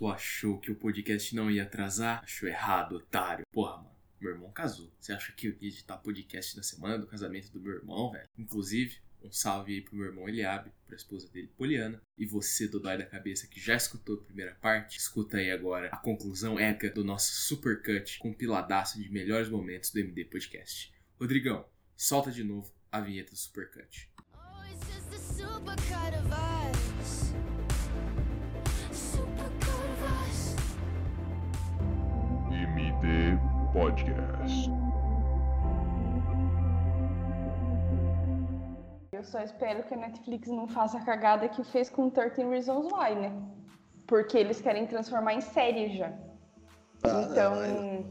Tu achou que o podcast não ia atrasar? Achou errado, otário. Porra, mano. Meu irmão casou. Você acha que eu ia editar podcast na semana do casamento do meu irmão, velho? Inclusive, um salve aí pro meu irmão Eliabe, pra esposa dele, Poliana. E você, Dodói da Cabeça, que já escutou a primeira parte, escuta aí agora a conclusão épica do nosso supercut compiladaço de melhores momentos do MD Podcast. Rodrigão, solta de novo a vinheta do supercut. Oh, Podcast. Eu só espero que a Netflix não faça a cagada que fez com 13 Reasons Why, né? Porque eles querem transformar em série já. Ah, então, não,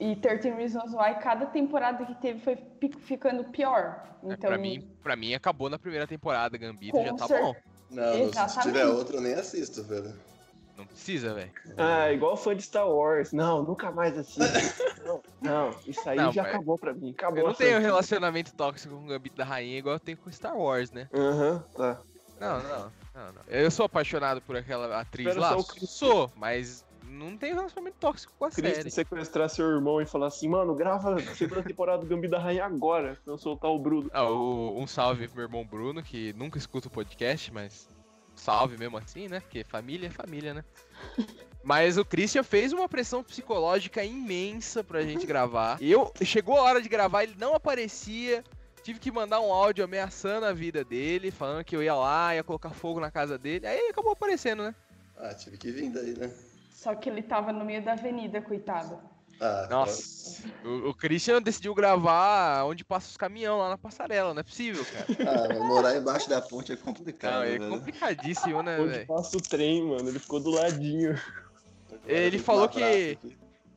e 13 Reasons Why, cada temporada que teve foi ficando pior. É, Então, pra, mim, pra mim acabou na primeira temporada, Gambito já tá cer- bom. Não, não, se Exatamente. tiver outro, eu nem assisto, velho. Não precisa, velho. Ah, igual fã de Star Wars. Não, nunca mais assisto. não, não, isso aí Não, já mas- acabou pra mim. Acabou. Eu não tenho franquia. relacionamento tóxico com o Gambito da Rainha igual eu tenho com Star Wars, né? Aham, tá. Não, não, não, não. Eu sou apaixonado por aquela atriz lá? Sou, mas não tenho relacionamento tóxico com a Cristo série. sequestrar seu irmão e falar assim, mano, grava a segunda temporada do Gambi da Rainha agora, pra eu soltar o Bruno. Ah, o- um salve pro meu irmão Bruno, que nunca escuta o podcast, mas salve mesmo assim, né? Porque família é família, né? Mas o Christian fez uma pressão psicológica imensa pra gente gravar. Eu chegou a hora de gravar, ele não aparecia. Tive que mandar um áudio ameaçando a vida dele, falando que eu ia lá, ia colocar fogo na casa dele. Aí ele acabou aparecendo, né? Ah, tive que vir daí, né? só que ele tava no meio da avenida, coitado. Ah, Nossa. O, o Christian decidiu gravar onde passa os caminhões lá na passarela, não é possível, cara. Ah, morar embaixo da ponte é complicado, Não, é velho. complicadíssimo, né, Onde velho? passa o trem, mano, ele ficou do ladinho. Ele falou que-.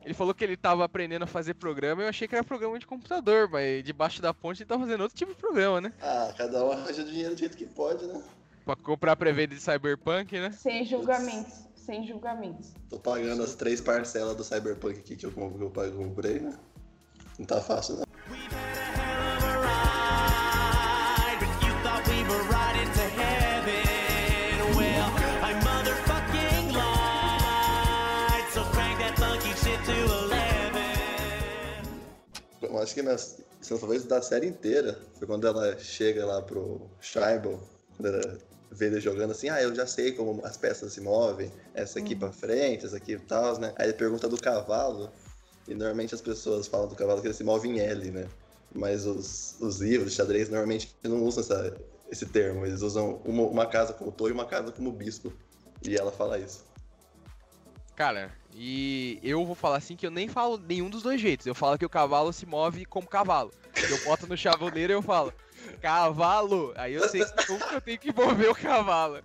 Ele falou que ele tava aprendendo a fazer programa e eu achei que era programa de computador, mas debaixo da ponte ele tá fazendo outro tipo de programa, né? Ah, cada um arranja dinheiro do jeito que pode, né? Pra comprar pré-venda de Cyberpunk, né? Sem julgamentos, sem julgamentos. Tô pagando as três parcelas do Cyberpunk aqui que eu, que eu comprei, né? Não tá fácil, não. Eu acho que na, talvez da série inteira, foi quando ela chega lá pro Scheibel, quando ela vê ele jogando assim, ah, eu já sei como as peças se movem, essa aqui pra frente, essa aqui e tal, né? Aí ele pergunta do cavalo, e normalmente as pessoas falam do cavalo que ele se move em L, né? Mas os, os livros de xadrez normalmente não usam essa, esse termo, eles usam uma, uma casa como touro e uma casa como bispo. E ela fala isso. Cara, e eu vou falar assim que eu nem falo nenhum dos dois jeitos. Eu falo que o cavalo se move como cavalo. Eu boto no chavoleiro e eu falo, cavalo! Aí eu sei como que eu tenho que mover o cavalo.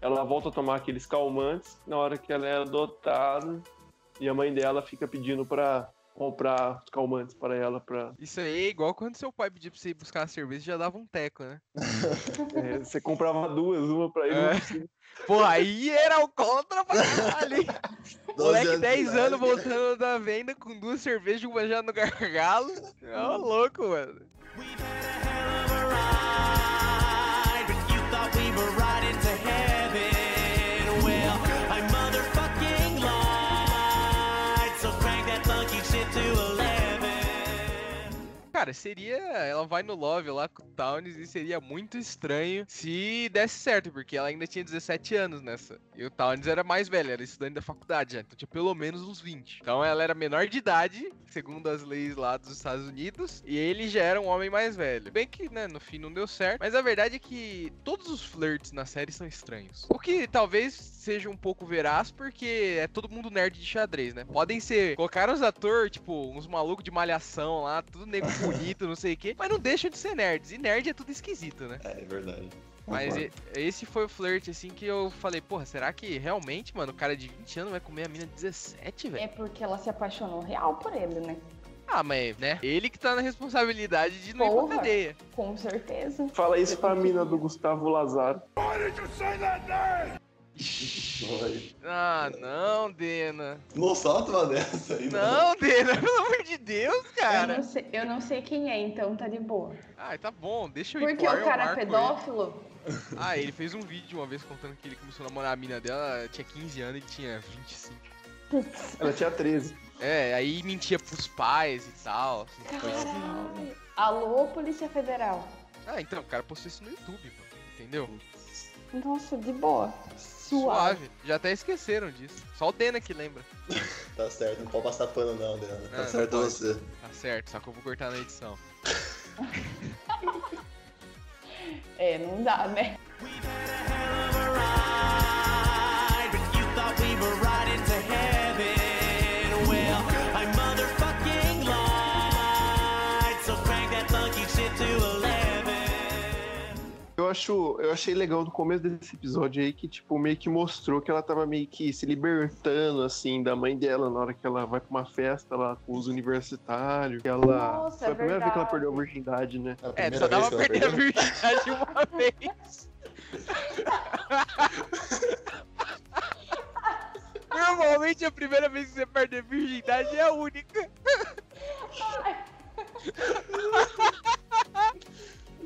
Ela volta a tomar aqueles calmantes na hora que ela é adotada e a mãe dela fica pedindo pra comprar os calmantes para ela pra Isso aí é igual quando seu pai pedia pra você ir buscar uma cerveja já dava um teco, né? é, você comprava duas, uma pra ele, É. uma pra você. Pô, aí era o contra pra? 12 Moleque, anos 10 de idade. anos voltando da venda com duas cervejas e uma já no gargalo. Ó, louco, mano. Cara, seria. Ela vai no Love lá com o Towns e seria muito estranho se desse certo, porque ela ainda tinha 17 anos nessa. E o Towns era mais velho, era estudante da faculdade já, então tinha pelo menos uns 20. Então ela era menor de idade, segundo as leis lá dos Estados Unidos, e ele já era um homem mais velho. Bem que, né, no fim não deu certo, mas a verdade é que todos os flirts na série são estranhos. O que talvez seja um pouco veraz, porque é todo mundo nerd de xadrez, né? Podem ser. Colocaram os atores, tipo, uns malucos de malhação lá, tudo nego bonito, não sei o quê, mas não deixam de ser nerds. E nerd é tudo esquisito, né? É, é verdade. Mas e- esse foi o flirt, assim, que eu falei, porra, será que realmente, mano, o cara de 20 anos vai comer a mina de 17, velho? É porque ela se apaixonou real por ele, né? Ah, mas, né? Ele que tá na responsabilidade de não ir pra Porra. cadeia. Com certeza. Fala isso pra mina do Gustavo Lazaro. Foi. Ah, não, Dena. Não solta uma dessa aí, Não, Dena, pelo amor de Deus, Eu cara. não, sei, eu não sei quem é, então tá de boa. Ai, tá bom, deixa eu ir Porque o eu cara é marco ele. pedófilo? Ah, ele fez um vídeo uma vez contando que ele começou a namorar a mina dela, ela tinha 15 anos e tinha 25. Ela tinha 13. É, aí mentia pros pais e tal. assim. Caralho. Alô, Polícia Federal. Ah, então, o cara postou isso no YouTube, mano. Entendeu? Nossa, de boa. Suave. Suave. Já até esqueceram disso. Só o Dena que lembra. Tá certo, não pode passar pano não, Dena. Não, Tá não certo pode. você. Tá certo, só que eu vou cortar na edição. É, não dá, né? Eu acho, eu achei legal no começo desse episódio aí que, tipo, meio que mostrou que ela tava meio que se libertando, assim, da mãe dela na hora que ela vai pra uma festa lá com os universitários. Que ela. Nossa, foi a é primeira vez que ela verdade. perdeu a virgindade, né? A É, só dava pra perder a virgindade uma vez. Normalmente a primeira vez que você perde a virgindade é a única.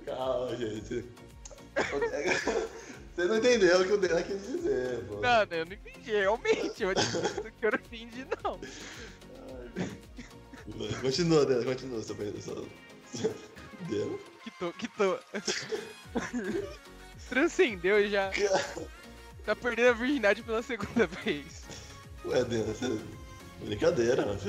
Calma, gente. Você não entendeu o que o Dena quis dizer, pô. Não, eu não entendi, realmente. Eu disse que eu não entendi, não. Continua, Dena, continua. Seu. Que tô, que tô. Transcendeu já. Tá perdendo a virgindade pela segunda vez. Ué, Dena, você... Brincadeira, mano.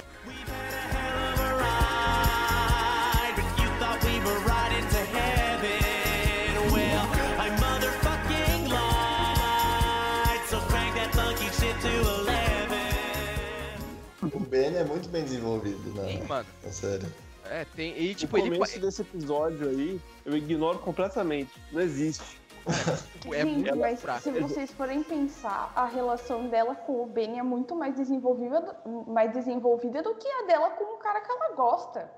Ben é muito bem desenvolvido na, Sim, mano. na série. É, tem. E tipo, o ele começo desse episódio aí, eu ignoro completamente. Não existe. é Gente, muito mas fraco. se vocês forem pensar, a relação dela com o Ben é muito mais desenvolvida, mais desenvolvida do que a dela com o cara que ela gosta.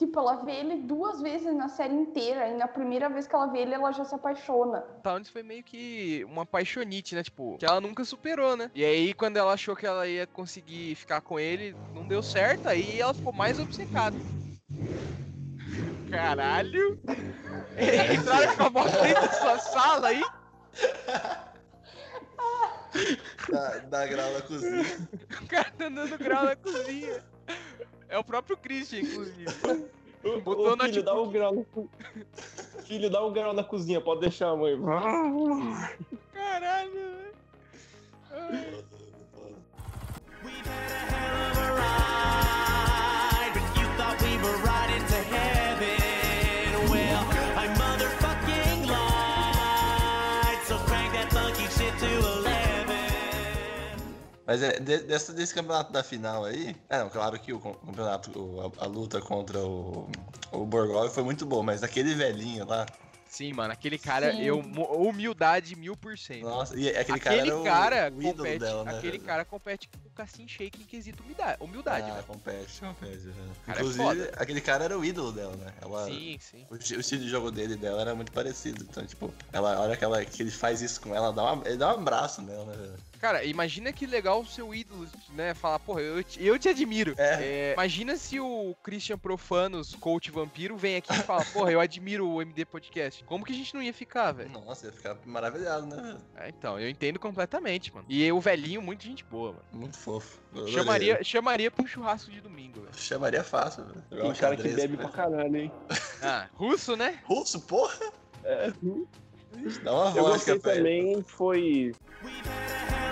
Tipo, ela vê ele duas vezes na série inteira, e na primeira vez que ela vê ele, ela já se apaixona. Towns foi meio que uma paixonite, né? Tipo, que ela nunca superou, né? E aí, quando ela achou que ela ia conseguir ficar com ele, não deu certo, aí ela ficou mais obcecada. Caralho! Entraram com a moto dentro da sua sala aí? Dá, dá grau na cozinha. O cara tá dando grau na cozinha. É o próprio Christian, inclusive. Botou Ô, na filho, dá um grau na Filho, dá um grau na cozinha, pode deixar, mãe. Caralho, velho. Mas é, de- dessa, desse campeonato da final aí. É, não, claro que o campeonato, o- a, a luta contra o, o Borgov foi muito boa, mas aquele velhinho lá. Sim, mano, aquele cara, Sim. eu, humildade mil por cento. Nossa, e aquele, Aquele cara, era o- cara, o, ídolo compete, dela, né? aquele velho? cara compete com o Cassim Shake em quesito humildade, humildade ah, velho. compete, compete. Cara é Inclusive, foda. aquele cara era o ídolo dela, né? Ela, Sim, sim. o, o estilo de jogo dele e dela era muito parecido. Então, tipo, ela, a hora que, ela, que ele faz isso com ela, dá uma, ele dá um abraço nela, né? velho? Cara, imagina que legal o seu ídolo, né? Falar, porra, eu te, eu te admiro. É. É, imagina se o Christian Profanos, coach vampiro, vem aqui e fala, porra, eu admiro o MD Podcast. Como que a gente não ia ficar, velho? Nossa, ia ficar maravilhado, né? É, então, eu entendo completamente, mano. E o velhinho, muito gente boa, mano. Muito fofo. Eu. Chamaria, chamaria pra um churrasco de domingo, velho. Chamaria fácil, velho. Jogar Um cara que bebe pra caralho, hein? Ah, russo, né? Russo, porra! É. Dá uma Eu vodka gostei pra ele. também, foi. We've had a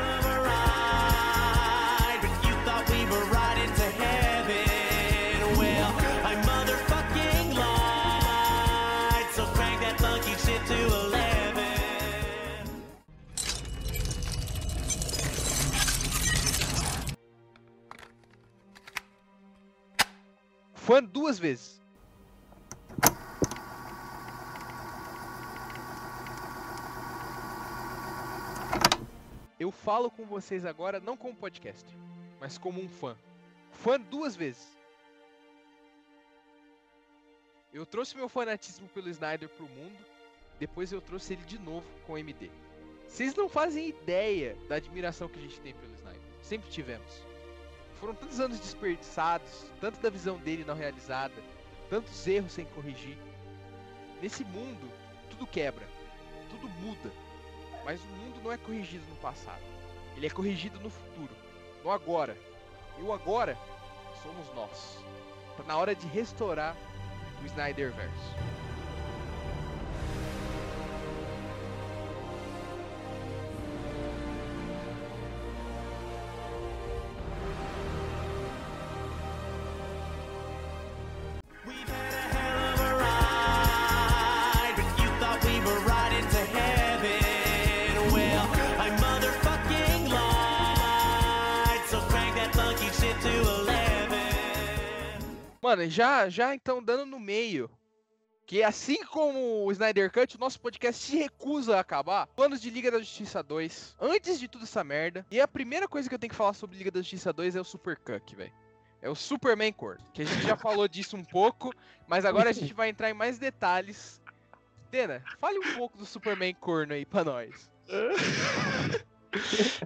Fã duas vezes. Eu falo com vocês agora não como podcast, mas como um fã. Fã duas vezes. Eu trouxe meu fanatismo pelo Snyder pro mundo, depois eu trouxe ele de novo com o MD. Vocês não fazem ideia da admiração que a gente tem pelo Snyder. Sempre tivemos. Foram tantos anos desperdiçados, tanto da visão dele não realizada, tantos erros sem corrigir. Nesse mundo, tudo quebra, tudo muda. Mas o mundo não é corrigido no passado. Ele é corrigido no futuro, no agora. E o agora somos nós. Tá na hora de restaurar o Snyderverse. Mano, já, já então dando no meio. Que assim como o Snyder Cut, o nosso podcast se recusa a acabar. Planos de Liga da Justiça 2. Antes de tudo essa merda. E a primeira coisa que eu tenho que falar sobre Liga da Justiça 2 é o Super Cuck, velho. É o Superman Corno. Que a gente já falou disso um pouco. Mas agora a gente vai entrar em mais detalhes. Dena, fale um pouco do Superman Corno aí pra nós.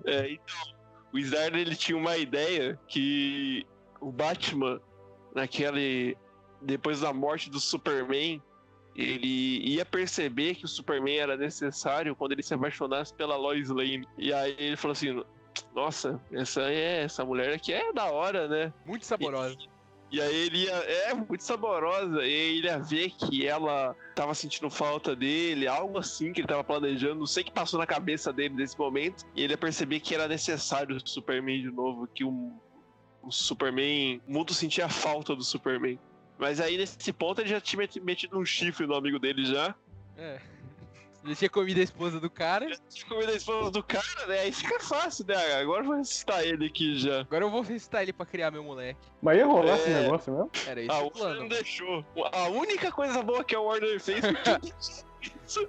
É, então, o Snyder ele tinha uma ideia que o Batman, naquele. Depois da morte do Superman, ele ia perceber que o Superman era necessário quando ele se apaixonasse pela Lois Lane. E aí ele falou assim: Nossa, essa, é, essa mulher aqui é da hora, né? Muito saborosa. E aí ele ia. É, muito saborosa. E ele ia ver que ela tava sentindo falta dele, algo assim que ele tava planejando. Não sei o que passou na cabeça dele nesse momento. E ele ia perceber que era necessário o Superman de novo, que o, o Superman. O mundo sentia falta do Superman. Mas aí nesse ponto ele já tinha meti- metido um chifre no amigo dele já. É. Já tinha comido a esposa do cara. Já tinha comido a esposa do cara, né? Aí fica fácil, né? Agora eu vou citar ele aqui já. Agora eu vou recitar ele pra criar meu moleque. Mas ia rolar esse É. negócio mesmo? Era esse Ah, o o Warner plano. não deixou. A única coisa boa que a Warner fez foi que isso.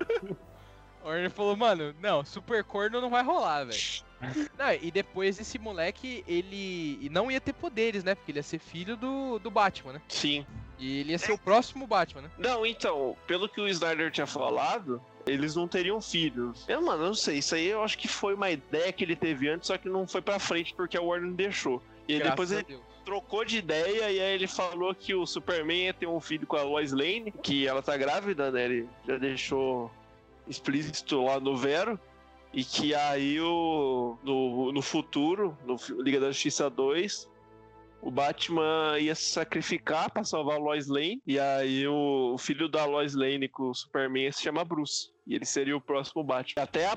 O Warner falou, mano, não, super corno não vai rolar, velho. Não, e depois esse moleque, ele não ia ter poderes, né? Porque ele ia ser filho do, do Batman, né? Sim. E ele ia ser o próximo Batman, né? Não, então, pelo que o Snyder tinha falado, eles não teriam filhos. Eu, mano, não sei. Isso aí eu acho que foi uma ideia que ele teve antes, só que não foi pra frente porque a Warner deixou. E aí Graças depois ele trocou de ideia e aí ele falou que o Superman ia ter um filho com a Lois Lane, que ela tá grávida, né? Ele já deixou explícito lá no Vero. E que aí o, no, no futuro, no Liga da Justiça 2, o Batman ia se sacrificar pra salvar a Lois Lane. E aí o, o filho da Lois Lane com o Superman se chama Bruce. E ele seria o próximo Batman. Até a,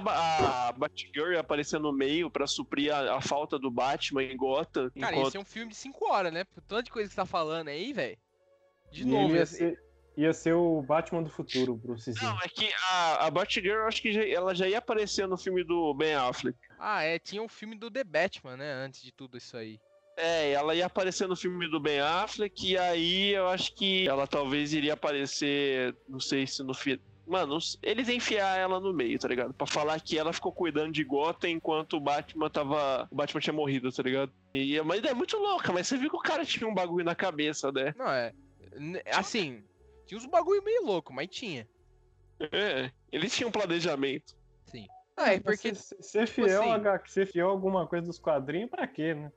a Batgirl ia aparecer no meio pra suprir a, a falta do Batman em Gotham. Cara, enquanto- ia ser um filme de 5 horas, né? Por tanto de coisa que você tá falando aí, velho. De E novo, ele ia ser, ia ser o Batman do futuro, Brucezinho. Não, é que a, a Batgirl, eu acho que já- ela já ia aparecer no filme do Ben Affleck. Ah, é, tinha um filme do The Batman, né? Antes de tudo isso aí. É, ela ia aparecer no filme do Ben Affleck, e aí eu acho que ela talvez iria aparecer, não sei se no filme. Mano, eles enfiar ela no meio, tá ligado? Pra falar que ela ficou cuidando de Gotham enquanto o Batman tava. O Batman tinha morrido, tá ligado? E uma ideia muito louca, mas você viu que o cara tinha um bagulho na cabeça, né? Não, é. Assim, tinha uns bagulho meio louco, mas tinha. É, ele tinha um planejamento. Sim. Ah, é porque. Ser, ser fiel assim- a, H- ser fiel a alguma coisa dos quadrinhos, pra quê, né?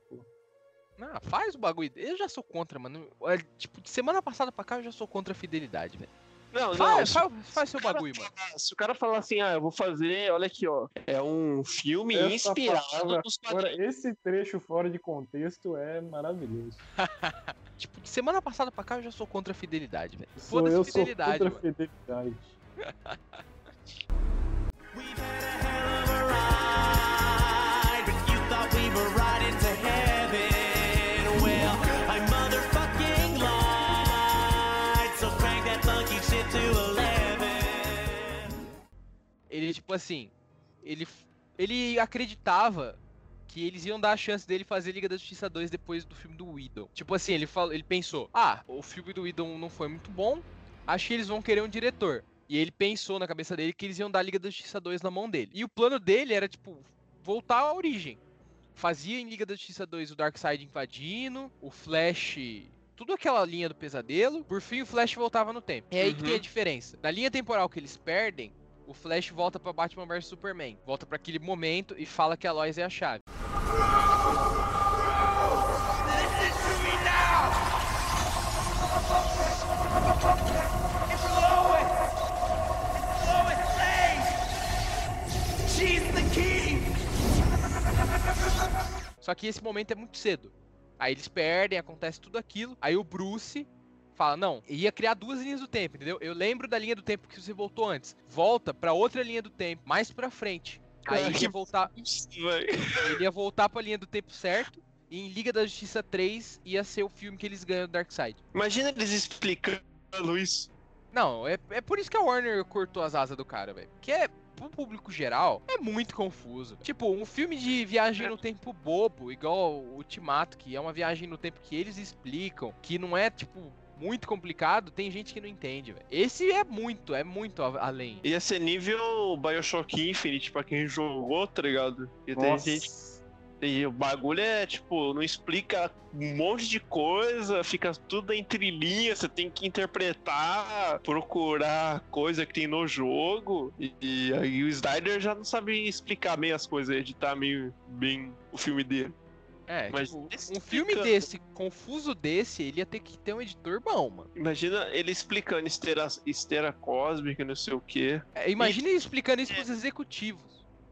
Não, faz o bagulho. Eu já sou contra, mano. Olha, Tipo, de semana passada pra cá eu já sou contra a fidelidade, velho. Não, não, Faz, se- faz, faz seu se o cara bagulho, mano. falar- Se o cara falar assim, ah, eu vou fazer, olha aqui, ó, é um filme Essa inspirado palavra nos Agora, quadrinhos. esse trecho fora de contexto é maravilhoso. Tipo, de semana passada pra cá eu já sou contra a fidelidade, velho. Sou, Foda-se eu sou fidelidade, contra a mano. fidelidade. We've had a hell of a ride, but you thought we were riding to heaven. Well, I motherfucking lied. So crank that funky shit to 11. Ele, tipo assim, ele, ele acreditava que eles iam dar a chance dele fazer Liga da Justiça 2 depois do filme do Widow. Tipo assim, ele, falou, ele pensou, ah, o filme do Widow não foi muito bom, acho que eles vão querer um diretor. E ele pensou na cabeça dele que eles iam dar Liga da Justiça 2 na mão dele. E o plano dele era, tipo, voltar à origem. Fazia em Liga da Justiça 2 o Darkseid invadindo, o Flash tudo aquela linha do pesadelo. Por fim, o Flash voltava no tempo. É aí que Uhum. tem a diferença. Na linha temporal que eles perdem, o Flash volta pra Batman vs Superman. Volta pra aquele momento e fala que a Lois é a chave. Só que esse momento é muito cedo. Aí eles perdem, acontece tudo aquilo. Aí o Bruce fala: Não, ia criar duas linhas do tempo, entendeu? Eu lembro da linha do tempo que você voltou antes. Volta pra outra linha do tempo, mais pra frente. Aí ele ia voltar, ele ia voltar pra linha do tempo certo. E em Liga da Justiça 3 ia ser o filme que eles ganham do Darkseid. Imagina eles explicando isso. Não, é, é por isso que a Warner cortou as asas do cara, velho. Que é, pro público geral, é muito confuso. Tipo, um filme de viagem no tempo bobo, igual o Ultimato, que é uma viagem no tempo que eles explicam, que não é, tipo, muito complicado, tem gente que não entende, velho. Esse é muito, é muito além. Ia ser nível Bioshock Infinite pra quem jogou, tá ligado? E tem Nossa. gente. E o bagulho é, tipo, não explica um monte de coisa, fica tudo entre linhas, você tem que interpretar, procurar coisa que tem no jogo. E, e aí o Snyder já não sabe explicar meio as coisas, editar meio bem o filme dele. É, Mas tipo, esse um filme explicando- desse, confuso desse, ele ia ter que ter um editor bom, mano. Imagina ele explicando esteira, esteira cósmica, não sei o quê. É, imagina ele explicando isso pros executivos,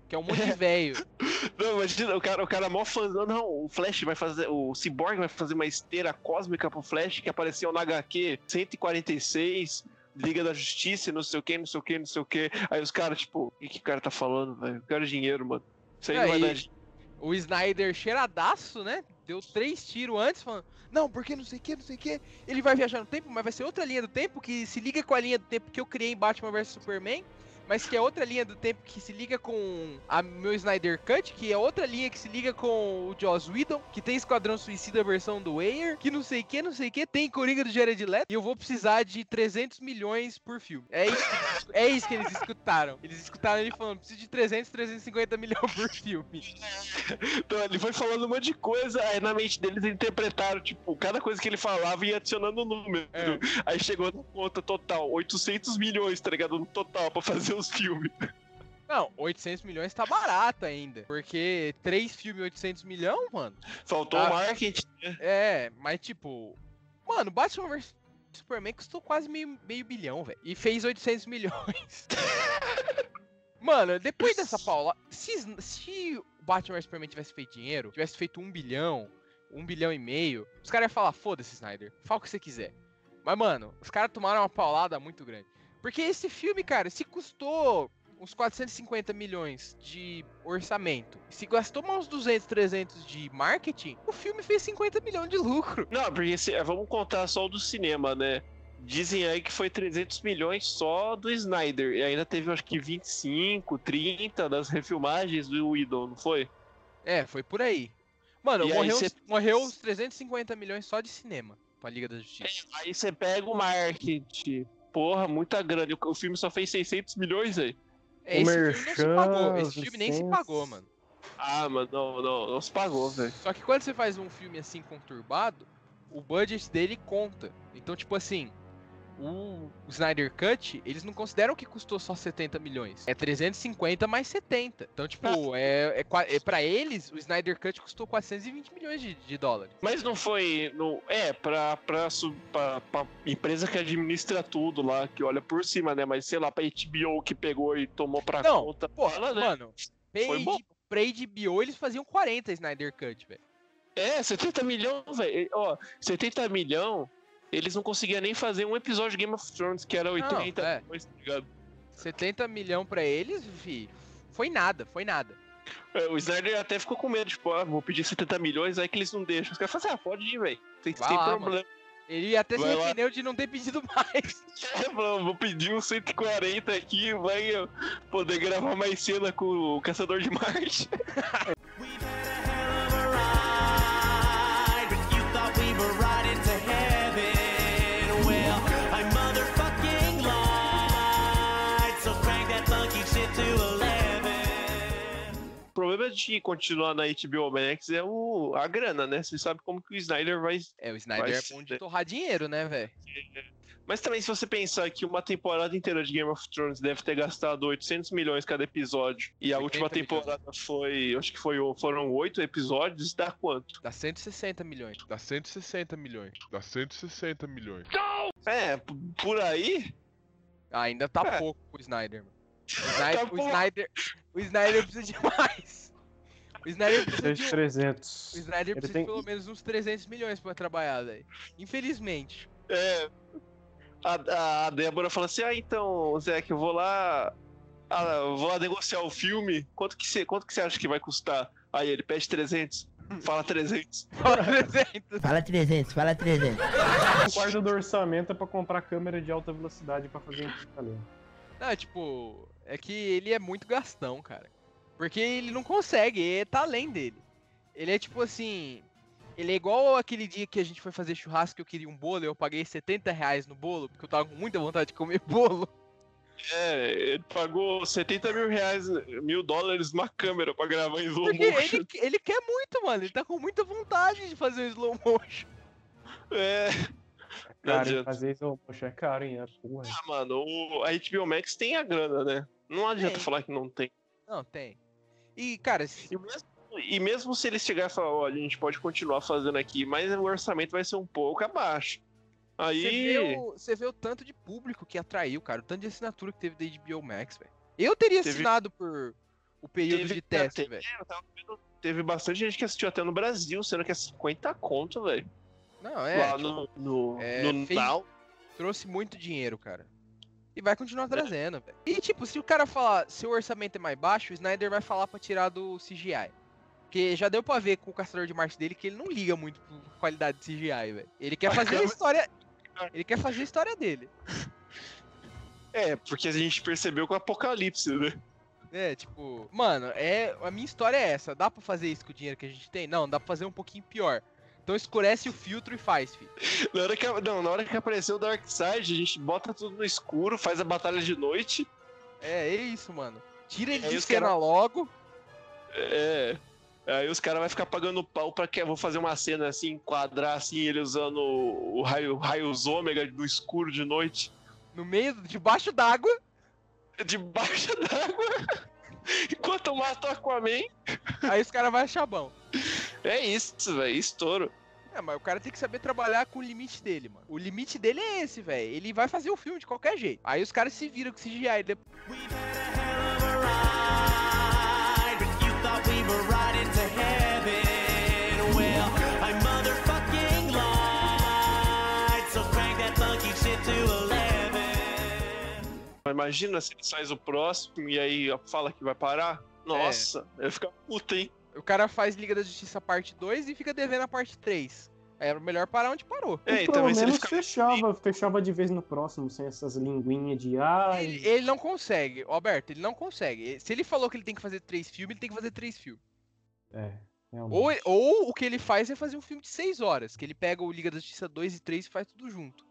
que é um monte de velho. Não, imagina, o cara, o cara mó fãzão, não, o Flash vai fazer, o Cyborg vai fazer uma esteira cósmica pro Flash que apareceu na HQ 146, Liga da Justiça, não sei o que, não sei o que, não sei o que. Aí os caras, tipo, o que que o cara tá falando, velho? Eu quero dinheiro, mano. Isso aí não vai Aí- dar dinheiro. O Snyder cheiradaço, né? Deu três tiros antes, falando, não, porque não sei o que, não sei o que. Ele vai viajar no tempo, mas vai ser outra linha do tempo que se liga com a linha do tempo que eu criei em Batman vs Superman. Mas que é outra linha do tempo que se liga com a meu Snyder Cut, que é outra linha que se liga com o Joss Whedon, que tem Esquadrão Suicida versão do Ayer, que não sei o que, não sei o que, tem Coringa do Jared Leto, e eu vou precisar de 300 milhões por filme. É isso, que eles escu- é isso que eles escutaram. Eles escutaram ele falando, preciso de 300, 350 milhões por filme. Então ele foi falando um monte de coisa, aí na mente deles interpretaram, tipo, cada coisa que ele falava ia adicionando um número. É. Aí chegou na conta total, 800 milhões, tá ligado? No total, pra fazer os filmes. Não, 800 milhões tá barato ainda. Porque três filmes 800 milhões, mano. Faltou Ah. o marketing. É, mas tipo. Mano, Batman vs Superman custou quase meio, meio bilhão, velho. E fez 800 milhões. mano, depois dessa paula. Se, se o Batman vs Superman tivesse feito dinheiro, tivesse feito um bilhão, um bilhão e meio, os caras iam falar: foda-se, Snyder, fala o que você quiser. Mas, mano, os caras tomaram uma paulada muito grande. Porque esse filme, cara, se custou uns 450 milhões de orçamento, se gastou mais uns 200, 300 de marketing, o filme fez 50 milhões de lucro. Não, porque se- vamos contar só o do cinema, né? Dizem aí que foi 300 milhões só do Snyder. E ainda teve, acho que 25, 30 das refilmagens do Idol, não foi? É, foi por aí. Mano, E aí morreu, cê- uns- morreu uns 350 milhões só de cinema pra Liga da Justiça. Aí você pega o marketing. Porra, muita grana. O- filme só fez 600 milhões aí. Esse filme não se pagou. Esse filme nem se pagou, mano. Ah, mano, não, não, não se pagou, velho. Só que quando você faz um filme assim conturbado, o budget dele conta. Então, tipo assim, o Snyder Cut, eles não consideram que custou só 70 milhões. É 350 mais 70. Então, tipo, é, é, qua- é para eles, o Snyder Cut custou 420 milhões de, de dólares. Mas não foi. No, é, pra, pra, pra, pra empresa que administra tudo lá, que olha por cima, né? Mas sei lá, pra HBO que pegou e tomou pra Não, conta. Porra, ela, né? mano, Foi bom. pra HBO eles faziam 40 Snyder Cut, velho. É, 70 milhões, velho. Ó, 70 milhões, eles não conseguiam nem fazer um episódio de Game of Thrones, que era 80 é. milhões, tá ligado? 70 milhões pra eles, fi, foi nada, foi nada. É, o Snyder até ficou com medo, tipo, ah, vou pedir 70 milhões, aí que eles não deixam. Os caras falam assim, ah, pode ir, velho. Tem, Vai tem lá, problema. Ele até se Vai lá. arrependeu de não ter pedido mais. É, mano, vou pedir uns 140 aqui, vai eu poder gravar mais cena com o Caçador de Marte. de continuar na HBO Max é o, a grana, né? Você sabe como que o Snyder vai. É, o Snyder Vai é bom de torrar dinheiro, né, velho? Mas também, se você pensar que uma temporada inteira de Game of Thrones deve ter gastado 800 milhões cada episódio, e a 80 última milhões. temporada foi. Acho que foi, foram oito episódios, dá quanto? Dá 160 milhões. Dá 160 milhões. Dá 160 milhões. É, p- por aí. Ainda tá É. pouco pro Snyder, mano. O Snyder, o pouco. Snyder, o Snyder precisa de mais. O Snyder precisa de, um- 300. o Snyder precisa tem- de pelo menos uns 300 milhões pra trabalhar, velho. Infelizmente. É. A, a Débora fala assim: ah, então, Zé, que eu vou lá. ah, vou lá negociar o filme. Quanto que você quanto que você acha que vai custar? Aí ele pede 300. Fala 300. Fala 300. Fala 300, fala 300. Um quarto do orçamento é pra comprar câmera de alta velocidade pra fazer ali. Não, tipo, é que ele é muito gastão, cara. Porque ele não consegue, tá além dele. Ele é tipo assim. Ele é igual aquele dia que a gente foi fazer churrasco que eu queria um bolo e eu paguei 70 reais no bolo, porque eu tava com muita vontade de comer bolo. É, ele pagou 70 mil reais, mil dólares numa câmera pra gravar em slow Porque motion. ele, ele quer muito, mano. Ele tá com muita vontade de fazer um slow motion. É. Cara, fazer isso poxa, é caro, hein? É porra. Ah, mano, o, a HBO Max tem a grana, né? Não adianta Tem. falar que não tem. Não, tem. E, cara, E mesmo, e mesmo se eles chegarem e falar, olha, a gente pode continuar fazendo aqui, mas o orçamento vai ser um pouco abaixo. Aí. Você vê, o, você vê o tanto de público que atraiu, cara. O tanto de assinatura que teve da HBO Max, velho. Eu teria Teve- assinado por o período Teve de teste, velho. Teve bastante gente que assistiu até no Brasil, sendo que é 50 conto, velho. Não, é. Lá tipo, no, no, é, no fez-. Trouxe muito dinheiro, cara. E vai continuar trazendo, velho. E, tipo, se o cara falar, se o orçamento é mais baixo, o Snyder vai falar pra tirar do CGI. Porque já deu pra ver com o Caçador de Marte dele que ele não liga muito pra qualidade de CGI, velho. Ele quer fazer a história. Ele quer fazer a história dele. É, porque a gente percebeu com o Apocalipse, né? É, tipo, mano, é, a minha história é essa. Dá pra fazer isso com o dinheiro que a gente tem? Não, dá pra fazer um pouquinho pior. Então escurece o filtro e faz, filho. Na hora que, não, na hora que apareceu o Darkseid, a gente bota tudo no escuro, faz a batalha de noite. É, é isso, mano. Tira ele de cena cara- logo. É. Aí os caras vão ficar pagando pau pra que vou fazer uma cena assim, enquadrar assim, ele usando o raio, raios ômega do escuro de noite. No meio, debaixo d'água. Debaixo d'água. Enquanto mata o Aquaman. Aí os caras vão achar bom. É isso, velho. Estouro. É, mas o cara tem que saber trabalhar com o limite dele, mano. O limite dele é esse, velho. Ele vai fazer o filme de qualquer jeito. Aí os caras se viram com CGI. depois- ride, but you thought we were riding to heaven. Well, I motherfucking lied. So crank that funky shit to 11. Mas Imagina se ele faz o próximo e aí fala que vai parar. Nossa, eu ficar puta, hein? O cara faz Liga da Justiça parte 2 e fica devendo a parte 3. Aí era melhor parar onde parou. É, e Pelo ele menos ficar. fechava, fechava de vez no próximo, sem essas linguinhas de ai. Ele, ele não consegue, Alberto, ele não consegue. Se ele falou que ele tem que fazer três filmes, ele tem que fazer três filmes. É, realmente. Ou, ou o que ele faz é fazer um filme de 6 horas, que ele pega o Liga da Justiça 2 e 3 e faz tudo junto.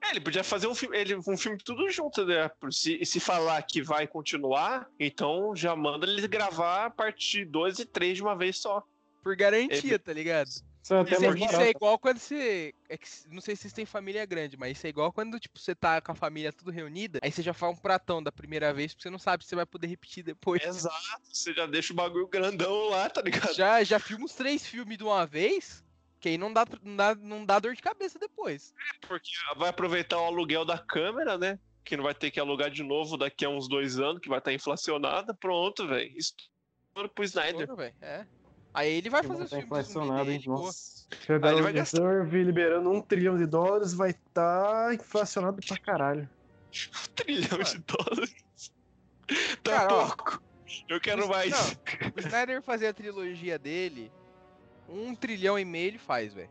É, ele podia fazer um filme, ele, um filme tudo junto, né? Por Se, se falar que vai continuar, então já manda ele gravar a parte 2 e 3 de uma vez só. Por garantia, tá ligado? Isso é Isso, é- é igual quando você. é que não sei se vocês têm família grande, mas isso é igual quando tipo, você tá com a família tudo reunida, aí você já faz um pratão da primeira vez, porque você não sabe se você vai poder repetir depois. Exato, você já deixa o bagulho grandão lá, tá ligado? Já, já filma uns três filmes de uma vez, que aí não dá, não, dá, não dá dor de cabeça depois. Porque vai aproveitar o aluguel da câmera, né? Que não vai ter que alugar de novo daqui a uns dois anos, que vai estar inflacionada. Pronto, velho. Estouro pro Snyder. É. Aí ele vai fazer Vai tá inflacionado, hein? Nossa. Aí ele vai gastar. Liberando um trilhão de dólares vai estar inflacionado pra caralho. Um trilhão de dólares. Tá Cara, ó, pouco. Eu quero mais. não, o Snyder fazer a trilogia dele, um trilhão e meio ele faz, velho.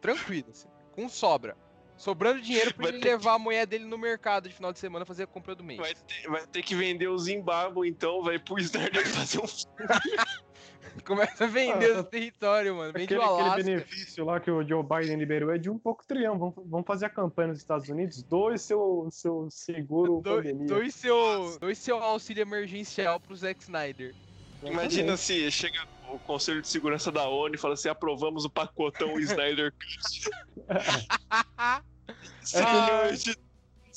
Tranquilo, assim. Com sobra. Sobrando dinheiro pra Vai ele ter que- levar a mulher dele no mercado de final de semana fazer a compra do mês. Vai ter, vai ter que vender o Zimbábue, então, vai pro Snyder fazer um Começa a vender Ah, os territórios, mano. Vende Aquele, o aquele benefício lá que o Joe Biden liberou é de um pouco trilhão. Vamos, vamos fazer a campanha nos Estados Unidos, doe seu, seu seguro Dois pandemia. dois seu, dois seu auxílio emergencial pro Zack Snyder. Imagina se chega o Conselho de Segurança da ONU e fala assim: aprovamos o pacotão Snyder Cut. Milhões de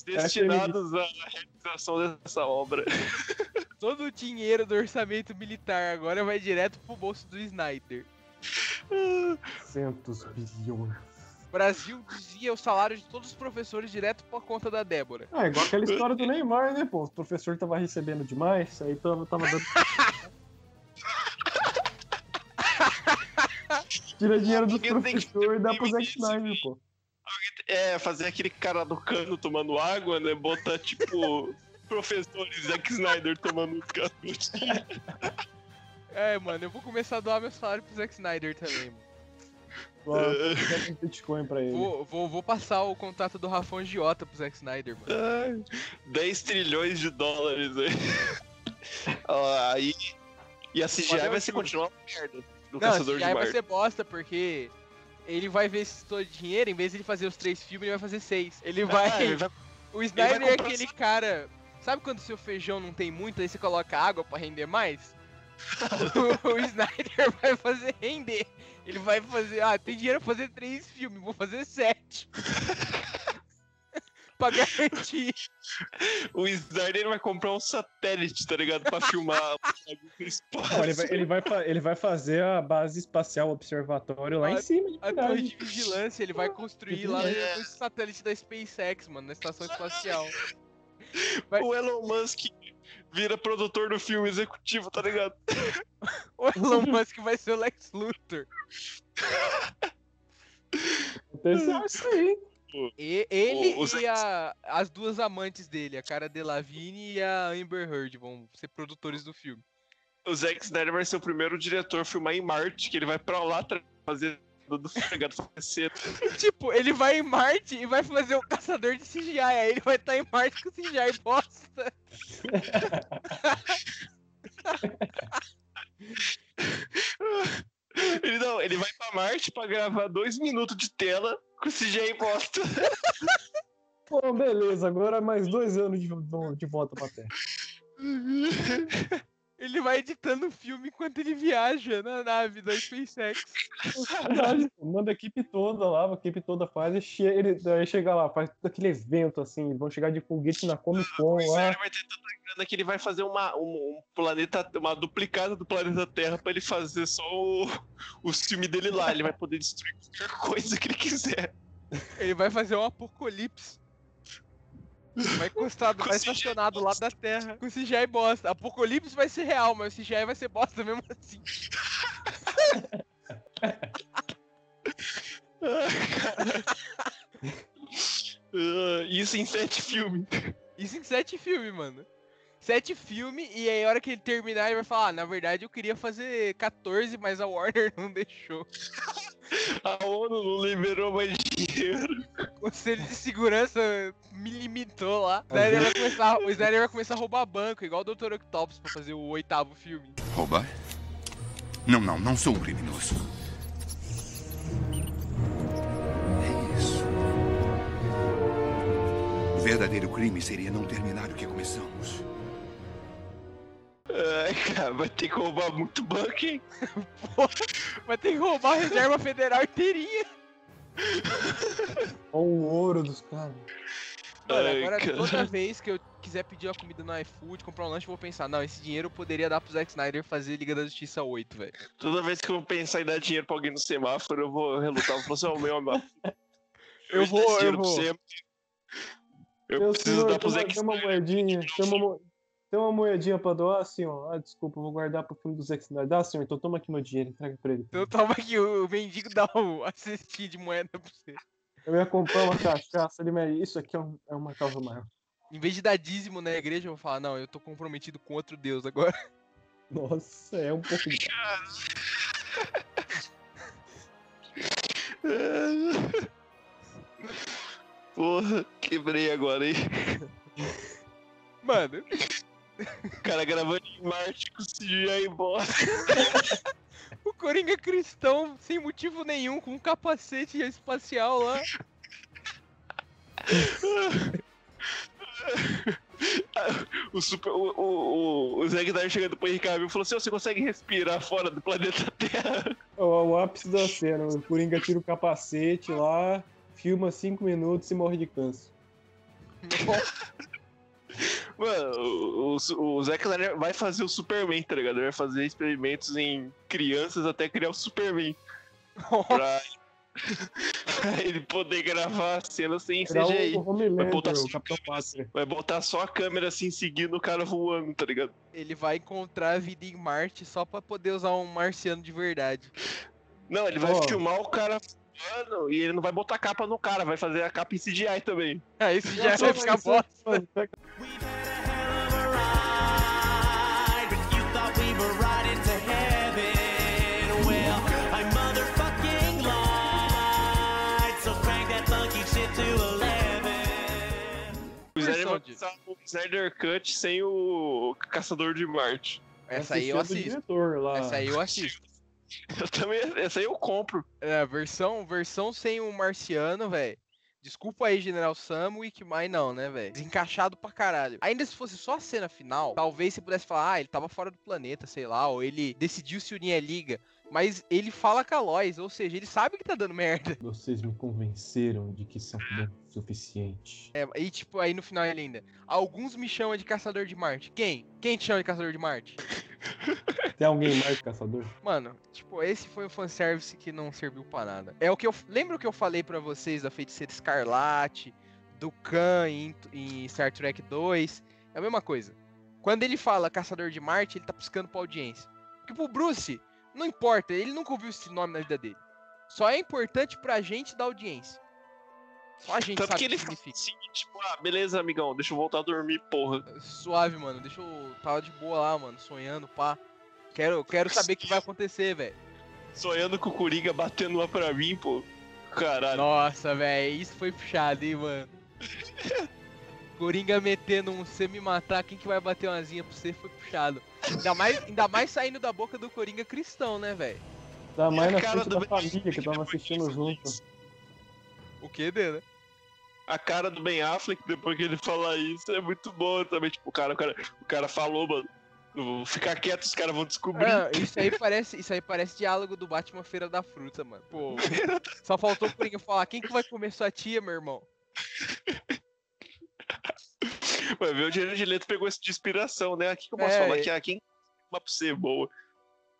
destinados à realização dessa obra. Todo o dinheiro do orçamento militar agora vai direto pro bolso do Snyder. 200 bilhões. Brasil dizia o salário de todos os professores direto pra conta da Débora. Ah, igual aquela história do Neymar, né, pô? O professor tava recebendo demais, aí tava, tava dando. Tira dinheiro dos Alguém tem que ter professores e dá pro Zack Snyder, pô. É, fazer aquele cara do cano tomando água, né? Botar tipo. Professores Zack Snyder tomando canutinho. É, mano, eu vou começar a doar meu salário pro Zack Snyder também, mano. Bitcoin pra ele. Vou, vou, vou passar o contato do Rafão Giota pro Zack Snyder, mano. Ai, 10 trilhões de dólares aí. Ó, aí. E a CGI Valeu, vai ser Júlio. continuar uma merda do Não, Caçador esse de aí vai Marte. ser bosta, porque ele vai ver esse todo dinheiro, em vez de ele fazer os três filmes, ele vai fazer seis. Ele vai. Ah, ele vai- O Snyder é comprar aquele cara. Sabe quando seu feijão não tem muito, aí você coloca água pra render mais? o, o Snyder vai fazer render. Ele vai fazer. Ah, tem dinheiro pra fazer três filmes, vou fazer sete. Pra garantir. O Snyder vai comprar um satélite, tá ligado? Pra filmar o espaço. Não, ele, vai, ele, vai, ele vai fazer a base espacial observatório lá A- em cima, de A torre de vigilância, ele vai construir lá no satélite da SpaceX, mano, na estação espacial. Vai- O Elon Musk vira produtor do filme executivo, tá ligado? O Elon Musk vai ser o Lex Luthor. Aconteceu isso aí. E, ele O- e a- as duas amantes dele, a cara Delevingne e a Amber Heard, vão ser produtores do filme. O Zack Snyder vai ser o primeiro diretor a filmar em Marte, que ele vai pra lá fazer do fregado faleceiro. tipo, ele vai em Marte e vai fazer o caçador de CGI, aí ele vai estar em Marte com CGI bosta. Ele não, ele vai pra Marte pra gravar dois minutos de tela com CGI bosta. Bom, beleza, agora mais dois anos de, de volta pra Terra. Ele vai editando o filme enquanto ele viaja na nave da SpaceX. Verdade, pô, manda a equipe toda lá, a equipe toda faz, e che ele, aí chega lá, faz todo aquele evento assim, vão chegar de foguete na Comic Con O lá. Snyder vai ter tanta grana que ele vai fazer uma, um, um planeta, uma duplicada do planeta Terra pra ele fazer só o, o filme dele lá. Ele vai poder destruir qualquer coisa que ele quiser. Ele vai fazer um apocalipse. Vai encostado, vai estacionado do lado da Terra. Com CGI bosta. Apocalipse vai ser real, mas o CGI vai ser bosta mesmo assim. Ah, isso em sete filmes. Isso em sete filmes, mano. Sete filmes, e aí a hora que ele terminar, ele vai falar: ah, na verdade eu queria fazer 14, mas a Warner não deixou. A ONU não liberou mais dinheiro. O Conselho de Segurança me limitou lá. O Snyder vai começar, o Snyder vai começar a roubar banco, igual o Dr. Octopus pra fazer o oitavo filme. Roubar? Não, não, não sou um criminoso. É isso. O verdadeiro crime seria não terminar o que começamos. Ai, cara, vai ter que roubar muito banco, hein? Vai ter que roubar a reserva federal inteirinha. Olha o ouro dos caras. Mano, Ai, agora cara. toda vez que eu quiser pedir uma comida no iFood, comprar um lanche, eu vou pensar, não, esse dinheiro eu poderia dar pro Zack Snyder fazer Liga da Justiça 8, velho. Toda vez que eu pensar em dar dinheiro pra alguém no semáforo, eu vou relutar. Eu vou falar assim, meu amigo. Eu vou eu vou. Eu Meu preciso senhor, dar pro uma, Zack tem uma Snyder. moedinha, tem uma, tem uma moedinha pra doar, assim, ó. Ah, desculpa, eu vou guardar pro filme do Zack Snyder. Dá, senhor, então toma aqui meu dinheiro, entrega pra ele. Então toma aqui, o mendigo dá o a cestinha de moeda pra você. Eu ia comprar uma cachaça ali, mas isso aqui é, um- é uma causa maior. Em vez de dar dízimo na igreja, eu vou falar, não, eu tô comprometido com outro Deus agora. Nossa, é um pouco. Porra, quebrei agora, hein? Mano, O cara gravando em Marte com CGI bosta. o Coringa cristão, sem motivo nenhum, com um capacete espacial lá. O, super, o, o, o, o Zack Snyder chegando pro Henry Cavill e falou assim: "Ô, você consegue respirar fora do planeta Terra? O, o ápice da cena, o Coringa tira o capacete lá, filma cinco minutos e morre de câncer. Mano, o, o, o Zack Snyder vai fazer o Superman, tá ligado? Ele vai fazer experimentos em crianças até criar o Superman. Pra, pra ele poder gravar a cena sem CGI. Vai botar, o só, Pátria. vai botar só a câmera assim, seguindo o cara voando, tá ligado? Ele vai encontrar a vida em Marte só pra poder usar um marciano de verdade. Não, ele vai Ó. filmar o cara voando e ele não vai botar capa no cara, vai fazer a capa em CGI também. Ah, já Nossa, vai ficar bosta. O Snyder Versão vai de- usar o Snyder Cut sem o Caçador de Marte. Essa aí eu assisto. diretor lá. Essa aí eu assisto. Eu também, essa aí eu compro. É, versão, versão sem o marciano, velho. Desculpa aí, General Samwick, mas não, né, velho? Desencaixado pra caralho. Ainda se fosse só a cena final, talvez você pudesse falar, ah, ele tava fora do planeta, sei lá, ou ele decidiu se unir à liga. Mas ele fala com a Lois, ou seja, ele sabe que tá dando merda. Vocês me convenceram de que são bom o suficiente. É, e tipo, aí no final ele ainda. Alguns me chamam de caçador de Marte. Quem? Quem te chama de caçador de Marte? Tem alguém mais caçador? Mano, tipo, esse foi um fanservice que não serviu pra nada. É o que eu. Lembra o que eu falei pra vocês da feiticeira Escarlate, do Khan em, em Star Trek 2? É a mesma coisa. Quando ele fala Caçador de Marte, ele tá piscando pra audiência. Porque pro Bruce, não importa, ele nunca ouviu esse nome na vida dele. Só é importante pra gente da audiência. Só a gente Tanto sabe que o que ele significa. assim, tipo, ah, beleza, amigão, deixa eu voltar a dormir, porra. Suave, mano. Deixa eu. Tava de boa lá, mano. Sonhando, pá. Quero, quero saber o que vai acontecer, velho. Sonhando com o Coringa batendo lá pra mim, pô. Caralho. Nossa, velho. Isso foi puxado, hein, mano. Coringa metendo um você me matar, quem que vai bater uma asinha pra você foi puxado. Ainda mais, ainda mais saindo da boca do Coringa cristão, né, velho? Dá mais a na cara frente da família que tava assistindo junto. O que dele? A cara do Ben Affleck depois que ele fala isso é muito boa também. Tipo, o cara, o cara, o cara falou, mano. Vou ficar quieto, os caras vão descobrir. Ah, isso aí parece, isso aí parece diálogo do Batman Feira da Fruta, mano. Pô, só faltou o Coringa falar, quem que vai comer sua tia, meu irmão? Vai ver, o Jared Leto pegou isso de inspiração, né? Aqui que eu posso É, falar que ah, quem uma pra ser boa.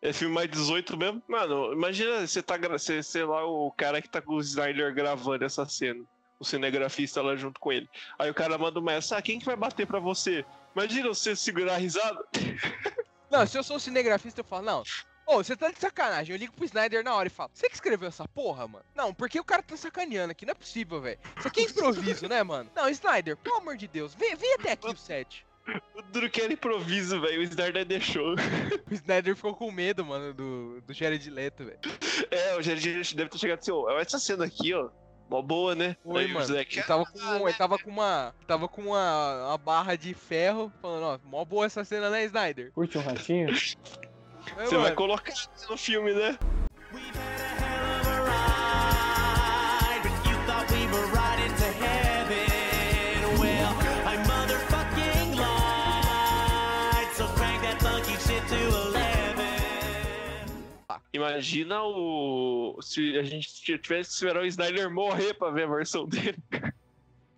É filme mais 18 mesmo? Mano, imagina você tá, você, sei lá, o cara que tá com o Snyder gravando essa cena. O cinegrafista lá junto com ele. Aí o cara manda uma essa, ah, quem que vai bater pra você? Imagina você segurar a risada. Não, se eu sou cinegrafista, eu falo, não. Ô, você tá de sacanagem. Eu ligo pro Snyder na hora e falo, você que escreveu essa porra, mano? Não, porque o cara tá sacaneando aqui, não é possível, velho. Isso aqui é improviso, né, mano? Não, Snyder, pelo amor de Deus, vem, vem até aqui o set. O duro que era improviso, velho. O Snyder deixou. O Snyder ficou com medo, mano, do, do Jared Leto, velho. É, o Jared Leto deve ter chegado assim, ó, essa cena aqui, ó. Mó boa, né? Oi, Aí o mano. Zack, Ele tava com, ele tava com uma. Tava com uma, uma barra de ferro, falando, ó, mó boa essa cena, né, Snyder? Curte um ratinho? É, Você vai colocar isso no filme, né? We've had a hell of a ride, but you thought we were riding to heaven. Well, I motherfucking lied. So crank that funky shit to 11. Imagina o. Se a gente tivesse que esperar o Snyder morrer pra ver a versão dele.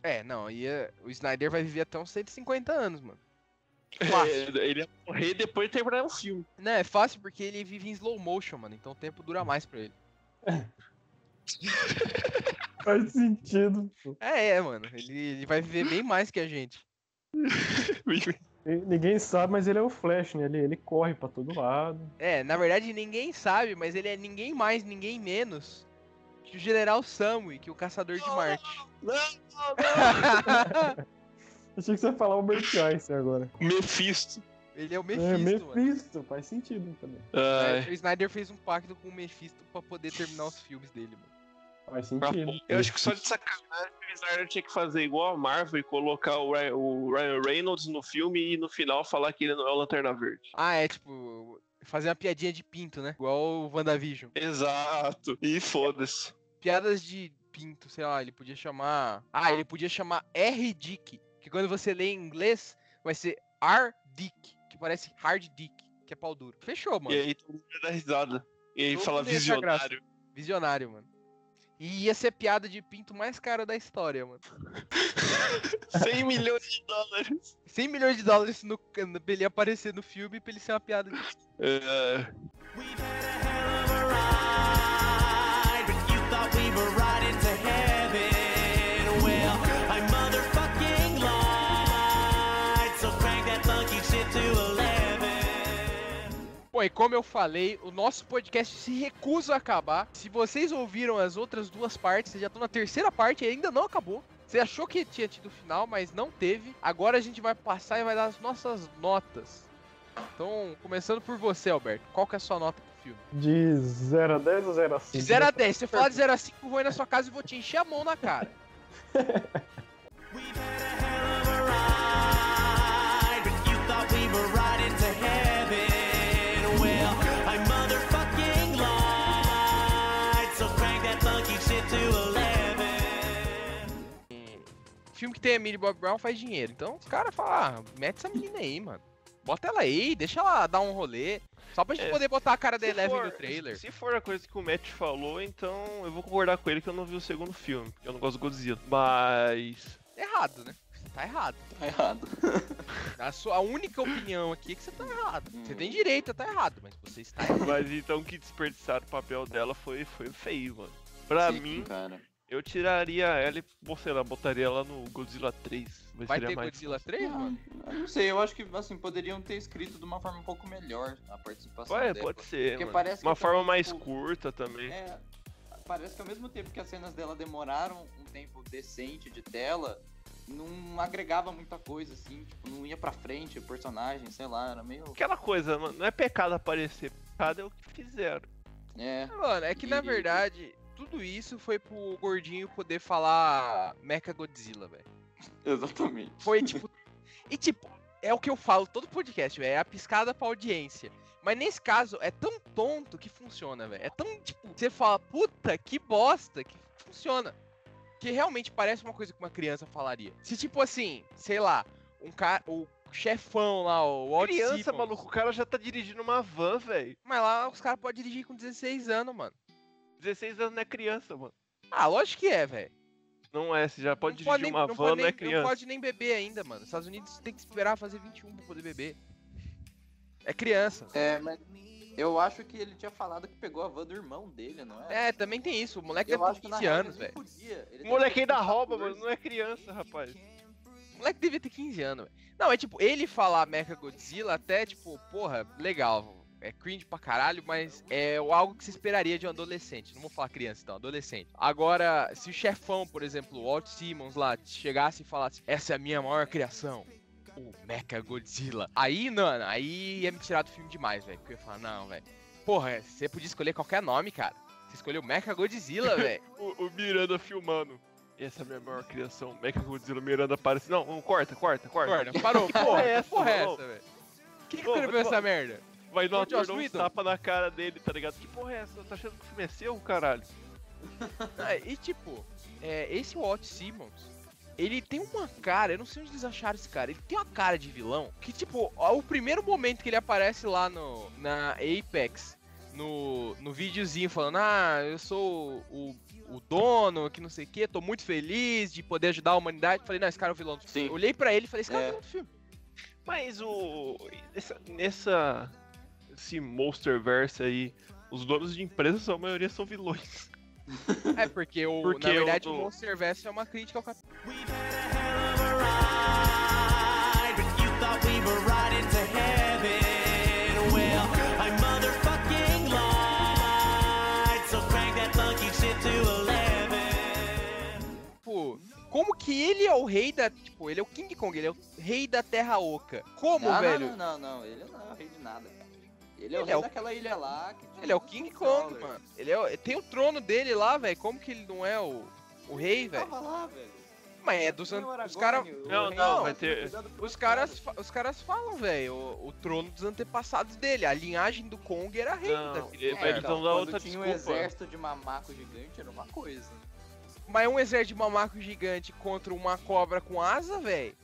É, não, ia, o Snyder vai viver até uns 150 anos, mano. É, Fácil. ele ia morrer depois de terminar o filme. Não, é fácil porque ele vive em slow motion, mano. Então o tempo dura mais pra ele. Faz sentido. pô. É, é, mano. Ele, ele vai viver bem mais que a gente. Ninguém sabe, mas ele é o Flash, né? Ele, ele corre pra todo lado. É, na verdade ninguém sabe, mas ele é ninguém mais, ninguém menos que o General Samway, o caçador de Marte. Não, Achei que você ia falar o Einstein agora. Mephisto. ele é o é, Mephisto, mano. Mephisto. Faz sentido também. É, o Snyder fez um pacto com o Mephisto pra poder terminar os filmes dele, mano. Faz sentido. eu acho que só de sacanagem o Snyder tinha que fazer igual a Marvel e colocar o Ryan, o Ryan Reynolds no filme e no final falar que ele não é o Lanterna Verde. Ah, é tipo. Fazer uma piadinha de pinto, né? Igual o WandaVision. Exato. E foda-se. Piadas de pinto, sei lá, ele podia chamar. Ah, ele podia chamar R. Dick. Que quando você lê em inglês, vai ser R-Dick, que parece Hard Dick, que é pau duro. Fechou, mano. E aí todo mundo ia dar risada. E aí Todo fala visionário. Visionário, mano. E ia ser piada de pinto mais cara da história, mano. 100 milhões de dólares. 100 milhões de dólares no, pra ele aparecer no filme pra ele ser uma piada de. É, Bom, e como eu falei, o nosso podcast se recusa a acabar. Se vocês ouviram as outras duas partes, vocês já estão na terceira parte e ainda não acabou. Você achou que tinha tido final, mas não teve. Agora a gente vai passar e vai dar as nossas notas. Então, começando por você, Alberto. Qual que é a sua nota pro filme? De 0 a 10 ou 0 a 5? De 0 a 10. Se eu falar de 0 a 5, eu vou ir na sua casa e vou te encher a mão na cara. que tem a Millie Bob Brown faz dinheiro. Então os caras falam, ah, mete essa menina aí, mano. Bota ela aí, deixa ela dar um rolê. Só pra gente É, poder botar a cara da Eleven for- no trailer. Se for a coisa que o Matt falou, então eu vou concordar com ele que eu não vi o segundo filme. Eu não gosto do Godzilla. Mas. Errado, né? Tá errado. Tá errado. A sua a única opinião aqui é que você tá errado. Você Hum. tem direito a tá errado, mas você está errado. Mas então que desperdiçaram o papel dela foi, foi feio, mano. Pra Sim, mim, cara. Eu tiraria ela e, sei lá, botaria ela no Godzilla 3. Mas Vai seria ter mais Godzilla 3, mano? Eu não sei, eu acho que assim, poderiam ter escrito de uma forma um pouco melhor a participação Ué, dela. pode ser, Porque mano. parece Uma forma também, mais tipo, curta também. É, parece que ao mesmo tempo que as cenas dela demoraram um tempo decente de tela, não agregava muita coisa, assim, tipo, não ia pra frente o personagem, sei lá, era meio. Aquela coisa, mano, não é pecado aparecer, pecado é o que fizeram. É. Mano, é que na E- verdade, tudo isso foi pro gordinho poder falar Mecha Godzilla, velho. Exatamente. Foi tipo. e tipo, é o que eu falo todo podcast, velho. É a piscada pra audiência. Mas nesse caso, é tão tonto que funciona, velho. É tão, tipo, você fala, puta, que bosta, que funciona. Que realmente parece uma coisa que uma criança falaria. Se, tipo assim, sei lá, um cara. O chefão lá, o Walt Criança, Simmons. maluco, o cara já tá dirigindo uma van, velho. Mas lá os caras podem dirigir com 16 anos, mano. 16 anos não é criança, mano. Ah, lógico que é, velho. Não é, você já pode Não dirigir pode nem- uma não van, pode não nem- é criança. Não pode nem beber ainda, mano. Estados Unidos tem que esperar fazer 21 pra poder beber. É criança. É, mas eu acho que ele tinha falado que pegou a van do irmão dele, não é? É, também tem isso. O moleque Eu deve ter que na 15 real anos, velho. O moleque ainda 14. rouba, mano, não é criança, rapaz. O moleque devia ter 15 anos, velho. Não, é tipo, ele falar Mecha Godzilla até, tipo, porra, legal. É cringe pra caralho, mas é algo que se esperaria de um adolescente. Não vou falar criança, então, adolescente. Agora, se o chefão, por exemplo, o Walt Simmons lá, chegasse e falasse, essa é a minha maior criação, o Mecha Godzilla. Aí, mano, aí ia me tirar do filme demais, velho. Porque eu ia falar, não, velho. Porra, você podia escolher qualquer nome, cara. Você escolheu Mecha Godzilla, velho. O, o Miranda filmando. Essa é a minha maior criação. Mecha Godzilla, Miranda aparece. Não, não, corta, corta, corta. Corta, parou. Que Porra, é que porra é essa, velho? Quem que escreveu essa merda? Vai Joss dar um tapa na cara dele, tá ligado? Que porra é essa? Tá achando que o filme é seu, caralho? Ah, e tipo, é, esse Walt Simmons, ele tem uma cara, eu não sei onde eles acharam esse cara, ele tem uma cara de vilão que, tipo, ó, o primeiro momento que ele aparece lá no, na Apex, no, no videozinho falando, ah, eu sou o, o dono, que não sei o que, tô muito feliz de poder ajudar a humanidade. Falei, não, esse cara é o vilão do filme. Sim. Olhei pra ele e falei, esse cara é o É. vilão do filme. Mas o. Nessa esse Monsterverse aí, os donos de empresas, a maioria são vilões. É, porque, o, Porque na o verdade do- o Monsterverse é uma crítica ao capitalismo. ride, but you thought we were riding to heaven. Well, I motherfucking lied. So crank that funky shit to 11. tipo, como que ele é o rei da. Tipo, ele é o King Kong, ele é o rei da Terra Oca. Como, não, velho? Não, não, não, não, ele não é o rei de nada. Ele é o Ele rei é o- daquela ilha lá. Que tinha Ele é o King Kong, mano. Ele é, o- tem o trono dele lá, velho. Como que ele não é o, o rei, velho? tava lá, velho. Mas é dos an- o os caras. Não, rei não, vai ter- Os caras, os caras falam, velho, o, o trono dos antepassados dele. A linhagem do Kong era rei Não, da ele- É, Mas eles então, vão dar outra tinha um desculpa. exército de mamaco gigante, era uma coisa. Mas um exército de mamaco gigante contra uma cobra com asa, velho.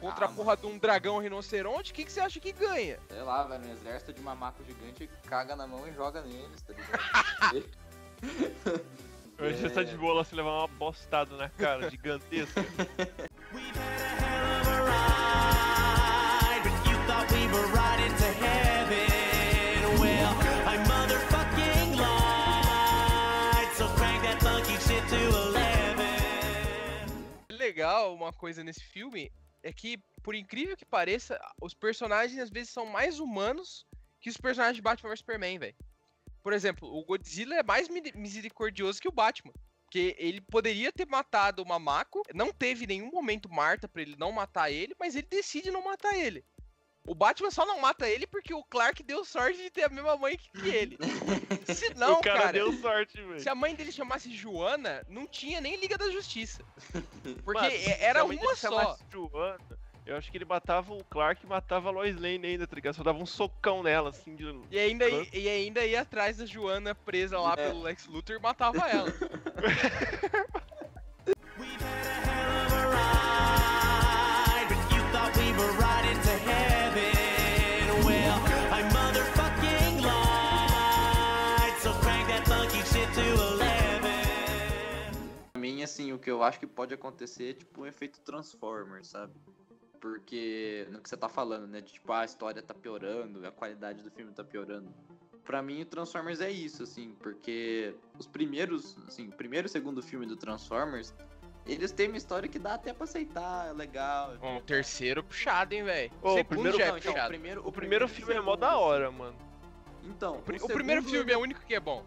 Contra Ah, a porra de um dragão rinoceronte, o que, que você acha que ganha? Sei lá, velho, um exército de mamaco gigante caga na mão e joga neles, tá ligado? Hoje tá de boa lá se levar uma bostada na cara gigantesca. ride, but you thought we were riding to heaven. Well, I motherfucking lied. So crank that funky shit to 11. legal uma coisa nesse filme é que, por incrível que pareça, os personagens às vezes são mais humanos que os personagens de Batman vs Superman, velho. Por exemplo, o Godzilla é mais mi- misericordioso que o Batman. Porque ele poderia ter matado o Mamaco, não teve nenhum momento Marta pra ele não matar ele, mas ele decide não matar ele. O Batman só não mata ele porque o Clark deu sorte de ter a mesma mãe que que ele. Se não, o cara, cara deu sorte, velho. se a mãe dele chamasse Joana, não tinha nem Liga da Justiça. Porque Mano, se era a mãe dele uma só. chamasse Joana, eu acho que ele matava o Clark e matava a Lois Lane ainda, tá ligado? Só dava um socão nela, assim, de... E ainda, i- e ainda ia atrás da Joana presa lá É. pelo Lex Luthor e matava ela. assim, o que eu acho que pode acontecer é tipo um efeito Transformer, sabe? Porque no que você tá falando, né? de, Tipo, ah, a história tá piorando, a qualidade do filme tá piorando. Pra mim, o Transformers é isso, assim, porque os primeiros, assim, o primeiro e o segundo filme do Transformers, eles têm uma história que dá até pra aceitar, é legal. Bom, o terceiro puxado, hein, velho. O Segundo primeiro- já é então, puxado. o primeiro, O primeiro filme é mó da hora, mano. Então, O, o o primeiro segundo- filme é o único que é bom.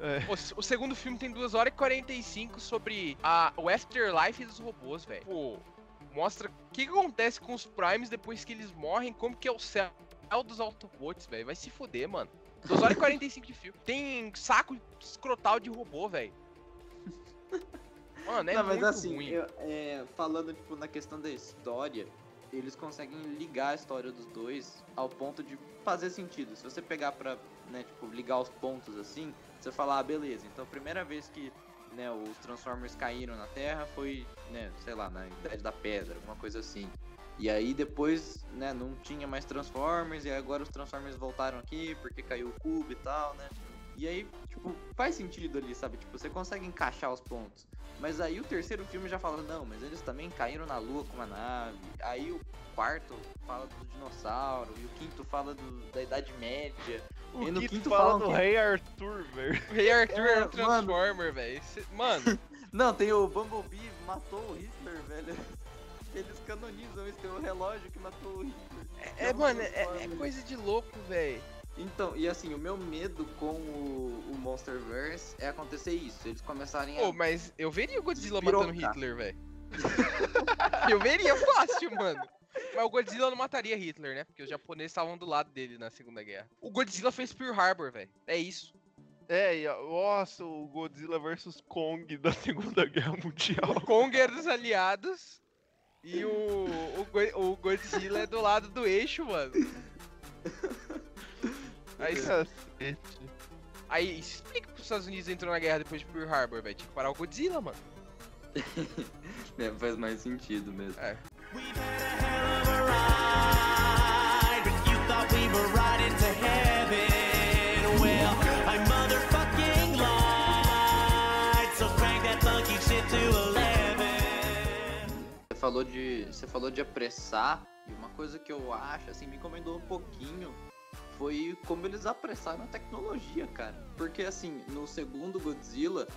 É. O, s- o segundo filme tem 2 horas e 45 sobre a, o Afterlife dos robôs, velho. Mostra o que, que acontece com os Primes depois que eles morrem, como que é o céu dos Autobots, velho. Vai se fuder, mano. 2 horas e 45 de filme. Tem saco escrotal de robô, velho. Mano, é Não, mas muito assim, ruim. eu- é, falando tipo, na questão da história, eles conseguem ligar a história dos dois ao ponto de fazer sentido. Se você pegar pra, né, tipo, ligar os pontos assim, você falar, ah, beleza, então a primeira vez que né, os Transformers caíram na Terra foi, né, sei lá, na Idade da Pedra, alguma coisa assim. E aí depois, né, não tinha mais Transformers, e agora os Transformers voltaram aqui porque caiu o cubo e tal, né? E aí, tipo, faz sentido ali, sabe? Tipo, você consegue encaixar os pontos. Mas aí o terceiro filme já fala, não, mas eles também caíram na lua com uma nave. Aí o quarto fala do dinossauro, e o quinto fala do- da Idade Média. O e no quinto fala do que- Rei Arthur, velho. Rei Arthur É, um mano. Transformer, velho. Mano, Não, tem o Bumblebee matou o Hitler, velho. Eles canonizam isso, tem o relógio que matou o Hitler. é, um mano, é, é Transformer. coisa de louco, velho. Então, e assim, o meu medo com o, o Monsterverse é acontecer isso. Eles começarem a. Pô, mas eu veria o Godzilla Despirocar. matando Hitler, velho. eu veria fácil, mano. Mas o Godzilla não mataria Hitler, né? Porque os japoneses estavam do lado dele na Segunda Guerra. O Godzilla fez Pearl Harbor, velho. É isso. É, e, nossa, o Godzilla vs Kong da Segunda Guerra Mundial. O Kong era dos aliados e o, o, o Godzilla é do lado do eixo, mano. Aí, Cacete. aí explica que os Estados Unidos entrou na guerra depois de Pearl Harbor, velho. Tinha que parar o Godzilla, mano. É, faz mais sentido mesmo. É. Ride, but you thought we were riding to heaven. Well, I motherfucking lied. So crank that funky shit to 11. Você falou de. Você falou de apressar, e uma coisa que eu acho, assim, me incomodou um pouquinho foi como eles apressaram a tecnologia, cara. Porque assim, no segundo Godzilla,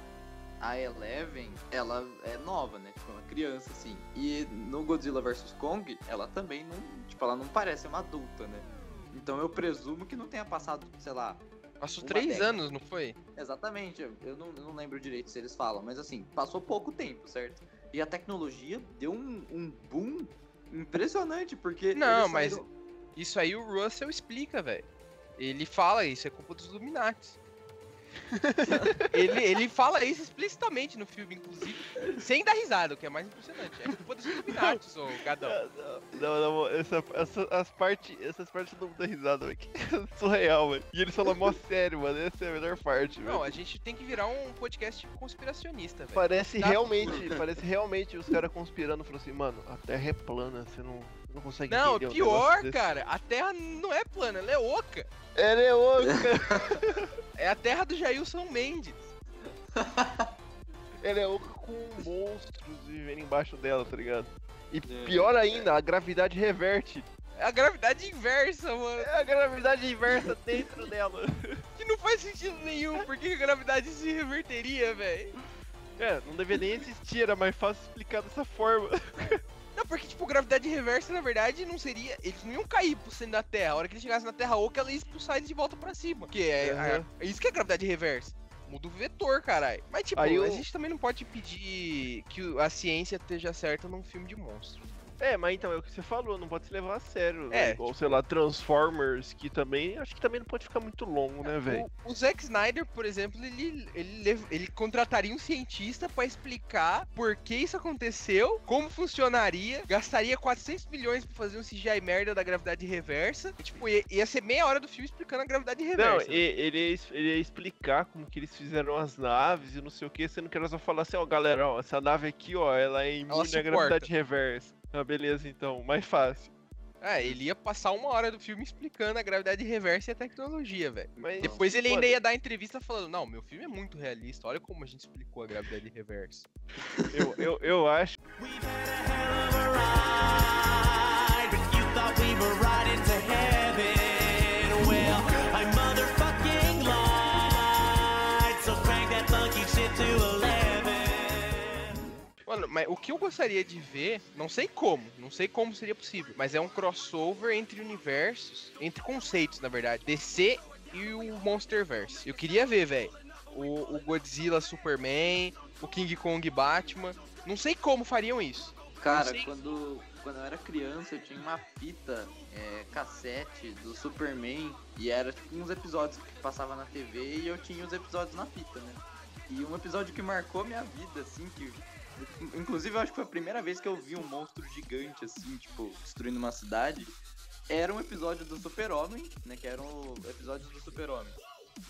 a Eleven, ela é nova, né? Tipo, uma criança, assim. E no Godzilla vs Kong, ela também não. Tipo, ela não parece uma adulta, né? Então eu presumo que não tenha passado, sei lá. Passou três década. anos, não foi? Exatamente, eu- não, eu não lembro direito se eles falam, mas assim, passou pouco tempo, certo? E a tecnologia deu um, um boom impressionante, porque. Não, mas saíram- isso aí o Russell explica, velho. Ele fala isso, é culpa dos Illuminati. ele, ele fala isso explicitamente no filme, inclusive, sem dar risada, o que é mais impressionante. É culpa dos Illuminati, ô gadão. Não, não, essa, essa, as parte, essas partes não dão risada, velho. É surreal, velho. E ele fala mó sério, mano. Essa é a melhor parte, velho. Não, a gente tem que virar um podcast conspiracionista, velho. Parece realmente, parece realmente os caras conspirando, falando assim, mano, a Terra é plana, você não, não consegue Não, entender pior, negócio desse." cara, a Terra não é plana, ela é oca. Ela é oca. É a terra do Jailson Mendes. Ela é oca com monstros vivendo embaixo dela, tá ligado? E pior ainda, a gravidade reverte. É a gravidade inversa, mano. É a gravidade inversa dentro dela. Que não faz sentido nenhum. Por que que a gravidade se reverteria, velho? É, não deveria nem existir, era mais fácil explicar dessa forma. Não, porque, tipo, gravidade reversa, na verdade, não seria. Eles não iam cair pro centro da Terra. A hora que eles chegassem na Terra oca, ela ia expulsar eles de volta pra cima. Que é, Aham. é, é isso que é gravidade reversa. Muda o vetor, caralho. Mas, tipo, Aí a eu- gente também não pode pedir que a ciência esteja certa num filme de monstro. É, mas então é o que você falou, não pode se levar a sério. É, né? Igual, sei lá, Transformers, que também. Acho que também não pode ficar muito longo, né, velho? O, o Zack Snyder, por exemplo, ele, ele, ele contrataria um cientista pra explicar por que isso aconteceu, como funcionaria, gastaria 400 milhões pra fazer um CGI merda da gravidade reversa. E, tipo, ia, ia ser meia hora do filme explicando a gravidade Não, reversa. e- ele ia, ele ia explicar como que eles fizeram as naves e não sei o que, sendo que elas vão falar assim, ó, galera, ó, essa nave aqui, ó, ela é imune à gravidade reversa. Ah, beleza, então, mais fácil. É, ele ia passar uma hora do filme explicando a gravidade reversa e a tecnologia, velho. Mas, Depois ele ainda ia dar entrevista falando, não, meu filme é muito realista, olha como a gente explicou a gravidade reversa. Eu, eu, eu acho. ride, but you thought Mano, mas o que eu gostaria de ver, não sei como, não sei como seria possível, mas é um crossover entre universos, entre conceitos, na verdade, DC e o Monsterverse. Eu queria ver, velho, o, o Godzilla Superman, o King Kong Batman. Não sei como fariam isso. Cara, quando, quando eu era criança, eu tinha uma fita é, cassete do Superman e era tipo uns episódios que passava na TV e eu tinha os episódios na fita, né? E um episódio que marcou minha vida, assim, que. Inclusive, eu acho que foi a primeira vez que eu vi um monstro gigante, assim, tipo, destruindo uma cidade. Era um episódio do Super-Homem, né? Que era o episódio do Super-Homem.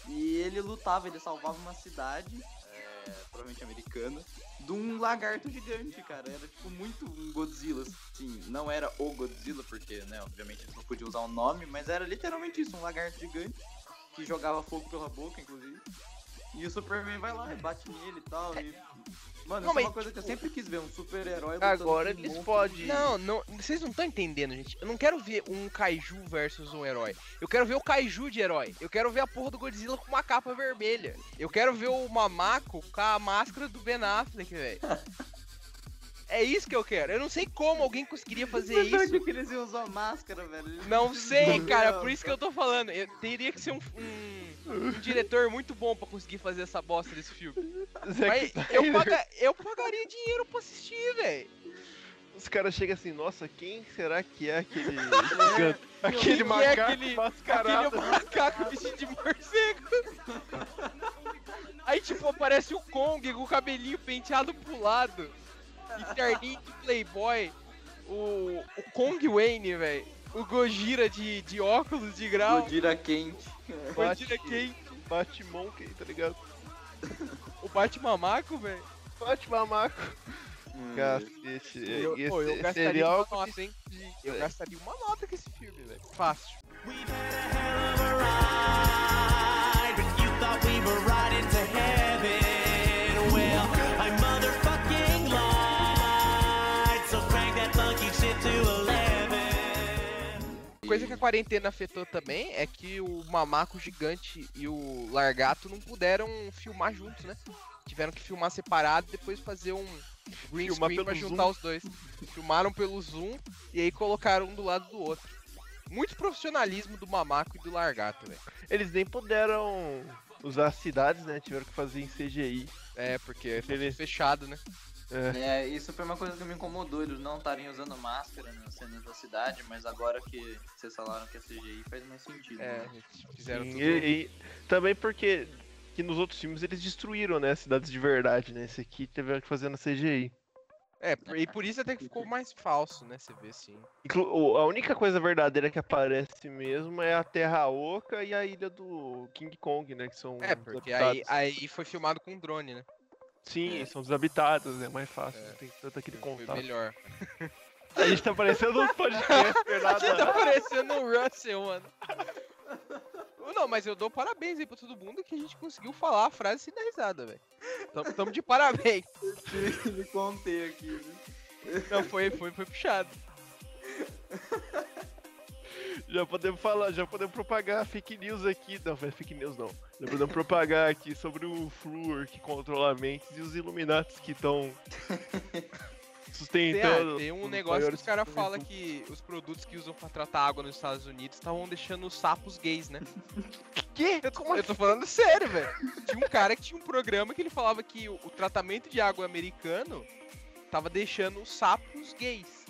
E ele lutava, ele salvava uma cidade, é, provavelmente americana, de um lagarto gigante, cara. Era tipo muito um Godzilla, assim. Não era o Godzilla, porque, né, obviamente eles não podiam usar o nome, mas era literalmente isso, um lagarto gigante que jogava fogo pela boca, inclusive. E o Superman vai lá e bate nele e tal. E... Mano, Não, isso é mas, uma coisa que eu sempre quis ver, um super-herói lutando Agora com um eles podem. Não, não, vocês não estão entendendo, gente. Eu não quero ver um kaiju versus um herói. Eu quero ver o kaiju de herói. Eu quero ver a porra do Godzilla com uma capa vermelha. Eu quero ver o Mamaco com a máscara do Ben Affleck, velho. É isso que eu quero. Eu não sei como alguém conseguiria fazer Mas isso. onde que eles iam usar máscara, velho? Não sei, cara, por isso que eu tô falando. Eu teria que ser um, um- um diretor muito bom pra conseguir fazer essa bosta desse filme. Mas eu, paga- eu pagaria dinheiro pra assistir, velho. Os caras chegam assim, nossa, quem será que é aquele gigante? Aquele é macaco aquele- mascarado. Aquele macaco vestido de morcego. Aí, tipo, aparece o Kong com o cabelinho penteado pro lado. E terninho de Playboy. O, o Kong Wayne, velho. O Gojira de, de óculos de grau. Godira quente. Gojira quente. Batmonkey, tá ligado? O Batmamaco, velho. Batmamaco. Cacete. Eu, esse pô, eu gastaria seria uma algo nota, hein? Eu gastaria uma nota com esse filme, velho. Fácil. ride, but you thought we were riding Coisa que a quarentena afetou também é que o Mamaco Gigante e o Largato não puderam filmar juntos, né? Tiveram que filmar separado e depois fazer um green Filmar screen pra juntar Zoom. os dois. Filmaram pelo Zoom e aí colocaram um do lado do outro. Muito profissionalismo do Mamaco e do Largato, velho. Eles nem puderam usar as cidades, né? Tiveram que fazer em CGI. É, porque foi fechado, né? É, isso foi uma coisa que me incomodou, eles não estarem usando máscara nas cenas da cidade, mas agora que vocês falaram que é CGI faz mais sentido. É, né? fizeram Sim, tudo. e, e também porque que nos outros filmes eles destruíram, né? Cidades de verdade, né? Esse aqui teve que fazer na CGI. É, por- e por isso até que ficou mais falso, né? Você vê assim. A única coisa verdadeira que aparece mesmo é a Terra Oca e a ilha do King Kong, né? Que são É, porque aí, aí foi filmado com drone, né? Sim, são desabitados, é mais fácil, É. não tem tanto aquele contato. melhor. A gente tá parecendo um podcast, A gente tá parecendo o Russell, mano. Não, mas eu dou parabéns aí pra todo mundo que a gente conseguiu falar a frase sem dar risada, velho. Tamo, tamo de parabéns. Me contei aqui, né? Não, foi, foi, foi puxado. Já podemos falar, já podemos propagar fake news aqui. Não, é fake news não. Já podemos propagar aqui sobre o Flúor que controla mentes e os Illuminatis que estão sustentando. ah, tem um negócio que os caras falam que os produtos que usam pra tratar água nos Estados Unidos estavam deixando os sapos gays, né? Que? Eu tô, eu tô falando sério, velho. Tinha um cara que tinha um programa que ele falava que o, o tratamento de água americano tava deixando os sapos gays.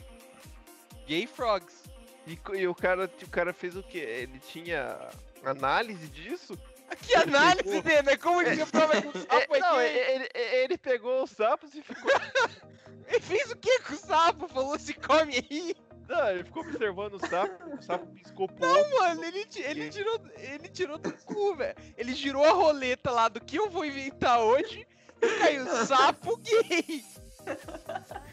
Gay frogs. E, e o cara, o cara fez o quê? Ele tinha análise disso? Que análise dele, né? Como que você prova que o sapo é, É, não, gay? ele, ele- ele pegou os sapos e ficou. Ele fez o que com o sapo? Falou, se come aí. Não, ele ficou observando o sapo, o sapo piscou pro Não, outro. mano, ele, ele, tirou, ele tirou do cu, velho. Ele girou a roleta lá do que eu vou inventar hoje e caiu sapo gay.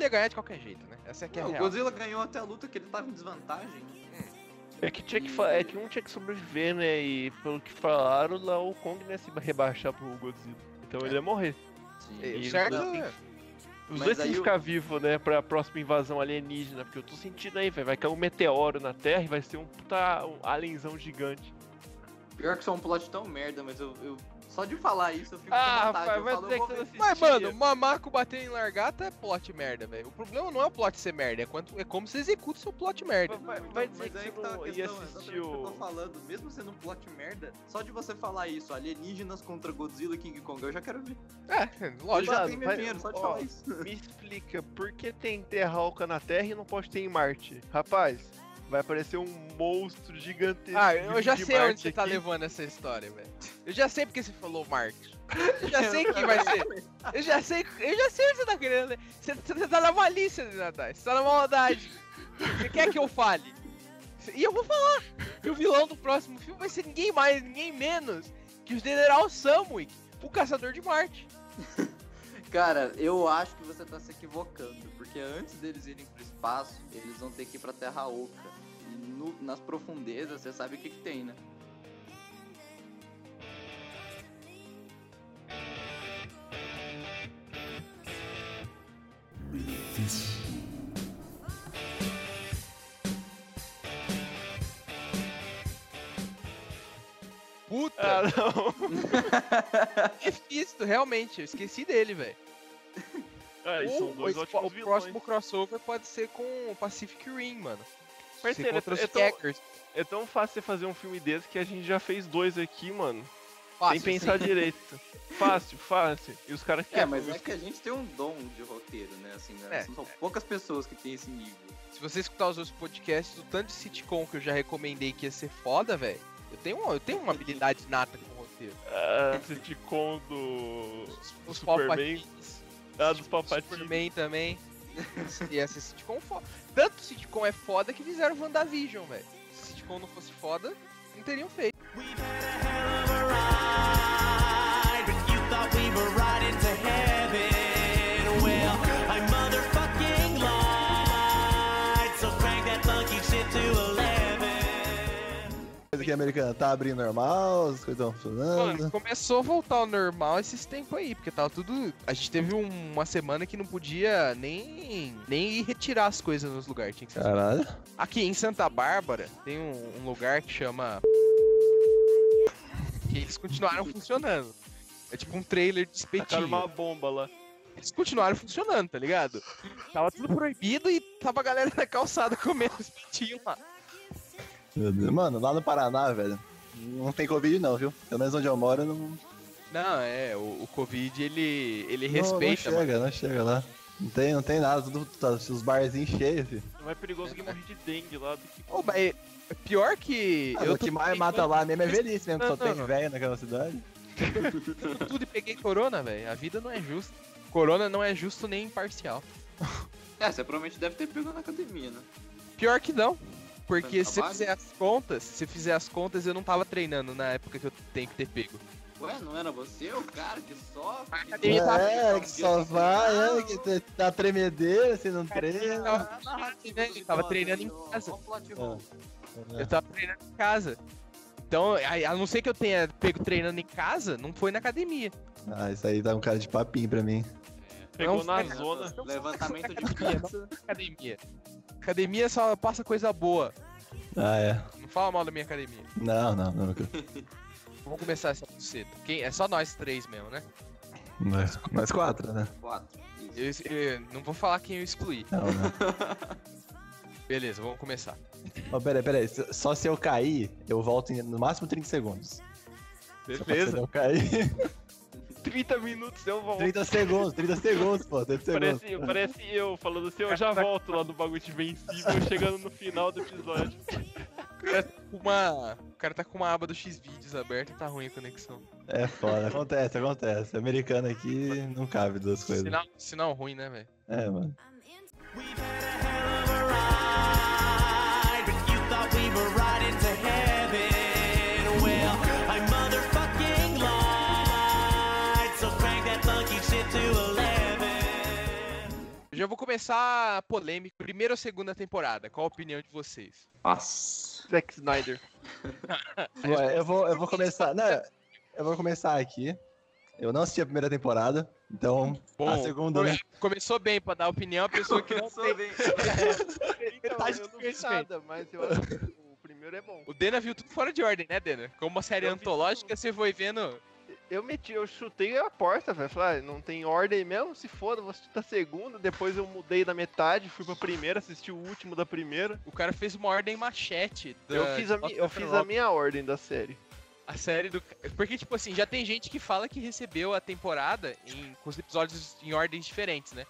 Godzilla ia ganhar de qualquer jeito, né? Essa é que é a Não, o real. Godzilla ganhou até a luta que ele tava em desvantagem. É que tinha que é que um tinha que sobreviver, né? E pelo que falaram, lá o Kong ia se rebaixar pro Godzilla. Então ele ia morrer. É, E o certo os- é- Os Mas dois têm que o- ficar vivos, né? Pra próxima invasão alienígena. Porque eu tô sentindo aí, velho. Vai cair um meteoro na Terra e vai ser um puta um alienzão gigante. Pior que só um plot tão merda, mas eu, eu- Só de falar isso eu fico Ah, com vontade. rapaz, eu vai falo, dizer eu vou que ver. você Mas, mano, mamaco bater em largata é plot merda, velho. O problema não é o plot ser merda, é, quanto, é como você executa o seu plot merda. Vai, vai dizer mas que você que tá a não ia questão, assistir exatamente o que eu tô falando. Mesmo sendo um plot merda, só de você falar isso, alienígenas contra Godzilla e King Kong, eu já quero ver. É, Eu lógico. já Mano, tenho meu dinheiro, só de ó, falar isso. Me explica, por que tem terra oca na Terra e não pode ter em Marte? Rapaz, vai aparecer um monstro gigantesco. Ah, eu já sei onde Marte você tá aqui. levando essa história, velho. Eu já sei porque você falou Marte. Eu já sei que vai ser. Eu já sei, eu já sei onde você tá querendo. Você, você tá na malícia, Natai. Você tá na maldade. Você quer que eu fale? E eu vou falar. E o vilão do próximo filme vai ser ninguém mais, ninguém menos que o General Samwick, o caçador de Marte. Cara, eu acho que você tá se equivocando, porque antes deles irem pro espaço, eles vão ter que ir pra Terra Oca. No- nas profundezas, você sabe o que que tem, né? Puta! Ah, não. Mephisto, realmente, eu esqueci dele, velho. E são dois o, ótimos o vilões. próximo crossover pode ser com o Pacific Rim, mano. Parceiro, os é tão-. É tão fácil você fazer um filme desse que a gente já fez dois aqui, mano. Fácil, Sem pensar sim. direito. Fácil, fácil. E os caras É, querem. mas é que a gente tem um dom de roteiro, né? Assim, né? É, São poucas pessoas que têm esse nível. Se você escutar os outros podcasts, o tanto de sitcom que eu já recomendei que ia ser foda, velho. Eu tenho, uma- eu tenho uma habilidade nata com roteiro. Ah, sitcom do. Os Superman. Palpatines. Ah, dos Palpatines. Superman também. E essa sitcom foda. Tanto sitcom é foda que fizeram WandaVision, velho. Se sitcom não fosse foda, não teriam feito. Que, americana? Tá abrindo normal, as coisas estão funcionando. Mano, começou a voltar ao normal esses tempos aí, porque tava tudo. A gente teve um- uma semana que não podia nem, nem ir retirar as coisas nos lugares. Tinha que ser Caralho. Aqui em Santa Bárbara tem um, um lugar que chama. Que eles continuaram funcionando. É tipo um trailer de Tacaram espetinho. uma bomba lá. Eles continuaram funcionando, tá ligado? Tava tudo proibido e tava a galera na calçada comendo espetinho lá. Meu Deus. Mano, lá no Paraná, velho, não tem Covid não, viu? Pelo menos onde eu moro, não, Não, é, o, o Covid ele, ele não, respeita, não mano. chega, não chega lá. Não tem, não tem nada, tudo, tá, os barzinhos cheios, filho. É mais perigoso que morrer de dengue lá do que. Ô, mas é pior que. Ah, eu o que mais mata lá mesmo é velhice mesmo, que só Não, tem não. velho naquela cidade. tudo e peguei corona, velho. A vida não é justa. Corona não é justo nem imparcial. É, você provavelmente deve ter pego na academia, né? Pior que não. Porque se você trabalho? fizer as contas, se fizer as contas, eu não tava treinando na época que eu tenho que ter pego. Ué, não era você o cara que só. academia tá- É, que só vai, é, que te- dá tremedeira, você não Eu treina. tava, eu tava treinando em casa. Eu tava treinando em casa. Então, a a não ser que eu tenha pego treinando em casa, não foi na academia. Ah, isso aí dá um cara de papinho pra mim. Pegou Não, na cara, zona. Levantamento de Academia, não academia. Academia só passa coisa boa. Ah, é. Não fala mal da minha academia. Não, não, não. Vamos começar essa buceta. Quem, é só nós três mesmo, né? Nós, nós quatro, né? Quatro. Eu, eu não vou falar quem eu excluí. Não, não. Beleza, vamos começar. Ó, peraí, peraí. se- Só se eu cair, eu volto em no máximo 30 segundos. Se Beleza. eu cair. 30 minutos eu volto. 30 segundos, 30 segundos, pô, 30 segundos. Parece, parece eu falando assim, eu já volto lá no bagulho de vencível, chegando no final do episódio. O cara tá com uma, o cara tá com uma aba do X-Vídeos aberta e tá ruim a conexão. É foda, acontece, acontece. Americano aqui não cabe duas coisas. Sinal, sinal ruim, né, velho? É, mano. Já vou começar polêmico. Primeira ou segunda temporada? Qual a opinião de vocês? Nossa. Zack Snyder. Ué, eu vou, eu vou começar. Não, eu vou começar aqui. Eu não assisti a primeira temporada, então a segunda, come- né? Começou bem pra dar opinião, a pessoa que não tem. Então, Metade eu do não nada, mas eu acho que o primeiro é bom. O Dena viu tudo fora de ordem, né, Dena? Como uma série Eu vi antológica, você foi vendo. Eu meti, eu chutei a porta, velho. Falei, ah, não tem ordem mesmo? Se foda, vou assistir da segunda. Depois eu mudei da metade, fui pra primeira, assisti o último da primeira. O cara fez uma ordem machete. da- Eu fiz, a, mi- eu fiz a minha ordem da série. A série do. Porque, tipo assim, já tem gente que fala que recebeu a temporada em... com os episódios em ordens diferentes, né?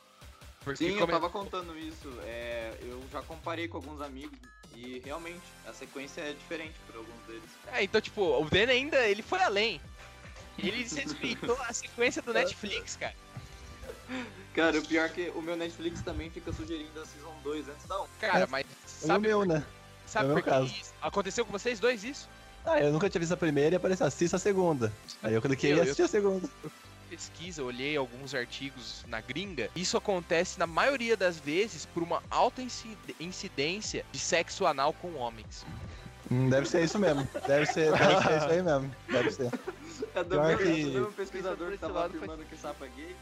Porque Sim, eu tava contando isso. É, eu já comparei com alguns amigos e realmente a sequência é diferente para alguns deles. É, então, tipo, o Dena ainda ele foi além. Ele desrespeitou a sequência do Netflix, cara. Cara, o pior é que o meu Netflix também fica sugerindo a Season 2 antes da 1. Cara, mas Foi o sabe, meu, né? sabe foi o por meu que caso. isso? Aconteceu com vocês dois isso? Ah, eu nunca tinha visto a primeira e apareceu, assista a segunda. Aí eu cliquei Eu- e eu- assisti a segunda. pesquisa, olhei alguns artigos na gringa, isso acontece na maioria das vezes por uma alta inci- incidência de sexo anal com homens. Hum, deve ser isso mesmo. Deve ser, deve ser isso aí mesmo. Deve ser. É do mesmo, que- é do mesmo pesquisador que tava afirmando que sapo é gay.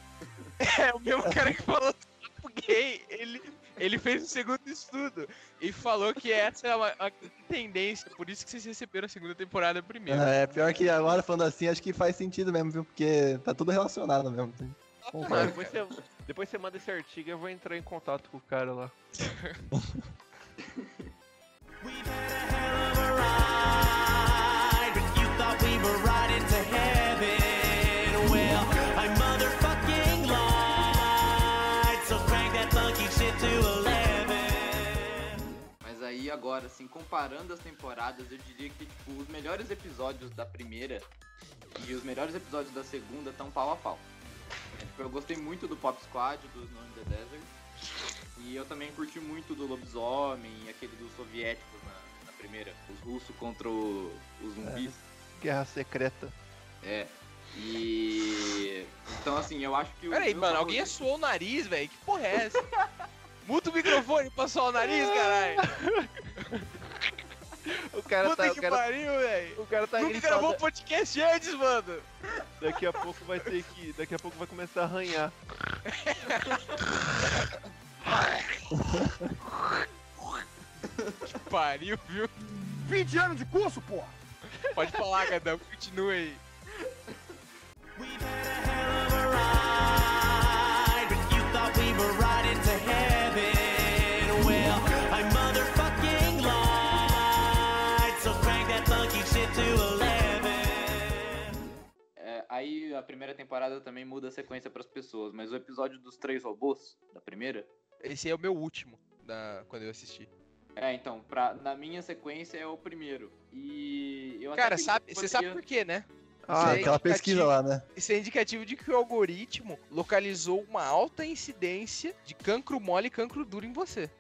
É o mesmo cara que falou sapo gay, ele, ele fez o segundo estudo e falou que essa é uma, uma tendência, por isso que vocês receberam a segunda temporada primeiro. É, pior que agora falando assim, acho que faz sentido mesmo, viu? Porque tá tudo relacionado mesmo. Ah, Concordo. depois, você, depois você manda esse artigo e eu vou entrar em contato com o cara lá. Agora, assim, comparando as temporadas, eu diria que tipo, os melhores episódios da primeira e os melhores episódios da segunda estão pau a pau. É, tipo, eu gostei muito do Pop Squad, do Snow in the Desert. E eu também curti muito do Lobisomem e aquele dos soviéticos na, na primeira. Os russos contra o- os zumbis. Guerra secreta. É. E. Então, assim, eu acho que o. Peraí, mano, alguém favorito- assoou o nariz, velho? Que porra é essa? Muta o microfone pra suar o nariz, caralho! O cara Puta tá. O que cara, pariu, velho. o cara tá Nunca gravou um podcast antes, mano. Daqui a pouco vai ter que. Daqui a pouco vai começar a arranhar. Que pariu, viu? 20 anos de curso, porra! Pode falar, Gadão. Continua aí. Aí a primeira temporada também muda a sequência pras pessoas, mas o episódio dos três robôs, da primeira, Esse é o meu último, da... quando eu assisti. é, então, pra, na minha sequência é o primeiro. E eu Cara, sabe, você sabe por quê, né? Ah, é aquela pesquisa lá, né? Isso é indicativo de que o algoritmo localizou uma alta incidência de cancro mole e cancro duro em você.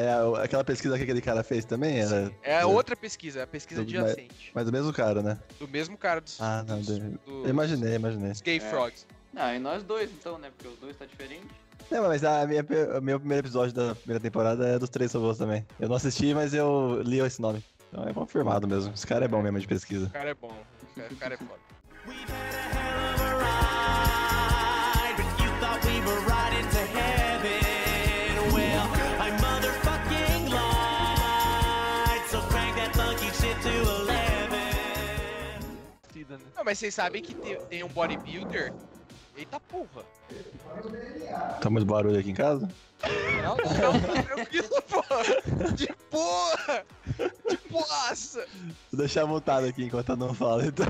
É, aquela pesquisa que aquele cara fez também era. É outra pesquisa, é a pesquisa do- adjacente. Mas do mesmo cara, né? Do mesmo cara dos, Ah, não. dos- do- dos Eu imaginei, imaginei. gay É. frogs. Não, e nós dois então, né? Porque os dois tá diferente. Não, mas a minha, o meu primeiro episódio da primeira temporada é dos três robôs também. Eu não assisti, mas eu li esse nome. Então é confirmado mesmo. Esse cara é bom mesmo de pesquisa. O cara é bom, o cara é foda. 11. Não, mas vocês sabem que tem, tem um bodybuilder. Eita porra. Tá muito barulho aqui em casa? Não, não, tá tranquilo, porra. De porra. De boaça. Vou deixar mutado aqui enquanto eu não falo, então.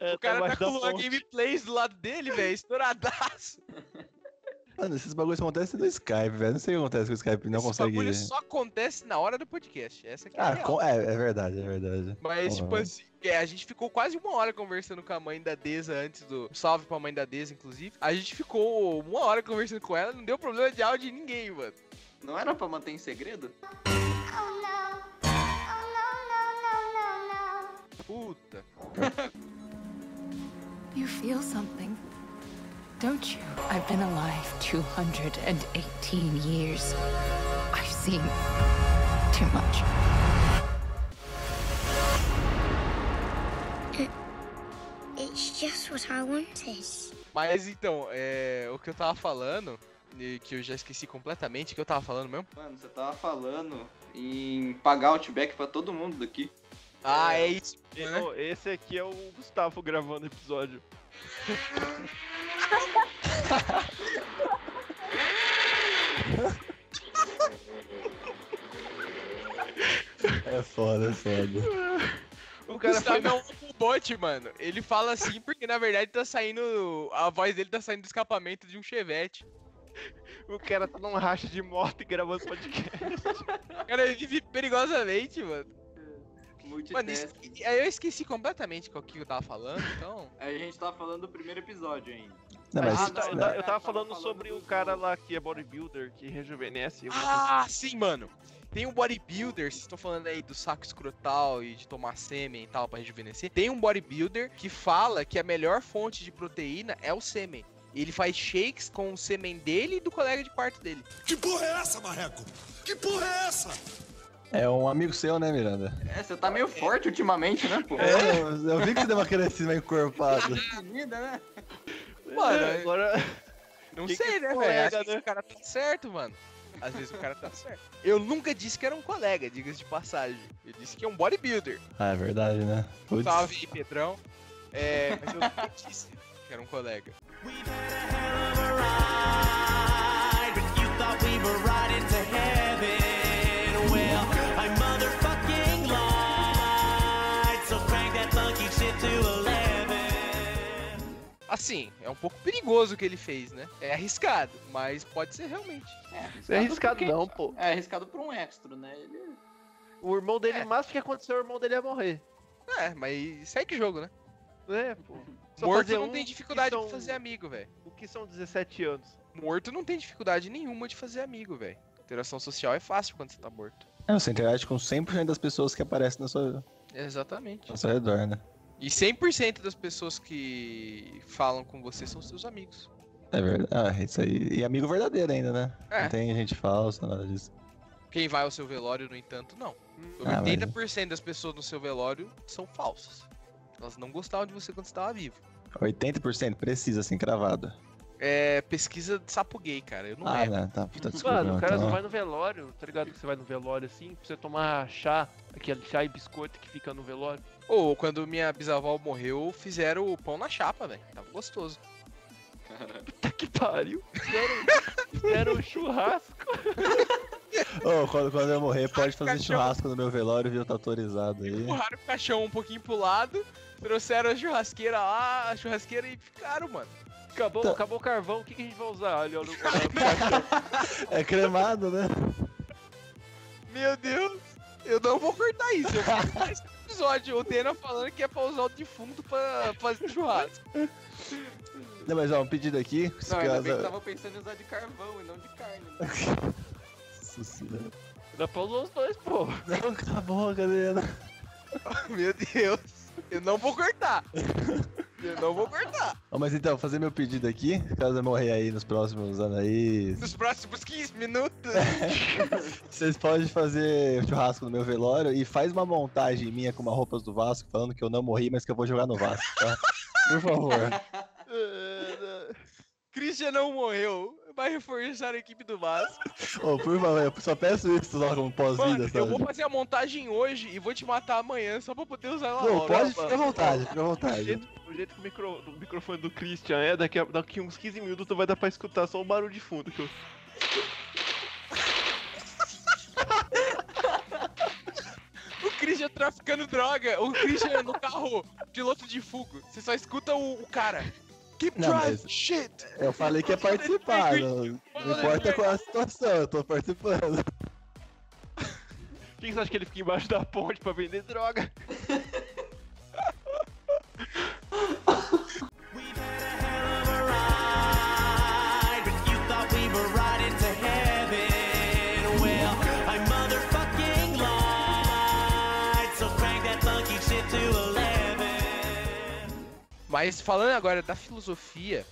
É, O cara tá da com o ponte. gameplays do lado dele, velho, estouradaço. Mano, esses bagulhos acontecem no Skype, velho. Não sei o que acontece com o Skype, não Esse consegue. bagulho só acontece na hora do podcast. Essa aqui é a Ah, real. é, é verdade, é verdade. Mas, tipo Uhum. assim, é, a gente ficou quase uma hora conversando com a mãe da Deza antes do. Salve pra mãe da Deza, inclusive. A gente ficou uma hora conversando com ela, não deu problema de áudio de ninguém, mano. Não era pra manter em segredo? Oh no. Oh no, no, no, no, no. Puta. You feel something, don't you? I've been alive 218 years. I've seen too much. It's just what I wanted. Mas então, é, o que eu tava falando, e que eu já esqueci completamente, o que eu tava falando mesmo? Mano, você tava falando em pagar outback pra todo mundo daqui. Ah, é isso. Né? Esse aqui é o Gustavo gravando o episódio. É foda, é foda. O cara Gustavo foi- é um bot, mano. Ele fala assim porque na verdade tá saindo. A voz dele tá saindo do escapamento de um chevette. O cara tá num racha de moto e gravando podcast. O cara vive perigosamente, mano. Mano, Multitask. es- aí eu esqueci completamente qual que eu tava falando, então. A gente tava falando do primeiro episódio ainda. Não, Mas eu, ta- eu ta- eu tava falando sobre o cara lá que é bodybuilder, que rejuvenesce. alguma coisa Ah, sim, mano. Tem um bodybuilder, vocês estão falando aí do saco escrotal e de tomar sêmen e tal pra rejuvenescer. Tem um bodybuilder que fala que a melhor fonte de proteína é o sêmen. Ele faz shakes com o sêmen dele e do colega de quarto dele. Que porra é essa, Marreco? Que porra é essa? É um amigo seu, né, Miranda? É, você tá meio forte ultimamente, né, pô? É, eu, eu vi que você deu uma crescida encorpada. Vida, né? Mano, É, agora. Não Que que sei, é né, velho? colega, Às vezes né? o cara tá certo, mano. Às vezes o cara tá certo. Eu nunca disse que era um colega, diga-se de passagem. Eu disse que é um bodybuilder. Ah, é verdade, né? Putz. Salve aí, Pedrão. É, mas eu nunca disse que era um colega. We've Assim, é um pouco perigoso o que ele fez, né? É arriscado, mas pode ser realmente. É arriscado porque- não, pô. É arriscado pra um extra, né? Ele... O irmão dele, É. o máximo que aconteceu, o irmão dele ia morrer. É, mas segue o jogo, né? É, pô. Só Morto não um tem dificuldade são- de fazer amigo, velho. O que são 17 anos? Morto não tem dificuldade nenhuma de fazer amigo, velho. Interação social é fácil quando você tá morto. É, você interage com 100% das pessoas que aparecem na sua, Exatamente. ao seu redor, né? E 100% das pessoas que falam com você são seus amigos. É verdade. Ah, isso aí. E amigo verdadeiro ainda, né? É. Não tem gente falsa, nada disso. Quem vai ao seu velório, no entanto, não. Ah, mas- 80% das pessoas no seu velório são falsas. Elas não gostavam de você quando você estava vivo. 80% precisa, assim, cravado. É pesquisa de sapo gay, cara. Eu não Ah, lembro. né? Tá, tá, desculpa. Mano, o cara então. só vai no velório, tá ligado? Que você vai no velório assim, pra você tomar chá, aquele chá e biscoito que fica no velório. Ou quando minha bisavó morreu, fizeram o pão na chapa, velho. Tava gostoso. Puta que pariu. Fizeram, um churrasco. Ô, quando, quando eu morrer, pode fazer churrasco no meu velório, viu? Tá autorizado aí. Empurraram o caixão um pouquinho pro lado, trouxeram a churrasqueira lá, a churrasqueira e ficaram, mano. Acabou, Tá. acabou o carvão, o que, que a gente vai usar? Olha, olha o É cremado, né? Meu Deus, eu não vou cortar isso. Eu vou cortar esse episódio. O Dena falando que é pra usar o defunto pra fazer churrasco. Não, mas ó, um pedido aqui. se Não, ainda caso- bem que tava pensando em usar de carvão e não de carne. Né? Nossa senhora. Dá pra usar os dois, pô. Não, acabou, galera. Meu Deus, eu não vou cortar. Eu não vou cortar. Mas então, fazer meu pedido aqui, caso eu morrer aí nos próximos anos aí, Nos próximos 15 minutos. vocês podem fazer churrasco no meu velório e faz uma montagem minha com uma roupas do Vasco, falando que eu não morri, mas que eu vou jogar no Vasco, tá? Por favor. Christian não morreu. Vai reforçar a equipe do Vasco. Ô, por favor, eu só peço isso só como pós-vida, eu vou fazer a montagem hoje e vou te matar amanhã só pra poder usar ela Não, logo. pode ficar à vontade, fica à vontade. Jeito, o jeito que o, micro, o microfone do Christian é, daqui a daqui uns 15 minutos vai dar pra escutar só um barulho de fundo. Que eu... O Christian traficando droga. O Christian no carro, piloto de fuga. Você só escuta o, o cara. Keep Não, driving, shit. Eu falei que ia participar, não, não importa qual é a situação, eu tô participando. Quem que você acha que ele fica embaixo da ponte pra vender droga? Mas falando agora da filosofia,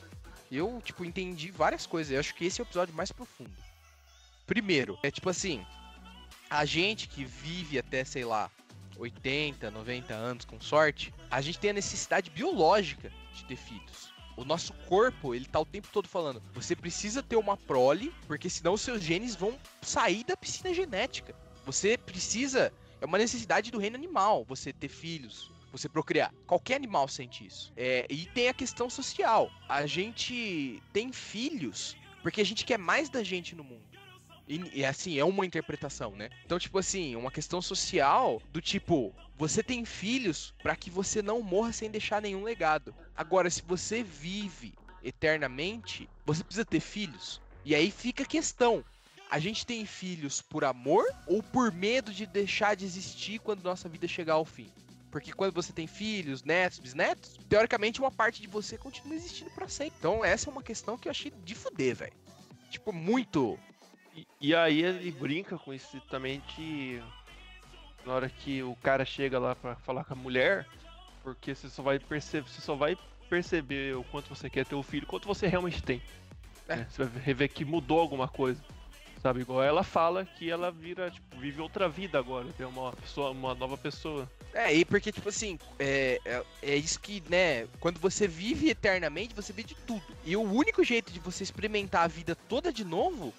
eu, tipo, entendi várias coisas. Eu acho que esse é o episódio mais profundo. Primeiro, é tipo assim, a gente que vive até, sei lá, 80, 90 anos com sorte, a gente tem a necessidade biológica de ter filhos. O nosso corpo, ele tá o tempo todo falando, você precisa ter uma prole, porque senão os seus genes vão sair da piscina genética. Você precisa, é uma necessidade do reino animal, você ter filhos, você procriar. Qualquer animal sente isso. É, e tem a questão social. A gente tem filhos porque a gente quer mais da gente no mundo. E, e, assim, é uma interpretação, né? Então, tipo assim, uma questão social do tipo, você tem filhos para que você não morra sem deixar nenhum legado. Agora, se você vive eternamente, você precisa ter filhos. E aí fica a questão. A gente tem filhos por amor ou por medo de deixar de existir quando nossa vida chegar ao fim? Porque quando você tem filhos, netos, bisnetos, teoricamente uma parte de você continua existindo pra sempre. Então essa é uma questão que eu achei de fuder, velho. Tipo, muito. E, e aí ele brinca com isso também de. Na hora que o cara chega lá pra falar com a mulher, porque você só vai perceber, você só vai perceber o quanto você quer ter o filho, quanto você realmente tem. É. né? Você vai rever que mudou alguma coisa. Sabe, igual ela fala que ela vira, tipo, vive outra vida agora, tem uma pessoa, uma nova pessoa. É, e porque, tipo assim, é, é, é isso que, né, quando você vive eternamente, você vê de tudo. E o único jeito de você experimentar a vida toda de novo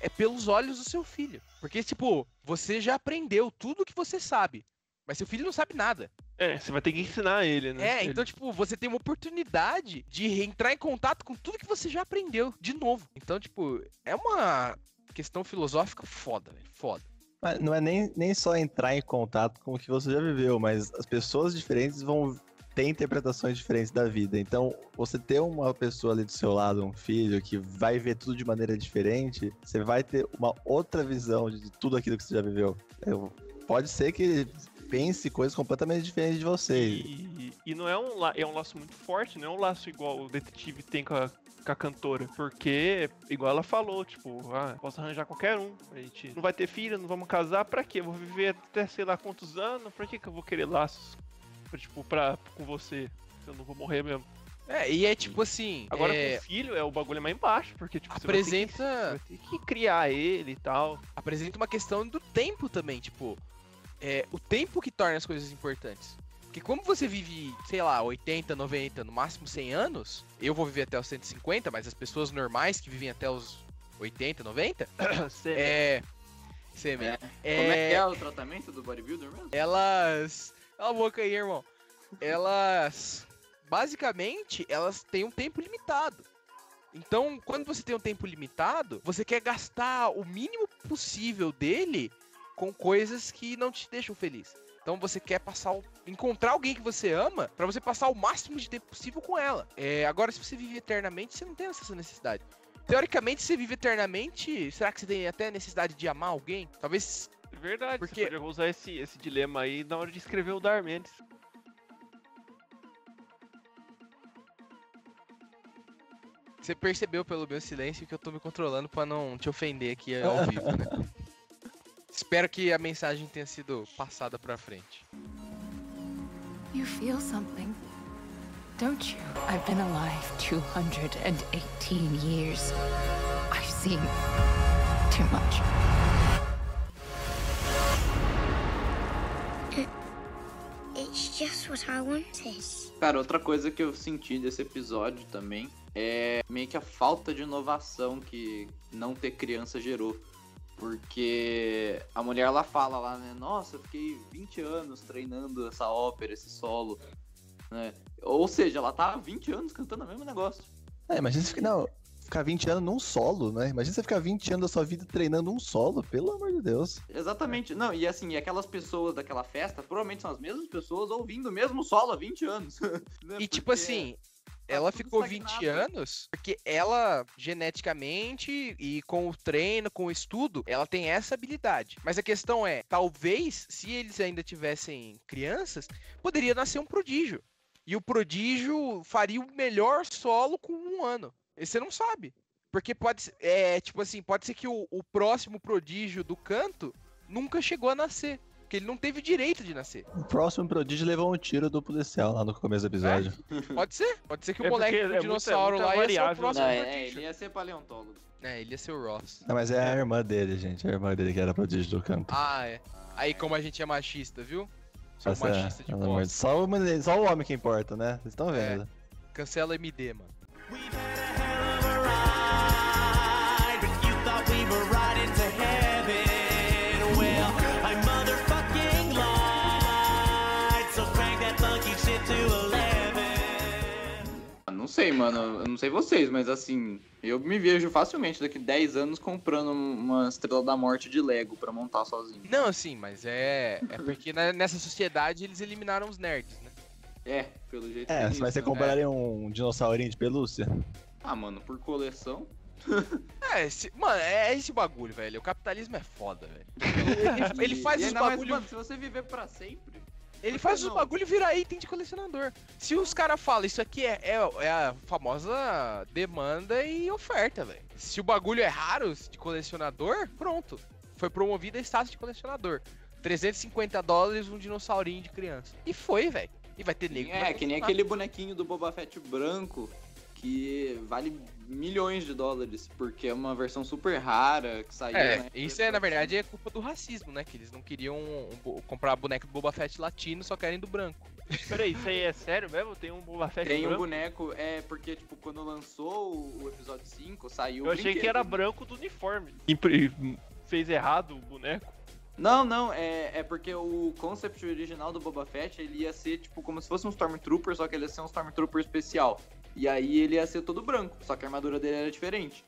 é pelos olhos do seu filho. Porque, tipo, você já aprendeu tudo que você sabe, mas seu filho não sabe nada. É, você vai ter que ensinar ele, né? É, então, tipo, você tem uma oportunidade de entrar em contato com tudo que você já aprendeu de novo. Então, tipo, é uma questão filosófica foda, velho. Foda. Mas não é nem, nem só entrar em contato com o que você já viveu, mas as pessoas diferentes vão ter interpretações diferentes da vida. Então, você ter uma pessoa ali do seu lado, um filho, que vai ver tudo de maneira diferente, você vai ter uma outra visão de tudo aquilo que você já viveu. Eu- pode ser que pense coisas completamente diferentes de você. E, e não é um, é um laço muito forte, não é um laço igual o detetive tem com a, com a cantora. Porque, igual ela falou, tipo, ah, posso arranjar qualquer um. A gente não vai ter filho, não vamos casar, pra quê? Eu vou viver até sei lá quantos anos, pra que, que eu vou querer laços? Pra, tipo, pra, com você, se eu não vou morrer mesmo. É, e é tipo assim. Agora é, com o filho é o bagulho mais embaixo, porque tipo, você apresenta. vai ter que, vai ter que criar ele e tal. apresenta uma questão do tempo também, tipo, é, o tempo que torna as coisas importantes. Porque como você vive, sei lá, 80, 90, no máximo 100 anos, eu vou viver até os 150, mas as pessoas normais que vivem até os 80, 90, é... Sêmen. Como é que é o tratamento do bodybuilder mesmo? Elas... Cala a boca aí, irmão. Elas... Basicamente, elas têm um tempo limitado. Então, quando você tem um tempo limitado, você quer gastar o mínimo possível dele com coisas que não te deixam feliz. Então você quer passar o... encontrar alguém que você ama pra você passar o máximo de tempo possível com ela. É, agora, se você vive eternamente, você não tem essa necessidade. Teoricamente, se você vive eternamente, será que você tem até necessidade de amar alguém? Talvez. Verdade, Porque- você podia usar esse, esse dilema aí na hora de escrever o Darmendes. Você percebeu pelo meu silêncio que eu tô me controlando pra não te ofender aqui ao vivo, né? Espero que a mensagem tenha sido passada pra frente. You feel something, don't you? I've been alive 218 years. I've seen too much. It's just what I wanted. Cara, outra coisa que eu senti desse episódio também é meio que a falta de inovação que não ter criança gerou. Porque a mulher ela fala lá, né? Nossa, eu fiquei 20 anos treinando essa ópera, esse solo. Né? Ou seja, ela tá há 20 anos cantando o mesmo negócio. É, imagina você ficar, não, ficar 20 anos num solo, né? Imagina você ficar 20 anos da sua vida treinando um solo, pelo amor de Deus. Exatamente. Não, e assim, aquelas pessoas daquela festa provavelmente são as mesmas pessoas ouvindo o mesmo solo há 20 anos. né? E tipo Porque- assim, ela tudo ficou 20 estagnado. anos porque ela, geneticamente e com o treino, com o estudo, ela tem essa habilidade. Mas a questão é, talvez, se eles ainda tivessem crianças, poderia nascer um prodígio. E o prodígio faria o melhor solo com um ano. E você não sabe. Porque pode ser, é, tipo assim, pode ser que o, o próximo prodígio do canto nunca chegou a nascer. Porque ele não teve direito de nascer. O próximo prodígio levou um tiro do policial lá no começo do episódio. Pode ser. Pode ser que o É moleque do é dinossauro muita lá ia ser o variável, próximo Não, é, é, prodígio. ele ia ser paleontólogo. É, ele ia ser o Ross. Não, mas é a irmã dele, gente. É a irmã dele que era prodígio do canto. Ah, é. Aí como a gente é machista, viu? Sou Essa é- machista de bosta. só, só o homem que importa, né? Vocês estão É. vendo. Cancela MD, mano. Não sei, mano. Eu não sei vocês, mas assim, eu me vejo facilmente daqui 10 anos comprando uma Estrela da Morte de Lego pra montar sozinho. Não, sim, mas é. É porque na- nessa sociedade eles eliminaram os nerds, né? É, pelo jeito É, que mas você né? compraria um dinossaurinho de pelúcia? Ah, mano, por coleção. É, esse, mano, é esse bagulho, velho. O capitalismo é foda, velho. Ele, ele faz E os ainda mais, bagulho. mano, se você viver pra sempre. Ele faz os bagulho virar item de colecionador. Se os caras falam, isso aqui é, é, é a famosa demanda e oferta, velho. Se o bagulho é raro de colecionador, pronto. Foi promovido a status de colecionador. 350 dólares um dinossaurinho de criança. E foi, velho. E vai ter nego. É, que nem aquele bonequinho do Boba Fett branco que vale milhões de dólares, porque é uma versão super rara que saiu, É, né? isso é, na verdade, é culpa do racismo, né? Que eles não queriam um comprar boneco do Boba Fett latino, só querem do branco. Peraí, isso aí é sério mesmo? Tem um Boba Fett Tem um branco? boneco, é, porque, tipo, quando lançou o, episódio 5, saiu Eu achei que era branco do uniforme. Impre- Fez errado o boneco. Não, não, é, é porque o concept original do Boba Fett, ele ia ser, tipo, como se fosse um Stormtrooper, só que ele ia ser um Stormtrooper especial. E aí ele ia ser todo branco, só que a armadura dele era diferente.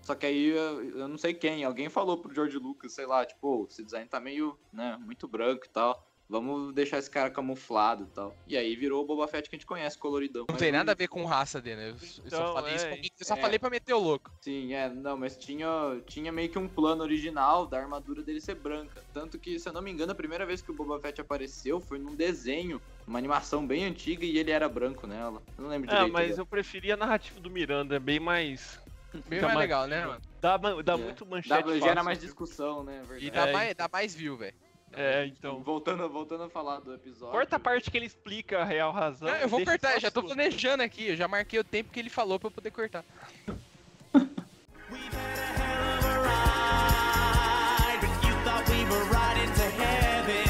Só que aí eu, não sei quem, alguém falou pro George Lucas, sei lá, tipo, "Ô, esse design tá meio, né, muito branco e tal. Vamos deixar esse cara camuflado e tal. E aí virou o Boba Fett que a gente conhece, coloridão. Não tem nada a ver com raça dele, né? Eu, eu só Então, falei isso é, pra, eu só é. falei pra meter o louco. Sim, é, não, mas tinha, tinha meio que um plano original da armadura dele ser branca. Tanto que, se eu não me engano, a primeira vez que o Boba Fett apareceu foi num desenho, uma animação bem antiga e ele era branco nela. Eu não lembro Ah, direito. mas agora. eu preferia a narrativa do Miranda, é bem mais. Bem mais legal, né, mano? Dá, dá É. muito manchete Dá, fácil. gera mais discussão, né? E Verdade. dá, É, mais, dá mais view, velho. É, então. Voltando, voltando a falar do episódio. Corta a parte que ele explica a real razão. Não, eu vou cortar, já tô planejando aqui, eu já marquei o tempo que ele falou pra eu poder cortar. ride, but you thought we were riding to heaven.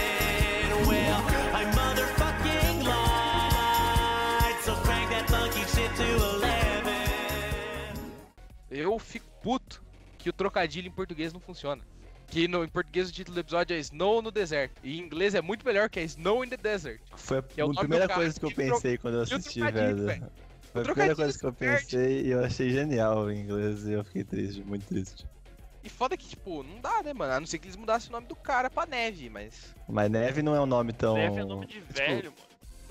Well, I motherfucking lied. So crank that funky shit to 11. Eu fico puto que o trocadilho em português não funciona. Que no, em português o título do episódio é Snow no deserto. E em inglês é muito melhor que é Snow in the Desert. Foi a é primeira coisa que eu pensei quando eu assisti, velho. velho. Foi a primeira coisa que eu pensei e eu achei genial em inglês e eu fiquei triste, muito triste. E foda que, tipo, não dá, né, mano? A não ser que eles mudassem o nome do cara pra Neve, mas. Mas Neve não é um nome tão. Neve é nome de velho, mano.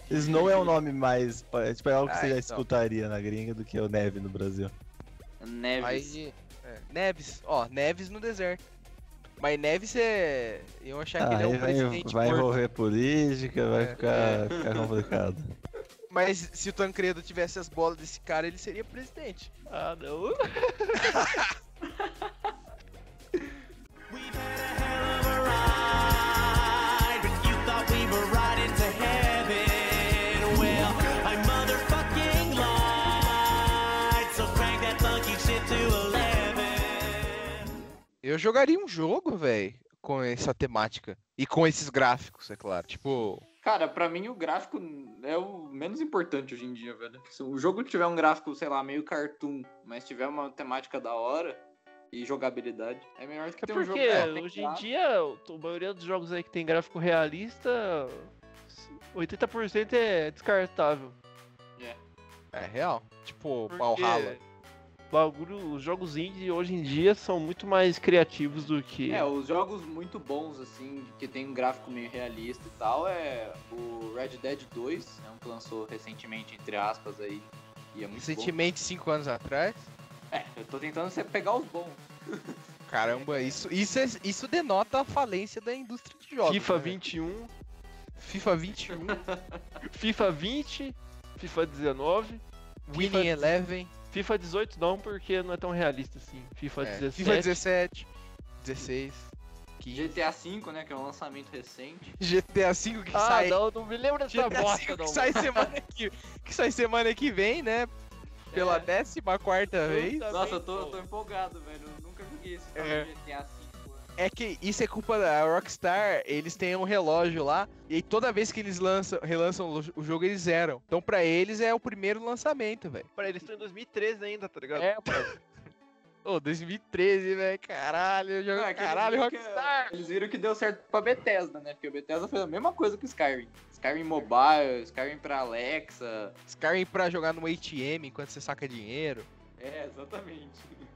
Snow é um nome mais. pa- Tipo, é algo que Ah, você já então. escutaria na gringa do que o Neve no Brasil. Neves. Aí, é, Neves, ó, Neves no deserto. Mas Neves é. Eu achar que Ah, ele é um vai, presidente vai morto. envolver política, vai É. ficar, ficar complicado. Mas se o Tancredo tivesse as bolas desse cara, ele seria presidente. Ah, não. Eu jogaria um jogo, velho, com essa temática. E com esses gráficos, é claro. Tipo. Cara, pra mim o gráfico é o menos importante hoje em dia, velho. Se o jogo tiver um gráfico, sei lá, meio cartoon, mas tiver uma temática da hora e jogabilidade, é melhor do que É ter um jogo porque hoje em dia, o- a maioria dos jogos aí que tem gráfico realista, 80% é descartável. É real. Tipo, Porque Valhalla. Bagulho, os jogos indie hoje em dia são muito mais criativos do que. É, os jogos muito bons, assim, que tem um gráfico meio realista e tal, é o Red Dead 2, é um que lançou recentemente, entre aspas, aí, e é muito Recentemente, cinco anos atrás. É, eu tô tentando sempre pegar os bons. Caramba, isso, isso, é- isso denota a falência da indústria de jogos. FIFA né? 21, FIFA 21, FIFA 20, FIFA 19, Winning Eleven, FIFA 18 não, porque não é tão realista assim. FIFA é, 17. FIFA 17, 16, 15. GTA V, né, que é um lançamento recente. GTA V que Ah, sai. não, não me lembro dessa GTA bosta, não. que sai semana que, que sai semana que vem, né? Pela É. décima quarta vez. Nossa, eu tô, tô empolgado, velho. Eu nunca joguei esse É. GTA V. É que isso é culpa da Rockstar, eles têm um relógio lá, e aí toda vez que eles lançam, relançam o- jogo, eles zeram. Então pra eles é o primeiro lançamento, velho. Peraí, eles estão em 2013 ainda, tá ligado? É. Ô, 2013, velho, caralho, jogo, é que caralho, Rockstar. que, eles viram que deu certo pra Bethesda, né? Porque a Bethesda fez a mesma coisa que o Skyrim. Skyrim Mobile, Skyrim pra Alexa. Skyrim pra jogar no ATM enquanto você saca dinheiro. É, exatamente.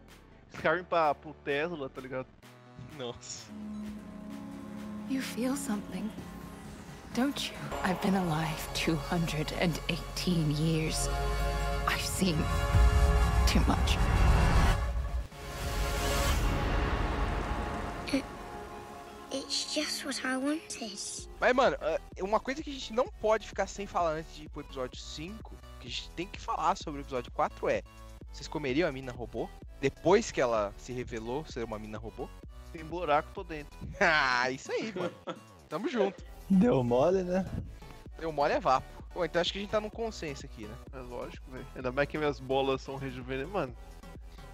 Skyrim pra, pro Tesla, tá ligado? Nossa. You feel something, don't you? I've been alive 218 years. I've seen too much. It's just what I wanted. Mas, mano, é, uma coisa que a gente não pode ficar sem falar antes de ir pro episódio 5, que a gente tem que falar sobre o episódio 4 é: vocês comeriam a mina robô? Depois que ela se revelou ser uma mina robô? Tem buraco, tô dentro. ah, isso aí, mano. Tamo junto. Deu mole, né? Deu mole é vapo. Pô, então acho que a gente tá num consenso aqui, né? É lógico, velho. Ainda mais que minhas bolas são rejuvenescidas. Mano,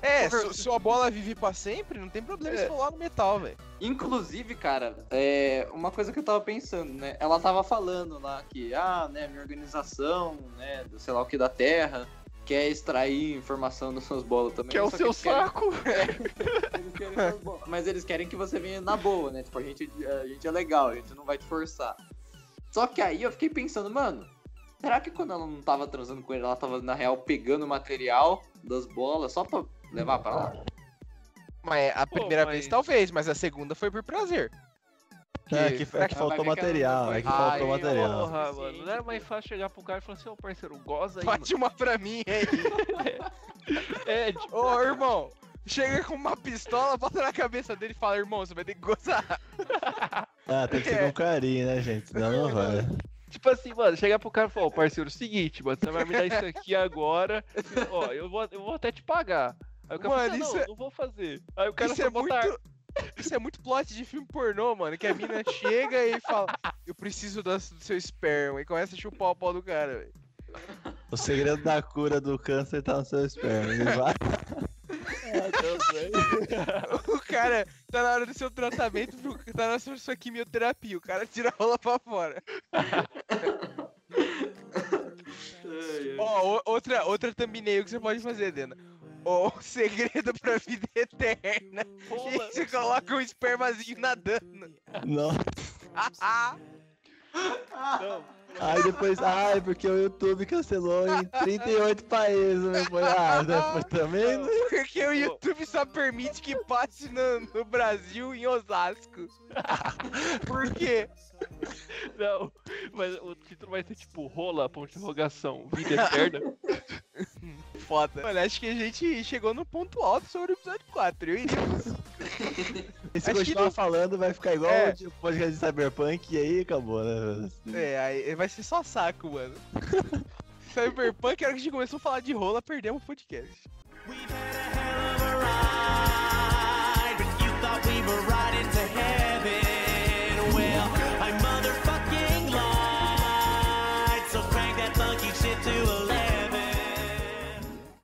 É, se se sua bola vive pra sempre, não tem problema É. se rolar no metal, velho. Inclusive, cara, é uma coisa que eu tava pensando, né? Ela tava falando lá que, ah, né, minha organização, né, do sei lá o que da Terra, quer extrair informação das suas bolas também. que é o seu eles querem- saco. eles querem suas bolas. Mas eles querem que você venha na boa, né? Tipo, a gente, a gente é legal, a gente não vai te forçar. Só que aí eu fiquei pensando, mano, será que quando ela não tava transando com ele, ela tava, na real, pegando o material das bolas só pra levar pra lá? Mas a Pô, primeira mas- vez talvez, mas a segunda foi por prazer. É que, é que vai faltou ver que ela material, é que faltou Ai, material. Porra, mano. Não era mais fácil chegar pro cara e falar assim, ô parceiro, goza aí. Bate uma pra mim mano. É, tipo, Ô, irmão, chega com uma pistola, bota na cabeça dele e fala, irmão, você vai ter que gozar. Ah, tem que ser com carinho, né, gente? Senão não vai. tipo assim, mano, chegar pro cara e falar, ô parceiro, seguinte, mano, você vai me dar isso aqui agora. Ó, eu vou, eu vou até te pagar. Aí o cara Mano, fala, assim, isso não, é- não vou fazer. Aí o cara Isso só é bota muito... Isso é muito plot de filme pornô, mano. Que a mina chega e fala: Eu preciso do, seu esperma. E começa a chupar o pau do cara, velho. O segredo da cura do câncer tá no seu esperma. Ele vai. O cara tá na hora do seu tratamento, tá na sua, sua quimioterapia. O cara tira a rola pra fora. Ó, o- outra, outra thumbnail que você pode fazer, Dena. O segredo pra vida eterna. E aí você coloca um espermazinho nadando. Nossa. Não. Aí depois, ai, porque o YouTube cancelou em 38 países. Depois, ah, depois também. né? Porque o YouTube só permite que passe no, no Brasil em Osasco. Por quê? Não, mas o título vai ser tipo rola, ponto de interrogação, vida eterna. Foda. Mano, acho que a gente chegou no ponto alto sobre o episódio 4. Eu iria. E se Acho continuar não- falando, vai ficar igual É. o podcast de Cyberpunk e aí acabou, né? É, aí vai ser só saco, mano. Cyberpunk, a hora que a gente começou a falar de rola, perdemos o podcast. ride,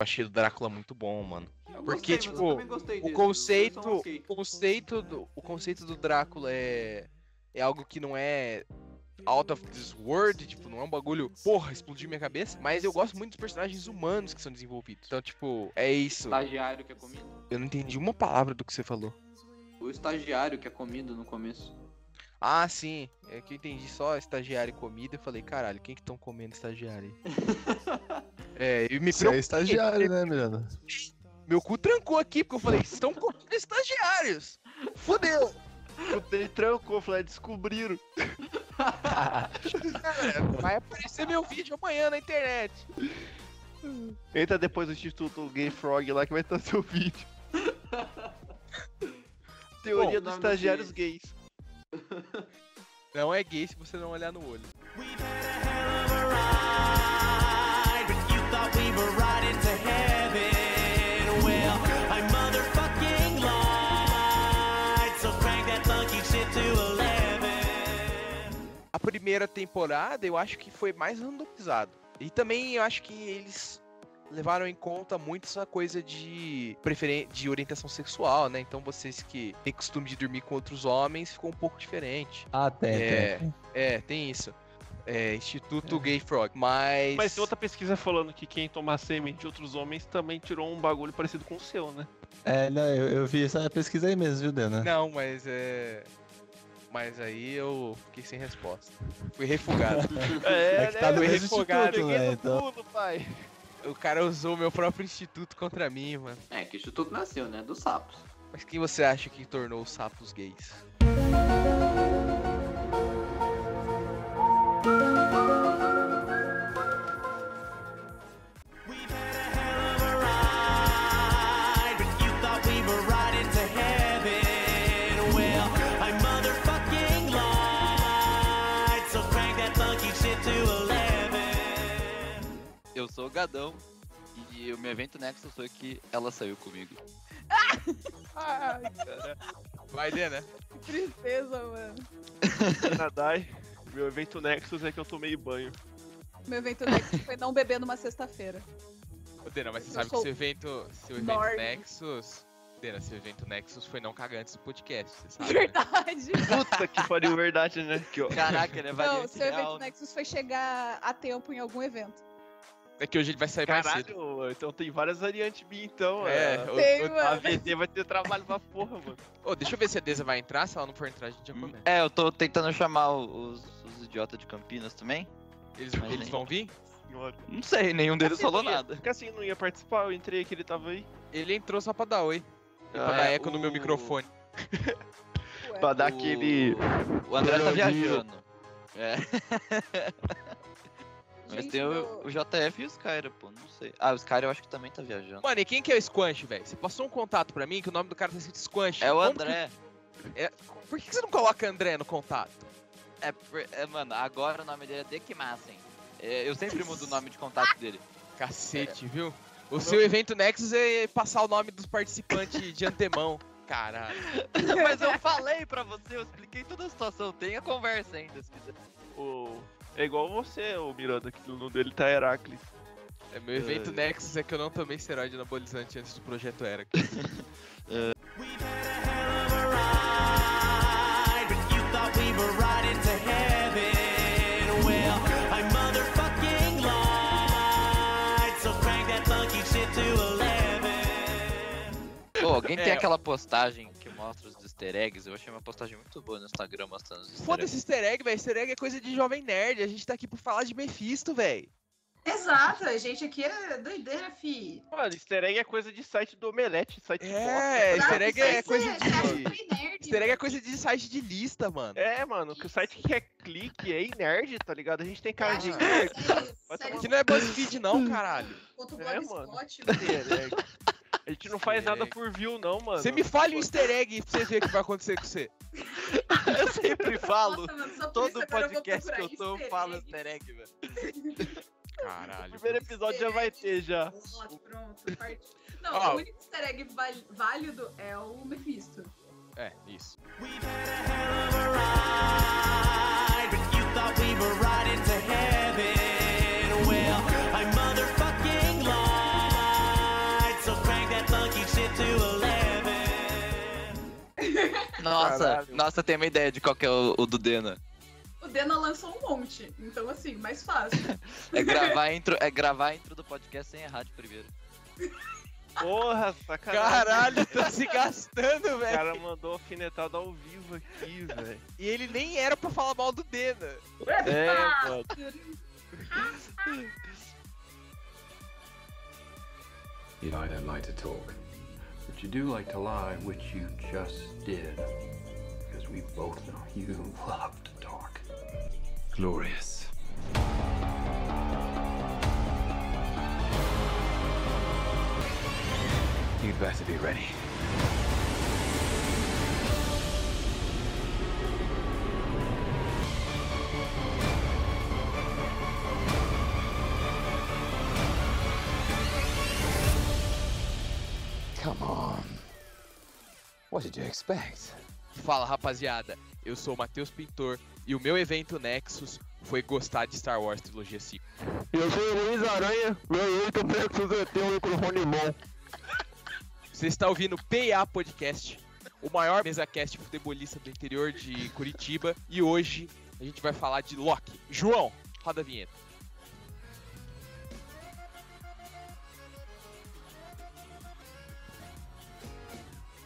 achei do Drácula muito bom, mano. Eu Porque, gostei, tipo, o conceito, o conceito do, o conceito do Drácula é é algo que não é out of this world, tipo, não é um bagulho, porra, explodiu minha cabeça, mas eu gosto muito dos personagens humanos que são desenvolvidos. Então, tipo, é isso. Estagiário que é comido. Eu não entendi uma palavra do que você falou. O estagiário que é comido no começo. Ah, sim. É que eu entendi só estagiário e comida. Eu falei, caralho, quem que estão comendo estagiário aí? é, e me Você é estagiário, né, Miranda? Meu cu trancou aqui, porque eu falei, estão comendo estagiários. Fudeu. Ele trancou, falei, descobriram. Cara, vai aparecer meu vídeo amanhã na internet. Entra depois do Instituto Gay Frog lá que vai estar seu vídeo. Teoria Bom, dos estagiários gays. Não é gay se você não olhar no olho. Primeira temporada eu acho que foi mais randomizado. E também eu acho que eles levaram em conta muito essa coisa de preferen de orientação sexual, né? Então vocês que têm costume de dormir com outros homens ficou um pouco diferente. Ah, tem, É, tem. é, tem isso. É, Instituto Gay Frog. Mas. Mas tem outra pesquisa falando que quem toma sêmen de outros homens também tirou um bagulho parecido com o seu, né? É, não, eu, eu vi essa pesquisa aí mesmo, viu, Dana? Não, mas é. Mas aí eu fiquei sem resposta. Fui refugado. É que tá no Fui instituto, né? Então... Tudo, pai. O cara usou meu próprio instituto contra mim, mano. É, que o instituto nasceu, né? Dos sapos. Mas quem você acha que tornou os sapos gays? Eu sou o Gadão e o meu evento Nexus foi que ela saiu comigo. Ai, Vai, Dena. que tristeza, mano. Nadai. Meu evento Nexus é que eu tomei banho. Meu evento Nexus foi não beber numa sexta-feira. Ô, Dena, mas você Eu sabe que seu evento. Seu evento. Nexus. Dena, seu evento Nexus foi não cagar antes do podcast, você sabe? né? Verdade. Puta que pariu, verdade, né? Que, ó. Caraca, ele é Não, seu evento real. Nexus foi chegar a tempo em algum evento. É que hoje ele vai sair mais cedo. Caralho, então tem várias variantes minha, então. É, é. o- Tem, o- mano. A VT vai ter trabalho pra porra, mano. Ô, deixa eu ver se a Deza vai entrar. Se ela não for entrar, a gente já começa. É, eu tô tentando chamar os, os idiotas de Campinas também. Eles, Mas eles nem- vão vir? Senhora. Não sei, nenhum deles Assim, falou ia- nada. Porque assim não ia participar, eu entrei aqui, ele tava aí. Ele entrou só pra dar oi. E pra Ah, dar é, eco no meu o- microfone. Ué. Pra dar O- aquele. O André tá viajando. É. Mas Gente, tem o, o JF e o Skyra, pô, não sei. Ah, o Skyra eu acho que também tá viajando. Mano, e quem que é o Squanch, velho? Você passou um contato pra mim que o nome do cara tá escrito Squanch. É o Como que- André. Por que você não coloca André no contato? É, é, mano, agora o nome dele é Dekimasen. É, eu sempre mudo o nome de contato dele. Cacete, viu? O seu evento Nexus é passar o nome dos participantes de antemão. Caralho. Mas eu falei pra você, eu expliquei toda a situação. Tem a conversa ainda, se quiser. O... É igual você, o Miranda, que no nome dele tá Heracles. É, meu evento É. Nexus é que eu não tomei esteroide anabolizante antes do projeto to 11. Pô, alguém tem É. aquela postagem mostra os easter eggs? Eu achei uma postagem muito boa no Instagram mostrando os easter Foda-se easter egg, velho. Easter egg é coisa de jovem nerd. A gente tá aqui por falar de Mephisto, velho. Exato, a gente aqui é doideira, fi. Mano, easter egg é coisa de site do Omelete, site É, easter egg é coisa é- você acha de. nerd, Easter egg é coisa de site de lista, mano. É, mano, que o site que é clique é nerd, tá ligado? A gente tem cara de nerd. Tomar Que não é BuzzFeed, não, caralho. Ponto É, blogspot, mano. Easter egg. A gente não faz nada por view, não, mano. Você me fale um easter egg pra você ver o que vai acontecer com você. Eu sempre falo. Nossa, mano, Todo isso agora eu podcast que eu tô, eu easter falo egg. easter egg, velho. Caralho. O primeiro episódio já vai ter já. Plot, Pronto, parte. Não, Ó. o único easter egg válido é o Mephisto. É, isso. Ride, but you thought we were riding to heaven. Nossa, Caralho. nossa, tem uma ideia de qual que é o, o do Dena. O Dena lançou um monte, então assim, mais fácil. É gravar a intro, é gravar intro do podcast sem errar de primeiro. Porra, sacanagem. Caralho, tá se gastando, O velho. cara mandou alfinetada ao vivo aqui, velho. E ele nem era pra falar mal do Dena. É, mano. You know, I don't like to talk, you do like to lie, which you just did. Because we both know you love to talk. Glorious. You'd better be ready. What did you expect? Fala, rapaziada. Eu sou o Matheus Pintor e o meu evento Nexus foi gostar de Star Wars Trilogia 5. Eu sou o Luiz Aranha, meu oito Nexus é ter um microfone bom. Você está ouvindo PA Podcast, o maior mesa-cast futebolista do interior de Curitiba. E hoje a gente vai falar de Loki. João, roda a vinheta.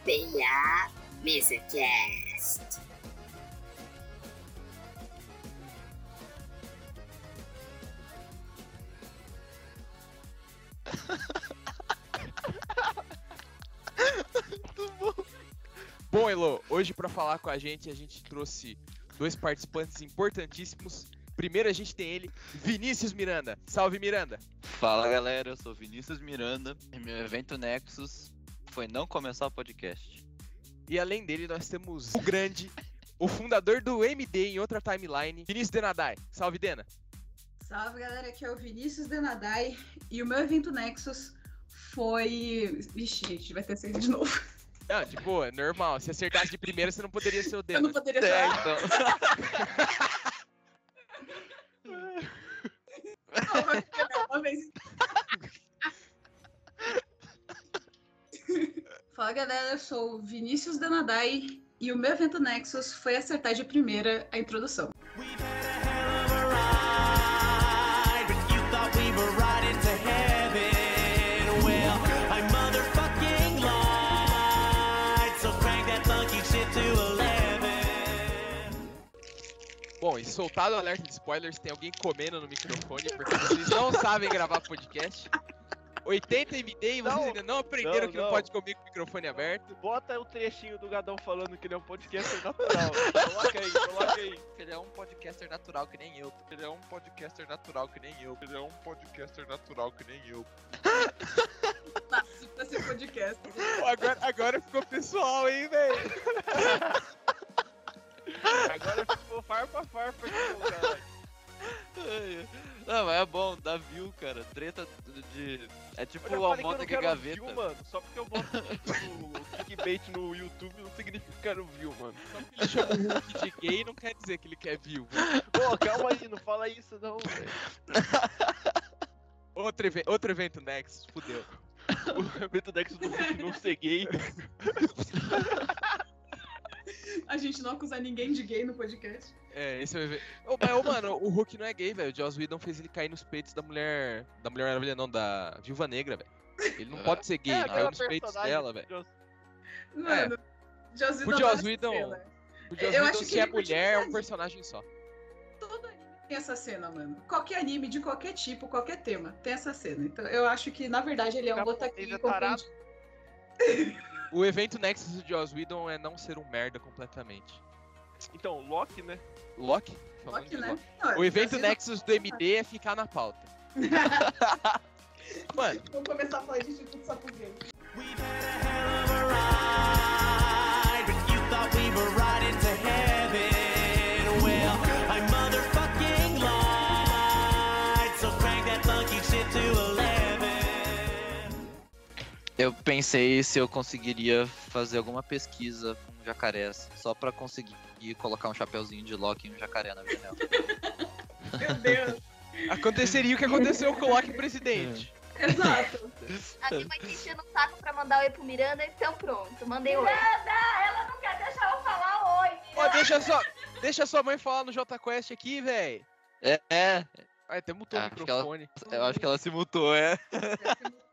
PA MesaCast. Bom, Elo, hoje para falar com a gente, a gente trouxe dois participantes importantíssimos. Primeiro a gente tem ele, Vinícius Miranda. Salve, Miranda. Fala galera, eu sou Vinícius Miranda e meu evento Nexus foi não começar o podcast. E além dele, nós temos o grande, o fundador do MD em outra timeline, Vinícius Denadai. Salve, Dena. Salve galera, aqui é o Vinícius Denadai e o meu evento Nexus foi. Vixe, gente, vai ter sido de novo. Não, de boa, normal. Se acertasse de primeira, você não poderia ser o Dena. Eu não poderia ser. É, então. Não, ficar uma vez. Fala galera, eu sou o Vinícius Denadai e o meu evento Nexus foi acertar de primeira a introdução. Ride, but you thought we were riding to heaven. Well, I motherfucking lied. So crank that funky shit to 11. Bom, e soltado o alerta de spoilers, tem alguém comendo no microfone, porque vocês não sabem gravar podcast. 80 MD e vocês ainda não aprenderam não, que não, não. pode comer com o microfone aberto. Bota o trechinho do Gadão falando que ele é um podcaster natural. coloca aí, coloca aí. Ele é um podcaster natural que nem eu. Ele é um podcaster natural que nem eu. Ele é um podcaster natural que nem eu. Nasci pra ser podcast. Agora, agora ficou pessoal, hein, velho? Agora ficou farpa farpa aqui, caralho. Não, mas é bom, dá view, cara. Treta de É tipo o que Almôndega quero Gaveta. view, mano. Só porque eu boto o clickbait no YouTube não significa que eu quero view, mano. Ele chama o Hulk de gay não quer dizer que ele quer view. Pô, calma aí, não fala isso não, velho. Outro, eve- outro evento Nexus, fudeu. O evento Nexus do Hulk não ser gay. A gente não acusar ninguém de gay no podcast. É, esse é o evento. Ô, mas, ô, mano, o Hulk não é gay, velho. O Joss Whedon fez ele cair nos peitos da mulher. Da Mulher Maravilha, não, da Viúva Negra, velho. Ele não pode ser gay, É, ele caiu nos peitos dela, velho. Mano, Joss O Whedon Joss adora Whedon. cena. O Joss Eu Whedon, acho que se é mulher, é um personagem só. Tem essa cena, mano. Qualquer anime de qualquer tipo, qualquer tema, tem essa cena. Então eu acho que, na verdade, ele é um botaquinho tarado. O evento Nexus do Joss Whedon é não ser um merda completamente. Então, Loki, né? Loki? Falando Loki, de né? Loki. Não, O evento Nexus do MD é ficar na pauta. Mano, Vamos começar a falar de Instituto Sapugay. ride, but you thought we were riding Eu pensei se eu conseguiria fazer alguma pesquisa com jacarés, só pra conseguir colocar um chapeuzinho de Loki e um jacaré na real. Meu Deus. aconteceria o que aconteceu com o Loki presidente. Exato. A minha mãe tá enchendo o saco pra mandar oi pro Miranda, então pronto, mandei oi. Miranda, ela não quer deixar eu falar oi. Ó, deixa só. Deixa sua mãe falar no JQuest aqui, véi. É, é. Ai, até mutou o que ela- microfone. Eu acho que ela se mutou, é. A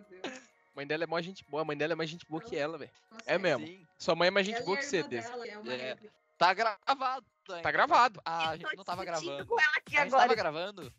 mãe dela é mó gente boa, a mãe dela é mais gente boa que ela, velho. É mesmo. Sim. Sua mãe é mais gente Ela boa é que a você, dela, é É. Tá gravado. ainda. Tá gravado. Ah, a gente não tava gravando. com ela aqui A gente agora. tava gravando?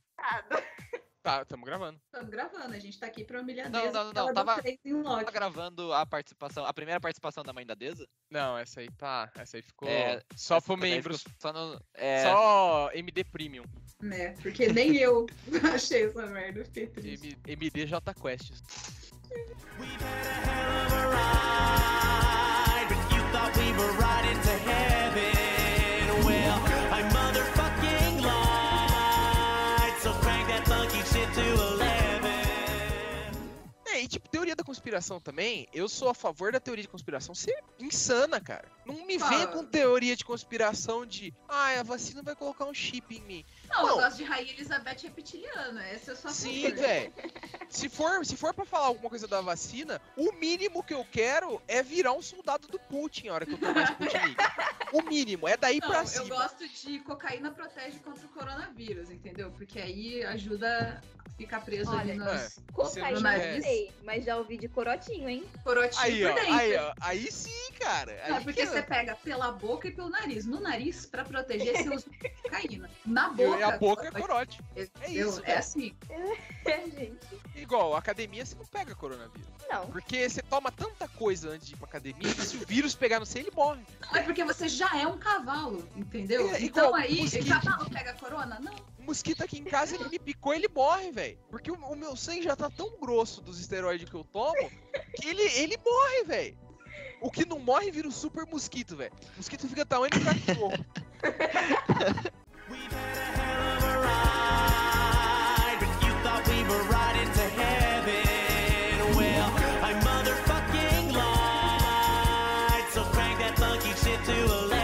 Tá, tamo gravando. Estamos gravando, a gente tá aqui pra humilhar Não, Deza, não, não, ela tava-. Tava gravando a participação, a primeira participação da mãe da Deza? Não, essa aí tá. Essa aí ficou. É, só também membros. ficou Só, no, é, Só MD Premium. Né, porque nem eu achei essa merda, fiquei triste. MD JQuest. ride, We've had a hell of a ride. É, e tipo, teoria da conspiração também, eu sou a favor da teoria de conspiração ser insana, cara. Não me venha Ah. com teoria de conspiração de, ah, a vacina vai colocar um chip em mim. Não, Não. eu gosto de Rainha Elizabeth reptiliana, essa eu só Sim, velho. Se for, se for pra falar alguma coisa da vacina, o mínimo que eu quero é virar um soldado do Putin a hora que eu tomar Sputnik. O mínimo, é daí Não, pra eu cima. gosto de cocaína protege contra o coronavírus, entendeu? Porque aí ajuda a ficar preso Olha, ali É, nos, no Cocaína eu sei, mas já ouvi de corotinho, hein? Corotinho Aí, por ó, dentro. aí, ó, aí sim, cara. Não, Aí porque que- você pega pela boca e pelo nariz. No nariz, pra proteger, você usa cocaína. Na E boca. a boca é corote. É entendeu? isso, É assim. gente. Igual, academia você não pega coronavírus. Não. Porque você toma tanta coisa antes de ir pra academia que se o vírus pegar no você, ele morre. Não, é porque você já é um cavalo, entendeu? É, então igual aí, mosquito. cavalo pega corona? Não. O mosquito aqui em casa, ele me picou ele morre, velho. Porque o, o meu sangue já tá tão grosso dos esteroides que eu tomo que ele, ele morre, velho. O que não morre vira um super mosquito, velho. O mosquito fica tamanho de cachorro. ride, but you thought we were riding to heaven. Well, I motherfucking lied. So crank that funky shit to 11.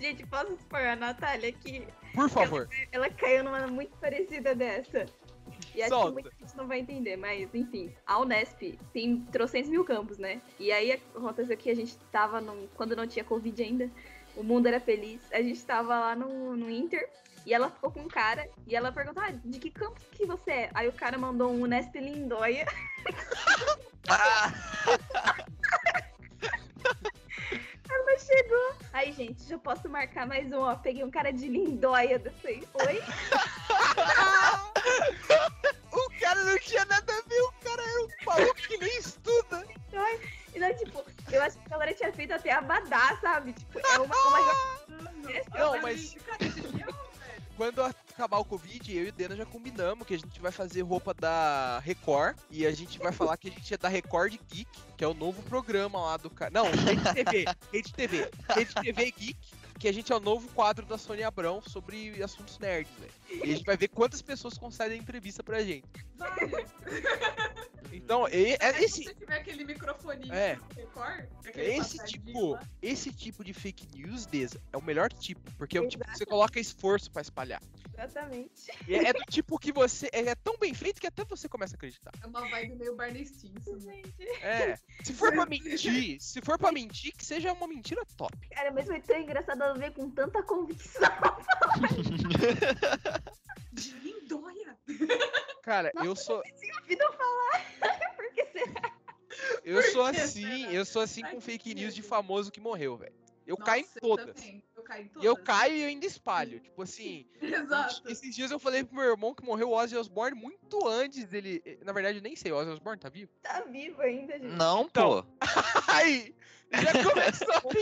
Gente, posso expor a Natália aqui? Por favor. Ela, ela caiu numa muito parecida dessa. E acho Solta. que muita gente não vai entender, mas enfim. A Unesp tem trocentos mil campos, né? E aí aconteceu que a gente tava num, quando não tinha Covid ainda, o mundo era feliz. A gente tava lá no, no Inter e ela ficou com um cara e ela perguntou: ah, de que campus que você é? Aí o cara mandou um Unesp Lindóia. Ela chegou. Aí, gente, já posso marcar mais um, ó. Peguei um cara de Lindóia dessa aí. Oi? o cara não tinha nada a ver, o cara era um maluco que nem estuda. Ai, e não, tipo, eu acho que a galera tinha feito até abadá, sabe? Tipo, é uma. uma... Não, mas. Quando acabar o Covid, eu e o Dena já combinamos que a gente vai fazer roupa da Record e a gente vai falar que a gente é da Record Geek, que é o novo programa lá do cara. Não, Rede TV, Rede TV, Rede TV Geek. que a gente é o novo quadro da Sônia Abrão sobre assuntos nerds, velho. E a gente vai ver quantas pessoas concedem entrevista pra gente. Então, e- é esse, Se você tiver aquele microfoninho É. do Record, aquele esse tipo, lá. esse tipo de fake news, Deza, é o melhor tipo, porque é o tipo que você coloca esforço pra espalhar. Exatamente. E é, é do tipo que você é, é tão bem feito que até você começa a acreditar. É uma vibe meio Barney Stinson. né? É, se for pra mentir, se for pra mentir, que seja uma mentira top. Cara, mas foi tão engraçado ela ver com tanta convicção. De lindóia. Cara, eu sou Tinha ouvido eu falar. Por que será? eu Por sou que assim, será? eu sou assim com fake news de famoso que morreu, velho. Eu caio em Nossa, eu todas. também. Eu caio em E eu todas. caio e eu ainda espalho. Tipo assim, Exato. esses dias eu falei pro meu irmão que morreu o Ozzy Osbourne muito antes dele. Na verdade, eu nem sei, o Ozzy Osbourne tá vivo? Tá vivo ainda, gente. Não, Então, pô. Aí! Já começou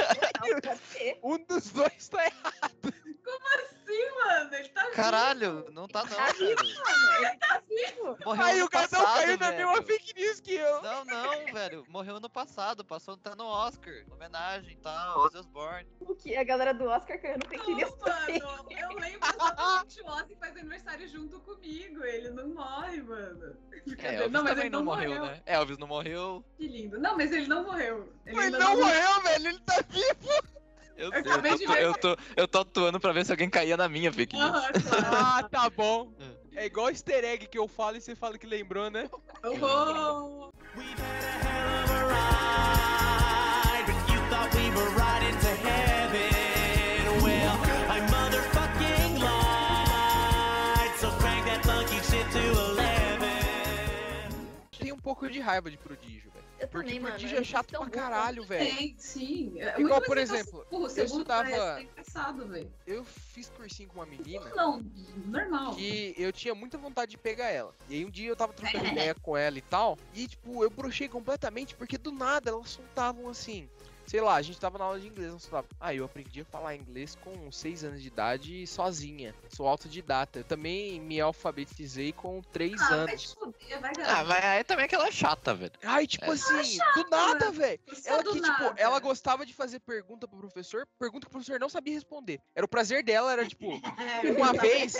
ser. Um dos dois tá errado. Como assim, mano? Ele tá Caralho, não tá não, Tá vivo, mano. Ele tá vivo. Morreu Aí o Gadão passado, caiu na velho. mesma fake news que eu. Não, não, velho. Morreu ano passado. Passou tá no Oscar. Homenagem e tal. Ozzy Osbourne. O que? A galera do Oscar caiu no fake news Não, também. mano, eu lembro exatamente o Ozzy faz aniversário junto comigo. Ele não morre, mano. É. Elvis não, mas também ele não morreu, né? Elvis não morreu. Que lindo. Não, mas ele não morreu. Ele Ele ainda não morreu, velho. Ele tá vivo. Eu, Eu eu, tô, ver. eu, tô, eu tô atuando pra ver se alguém caía na minha fake news. Claro. Ah, tá bom. É igual easter egg que eu falo e você fala que lembrou, né? Oh, ride, but you thought we were riding to heaven. Well, I motherfucking lied. So crank that funky shit to 11. Tem um pouco de raiva de prodígio, velho. Porque também, mano. prodígio é eles chato pra caralho, velho. Tem, sim. É Igual, por exemplo, Porra, eu estudava- parece, é engraçado, velho. Eu fiz cursinho com uma menina Não, normal. que eu tinha muita vontade de pegar ela. E aí um dia eu tava trocando ideia com ela e tal. E tipo, eu brochei completamente porque do nada elas soltavam assim. Sei lá, a gente tava na aula de inglês, elas soltavam. Ah, eu aprendi a falar inglês com 6 anos de idade sozinha. Sou autodidata. Eu também me alfabetizei com 3 Ah, vai anos. te fuder, vai Ah, mas aí também é aquela chata, velho. Ai, tipo É. assim, do nada, velho. Só Ela que, tipo, nada. ela gostava de fazer pergunta pro professor, pergunta que o professor não sabia responder. Era o prazer dela, era tipo, É, uma vez,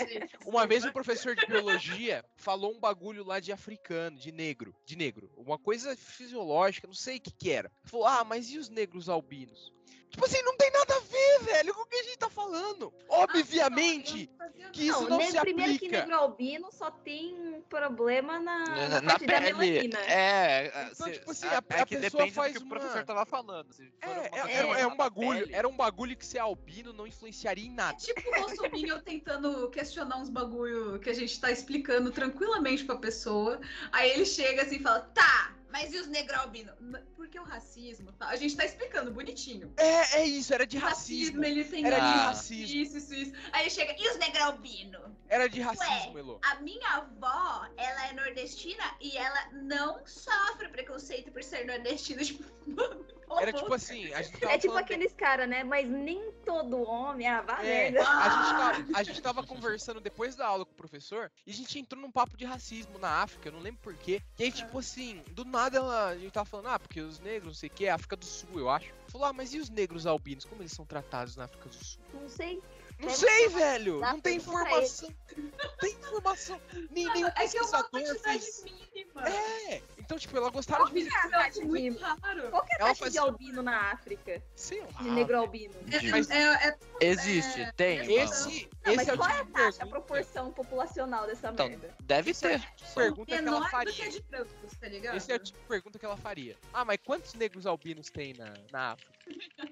uma vez um professor de biologia falou um bagulho lá de africano, de negro, de negro, uma coisa fisiológica, não sei o que que era. Falou: "Ah, mas e os negros albinos?" Tipo assim, não tem nada a ver, velho, com o que a gente tá falando. Obviamente que isso não, ne- se primeiro que aplica. negro albino só tem um problema na, na, Na, na parte da pele. melanina. É, Então, se- tipo assim, a- a- é a que pessoa faz do que o uma- professor tava falando. É, é, coisa é- é um bagulho, pele. era um bagulho que ser albino não influenciaria em nada. Tipo o Bolsonaro tentando questionar uns bagulho que a gente tá explicando tranquilamente pra pessoa. Aí ele chega assim e fala, tá, mas e os negros albinos? N- Porque o racismo, tá? A gente tá explicando bonitinho. É, é isso, era de O racismo. ele tem Era de racismo. Isso, isso, isso. Aí chega, e os negros albinos? Era de racismo, Ué, Elo. a minha avó, ela é nordestina e ela não sofre preconceito por ser nordestina. Tipo, mano, Era tipo assim, a gente tava É tipo falando- aqueles caras, né? Mas nem todo homem. Ah, vá É, merda. a gente, tava, a gente tava conversando depois da aula com o professor e a gente entrou num papo de racismo na África, eu não lembro porquê. E aí, tipo assim, do nada ela, a gente tava falando, ah, porque os negros, não sei o que, é África do Sul, eu acho. Falou, ah, mas e os negros albinos, como eles são tratados na África do Sul? Não sei. Não Deve sei, velho! Não tem informação. Não tem informação. Nem, nem o É é pesquisador quantidade fez. mínima. É! Então, tipo, ela gostava de. Obviamente, muito raro. Qual que é a taxa faz- de albino na África? Sei lá. De negro albino. Mas É, é, Existe, É, tem. esse, Não, esse mas é qual é tipo a de taxa, a proporção populacional dessa Então, merda? deve Esse é o ter. tipo de pergunta que ela menor do que faria. de brancos, tá ligado? Esse é o tipo de pergunta que ela faria. Ah, mas quantos negros albinos tem na, na África?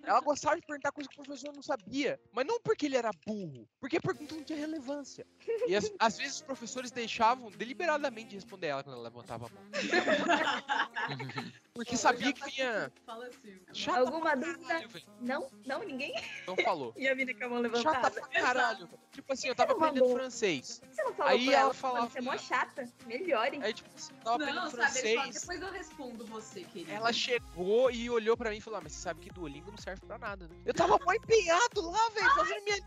Ela gostava de perguntar coisa que o professor não sabia. Mas não porque ele era burro, porque a pergunta não tinha relevância. E as- às vezes os professores deixavam deliberadamente de responder ela quando ela levantava a mão. Porque sabia que vinha. Fala assim. Chata Alguma dúvida? caralho, velho. Não? Não, ninguém? Não falou. E a mina com a mão Chata levantada. pra caralho. Tipo assim, eu tava aprendendo francês. Você não falou Aí ela ela, falava-. Você é mó chata. Melhore. Aí, tipo assim, eu tava aprendendo Não, sabe, ele fala, francês. depois eu respondo você, querido. Ela chegou e olhou pra mim e falou: ah, mas você sabe que Duolingo não serve pra nada, né? Eu tava mó empenhado lá, velho, fazendo minha,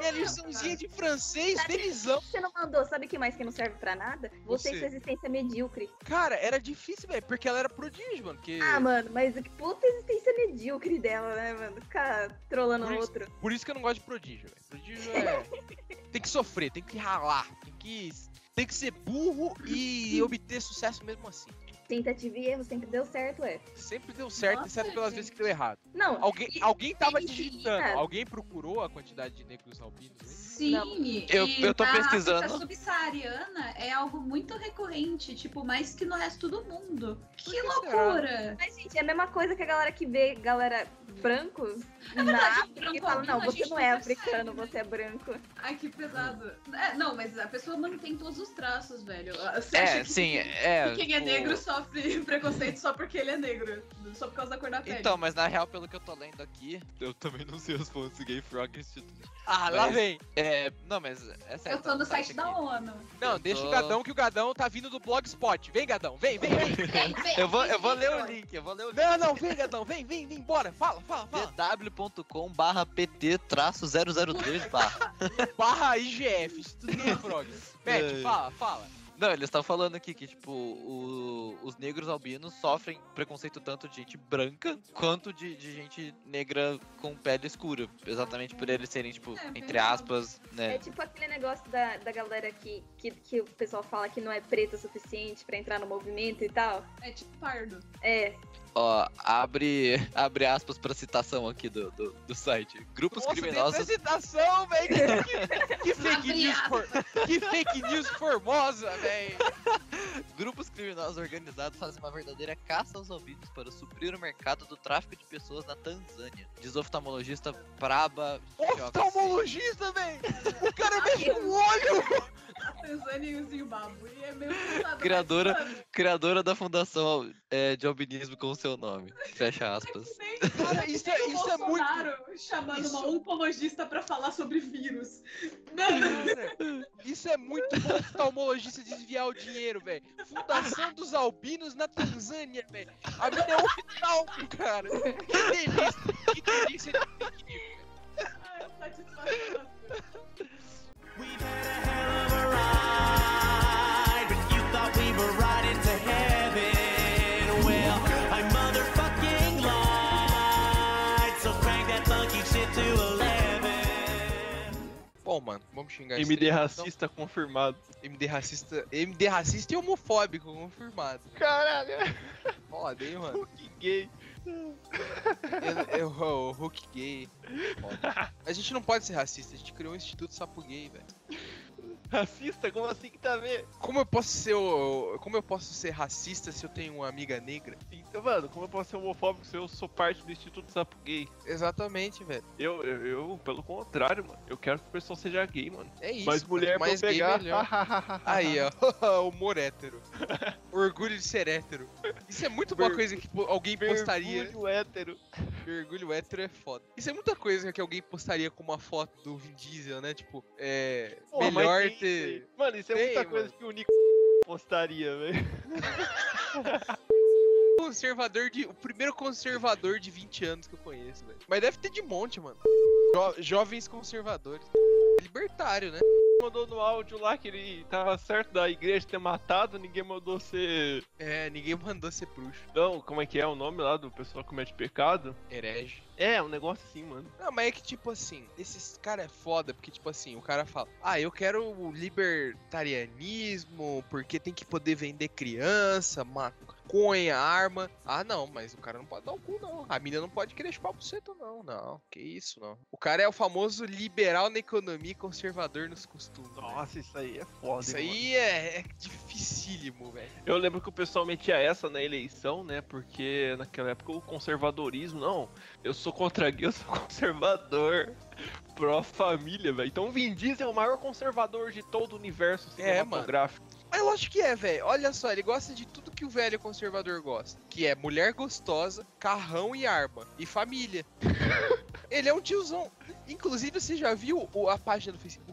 minha liçãozinha de francês, felizão. Você não mandou, sabe o que mais que não serve pra nada? Você, Você. e sua existência medíocre. Cara, era difícil, velho, porque ela era prodígio, mano. Porque... Ah, mano, mas que puta existência medíocre dela, né, mano? Ficar trolando o Por isso, outro. por isso que eu não gosto de prodígio, velho. Prodígio é. tem que sofrer, tem que ralar, tem que. Tem que ser burro e obter sucesso mesmo assim. Tentativa e erro sempre deu certo, é. Sempre deu certo, Nossa, exceto pelas vezes que deu errado. Não, Alguém, e- alguém tava digitando, alguém procurou a quantidade de negros albinos? aí? Sim, Eu- e eu tô na pesquisando. África subsaariana é algo muito recorrente, tipo, mais que no resto do mundo. Que loucura! Mas, gente, é a mesma coisa que a galera que vê galera brancos Na na verdade, África e fala, não, você não é africano, você é branco. Ai, que pesado. É, não, mas a pessoa mantém todos os traços, velho. Você É, acha que, sim, é, que quem é tipo- negro sofre preconceito só porque ele é negro? Só por causa da cor da pele. Então, mas na real, pelo que eu tô lendo aqui, eu também não sei as fontes Gay Frog Institute. Ah, lá Mas, vem. É, não, mas é sério. Eu tô no site da ONU. Não, deixa tô- o Gadão que o Gadão tá vindo do Blogspot. Vem, Gadão, vem, vem, vem. Eu vou, eu vou ler o link, eu vou ler o link. Não, não, vem, Gadão, vem, vem, vem, bora. Fala, fala, fala. www.com barra pt traço 002 barra. Barra IGF, Gay Frog. É. fala, fala. Não, eles estão falando aqui que, tipo, o- os negros albinos sofrem preconceito tanto de gente branca quanto de, de gente negra com pele escura. Exatamente por eles serem, tipo, É, entre aspas, né? É tipo aquele negócio da, da galera que, que, que o pessoal fala que não é preta o suficiente pra entrar no movimento e tal. É tipo pardo. É. Ó, abre, abre aspas pra citação aqui do, do, do site. Grupos Nossa, tem criminosos. apresentação, velho. Que, que fake news for, que fake news formosa, velho. Grupos criminosos organizados fazem uma verdadeira caça aos albinos para suprir o mercado do tráfico de pessoas na Tanzânia. Diz oftalmologista Praba. Oftalmologista, velho. O cara mexe o olho. A Tanzânia e o Zimbábue. E é meio pesado. Criadora, mas, criadora da fundação é, de albinismo com o seu nome. Fecha aspas. Cara, isso é, isso é muito. Chamando Isso- uma oncologista pra falar sobre vírus. Isso é muito bom oftalmologista desviar o dinheiro, velho. Fundação dos albinos na Tanzânia, velho. A mina é oftalmo, cara. Que delícia. Que delícia de fake news, velho. ai, satisfação. Bom, mano, vamos xingar esse MD então. racista confirmado. MD racista. MD racista e homofóbico, confirmado. Caralho. Foda, hein, mano? Que gay. Eu, eu, o Hulk gay. Foda. A gente não pode ser racista, a gente criou um instituto sapo gay, velho. Racista? Como assim que tá a ver? Como eu posso ser o, como eu posso ser racista se eu tenho uma amiga negra? Então, mano, como eu posso ser homofóbico se eu sou parte do Instituto Sapo Gay? Exatamente, velho. Eu, eu, eu, pelo contrário, mano, eu quero que o pessoal seja gay, mano. É isso. Mas mulher quanto mais pra pegar. Aí, ó, humor hétero. Orgulho de ser hétero. Isso é muito boa Ver- coisa que pô, alguém postaria. Vergulho hétero. Orgulho hétero é foda. Isso é muita coisa que alguém postaria com uma foto do Vin Diesel, né? Tipo, é. Mas melhor aí. Mano, isso é muita coisa mano. que o Nico postaria, velho. Conservador de. O primeiro conservador de 20 anos que eu conheço, velho. Mas deve ter de monte, mano. Jo- jovens conservadores. Libertário, né? Mandou no áudio lá que ele tava certo da igreja ter matado, ninguém mandou ser. É, ninguém mandou ser bruxo. Não, como é que é o nome lá do pessoal que comete pecado? Herege. É, um negócio assim, mano. Não, mas é que, tipo assim, esses cara é foda, porque, tipo assim, o cara fala, ah, eu quero o libertarianismo, porque tem que poder vender criança, maconha, arma. Ah, não, mas o cara não pode dar o cu, não. A mina não pode querer chupar buceta, não, não. Que isso, não. O cara é o famoso liberal na economia e conservador nos costumes. né? Nossa, isso aí é foda. Isso hein, aí é, é dificílimo, velho. Eu lembro que o pessoal metia essa na eleição, né? Porque naquela época o conservadorismo, não, eu sou contra gay, eu sou conservador. Pró-família, velho. Então o Vin Diesel é o maior conservador de todo o universo É, cinematográfico. Mas lógico que é, velho. Olha só, ele gosta de tudo que o velho conservador gosta. Que é mulher gostosa, carrão e arma. E família. ele é um tiozão. Inclusive, você já viu a página do Facebook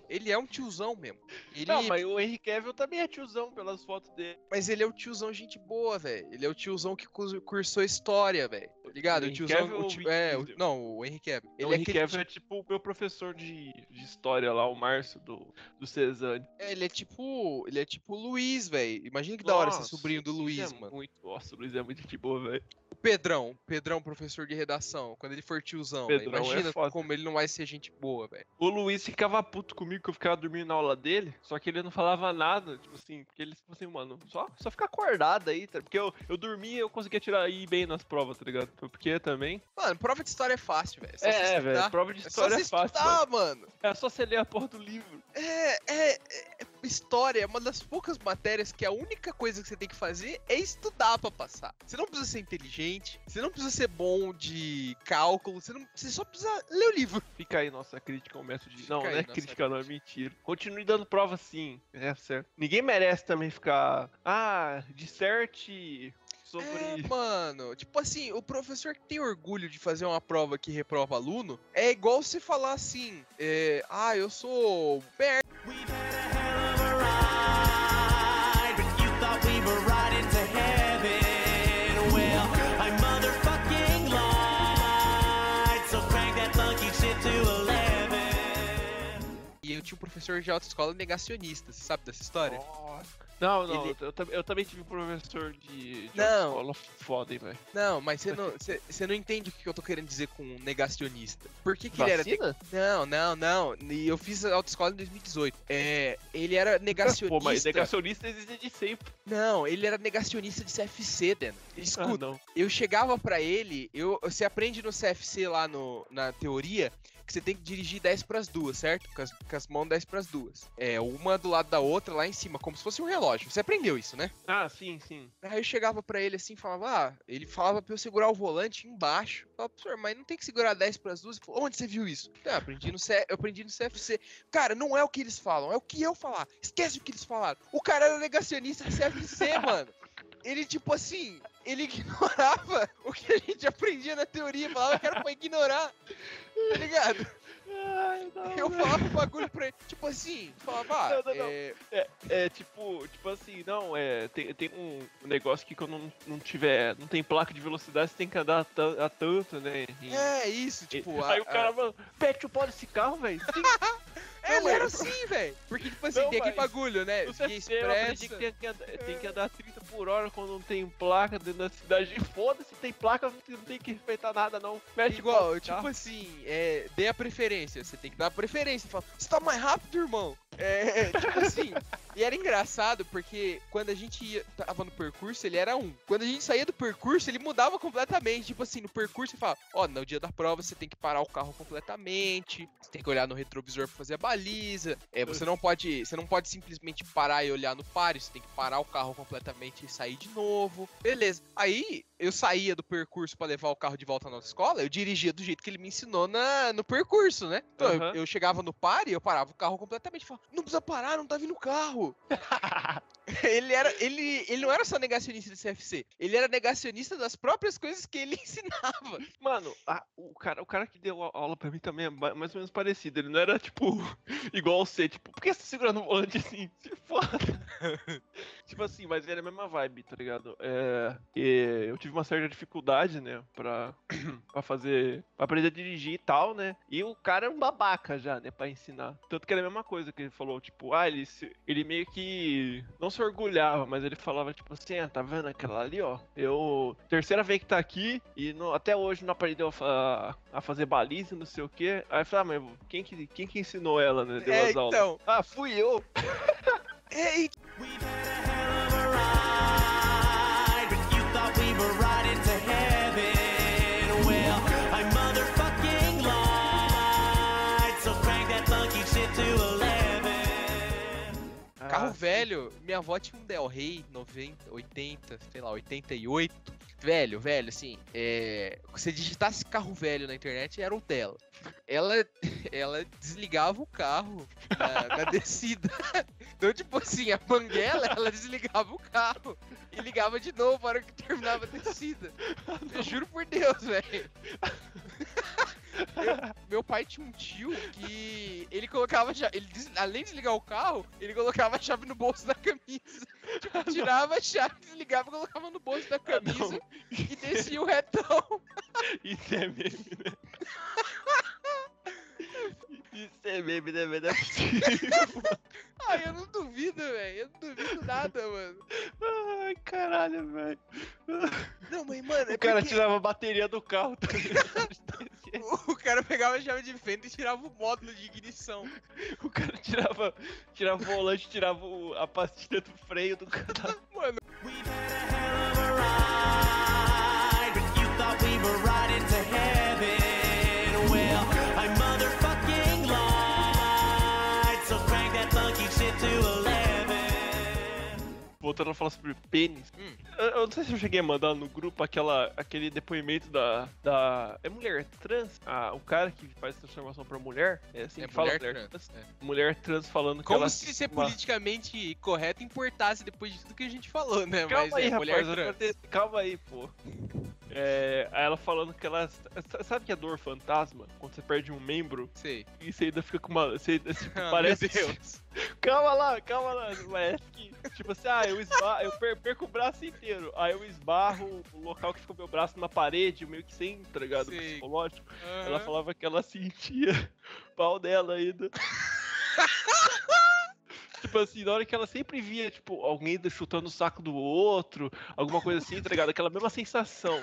Diesel? Ele é um tiozão mesmo. Ele... Não, mas o Henry Cavill também é tiozão pelas fotos dele. Mas ele é o tiozão gente boa, velho. Ele é o tiozão que cursou história, velho. Tá ligado? O O tiozão. Cavill o ti- o É, o- Diesel? não, o Henry Cavill. o Ele é Henry aquele Cavill é tipo o meu professor de, de história lá, o Márcio do, do Cezanne. É, ele é tipo. Ele é tipo o Luiz, velho. Imagina que da hora ser Nossa, sobrinho do Luiz Luiz, é mano. Muito, nossa, o Luiz é muito de boa, velho. Pedrão, Pedrão, professor de redação, quando ele for tiozão. Pedrão é imagina foda. como ele não vai ser gente boa, velho. O Luiz ficava puto comigo que eu ficava dormindo na aula dele, só que ele não falava nada, tipo assim, porque ele, tipo assim, mano, só, só ficar acordado aí, tá? Porque eu, eu dormia e eu conseguia tirar ir bem nas provas, tá ligado? Porque também. Mano, prova de história é fácil, velho. só É, é, velho, prova de É só história você é fácil, estudar, mano. É só você ler a porra do livro. É, é, é- História é uma das poucas matérias que a única coisa que você tem que fazer é estudar pra passar. Você não precisa ser inteligente, você não precisa ser bom de cálculo, você, não, você só precisa ler o livro. Fica aí nossa crítica ao método de. Não, aí não é crítica, não, é mentira. Continue dando prova sim. É certo. Ninguém merece também ficar. Ah, disserte sobre. É, mano, tipo assim, o professor que tem orgulho de fazer uma prova que reprova aluno é igual você falar assim: é, ah, eu sou merda. E eu tinha um professor de autoescola negacionista, você sabe dessa história? Não, não, Ele- eu, eu tam- eu também tive um professor de, de Não. escola foda, velho. Não, mas você não, você, você não entende o que eu tô querendo dizer com negacionista. Por que, que ele era. Não, não, não. E eu fiz autoescola em 2018. É, ele era negacionista. Pô, mas negacionista existe de sempre. Não, ele era negacionista de CFC, Dan. Escuta, Ah, não. eu chegava pra ele, eu, você aprende no CFC lá no, na teoria que você tem que dirigir 10 pras duas, certo? Com as, com as mãos 10 pras duas. É, uma do lado da outra lá em cima, como se fosse um relógio. Você aprendeu isso, né? Ah, sim, sim. Aí eu chegava pra ele assim, falava, ah, ele falava pra eu segurar o volante embaixo. Eu falava, professor, mas não tem que segurar 10 pras duas? Ele falou, onde você viu isso? Ah, aprendi no C... eu aprendi no CFC. Cara, não é o que eles falam, é o que eu falar. Esquece o que eles falaram. O cara era negacionista CFC, mano. Ele, tipo assim, ele ignorava o que a gente aprendia na teoria, falava que era pra ignorar. Tá ligado? eu falava o bagulho pra ele, tipo assim, falava, ah, Não, não, não. é, É, é tipo, tipo assim, não, é. Tem, tem um negócio que quando não, não tiver. Não tem placa de velocidade, você tem que andar a, a tanto, né? E- É, isso, tipo. Aí a- o cara, a- mano, pet o pau desse carro, velho. É, ele era assim, velho. Porque, tipo assim, Não, tem aquele bagulho, né? Via expressa. tem que, andar, tem que andar 30 por hora quando não tem placa dentro da cidade. Foda-se, tem placa, não tem que respeitar nada, não. Pau Igual, tipo assim, é, dê a preferência. Você tem que dar a preferência. Fala, você tá mais rápido, irmão? É, tipo assim. e era engraçado porque quando a gente ia, tava no percurso, ele era um. Quando a gente saía do percurso, ele mudava completamente. Tipo assim, no percurso, ele fala: Ó, no dia da prova você tem que parar o carro completamente. Você tem que olhar no retrovisor pra fazer a baliza. É, você não pode. Você não pode simplesmente parar e olhar no páreo. Você tem que parar o carro completamente e sair de novo. Beleza. Aí eu saía do percurso pra levar o carro de volta na nossa escola, eu dirigia do jeito que ele me ensinou na, no percurso, né? Então eu- Aham. eu, chegava no pare e eu parava o carro completamente. Falava, não precisa parar, não tá vindo o carro. ele, era, ele, ele não era só negacionista do CFC, ele era negacionista das próprias coisas que ele ensinava. Mano, a- o, cara, o cara que deu a- aula pra mim também é mais ou menos parecido. Ele não era, tipo, igual você, tipo, por que você tá segurando o volante assim? Se foda. tipo assim, mas era a mesma vibe, tá ligado? É, eu tive uma certa dificuldade, né, pra, pra fazer, pra aprender a dirigir e tal, né? E o cara é um babaca já, né, pra ensinar. Tanto que era a mesma coisa que ele falou, tipo, ah, ele, se- ele meio que não se orgulhava, mas ele falava, tipo assim, ah, tá vendo aquela ali, ó? Eu, terceira vez que tá aqui e não- até hoje não aprendeu a, a fazer baliza, não sei o quê. Aí eu falei, ah, mas quem que, quem que ensinou ela, né? Deu É, as aulas. então. Ah, fui eu. Ei, velho, minha avó tinha um Del Rey 90, 80, sei lá, 88. Velho, velho, assim, é, se você digitasse carro velho na internet, era o dela. Ela, ela desligava o carro na, na descida. Então, tipo assim, a banguela, ela desligava o carro e ligava de novo na hora que terminava a descida. Eu juro por Deus, velho. Eu- meu pai tinha um tio que ele colocava a chave, ele além de desligar o carro, ele colocava a chave no bolso da camisa. Tipo, tirava a chave, desligava, colocava no bolso da camisa e descia o retão. Isso é meme, né? Isso é meme, né, velho? Não é possível. Ai, eu não duvido, velho. Eu não duvido nada, mano. Ai, caralho, velho. Não, mas, mano, é O cara porque tirava a bateria do carro. tá o cara pegava a chave de fenda e tirava o módulo de ignição. O cara tirava, tirava o volante, tirava o- a pastilha do freio do carro. Mano, ride, Voltando a falar sobre pênis. Eu, eu não sei se eu cheguei a mandar no grupo aquela, aquele depoimento da. da é mulher trans? Ah, o cara que faz transformação pra mulher. É assim É que fala mulher trans, Mulher trans falando que como ela. se ser uma- politicamente correto importasse depois de tudo que a gente falou, né? Calma mas aí, é rapaz, mulher trans. te- calma aí, pô. É, aí ela falando que ela. Sabe que é dor fantasma? Quando você perde um membro? Sei. E você ainda fica com uma. Você, tipo, Ah, parece. meu Deus. Calma lá, calma lá. Parece que. Tipo assim, ah, eu, esba... eu per- perco o braço inteiro. Aí eu esbarro o local que ficou meu braço na parede, meio que sem, tá ligado? Sei. Psicológico. Aham. Ela falava que ela sentia o pau dela ainda. Tipo assim, na hora que ela sempre via, tipo, alguém chutando o saco do outro, alguma coisa assim, tá ligado? Aquela mesma sensação.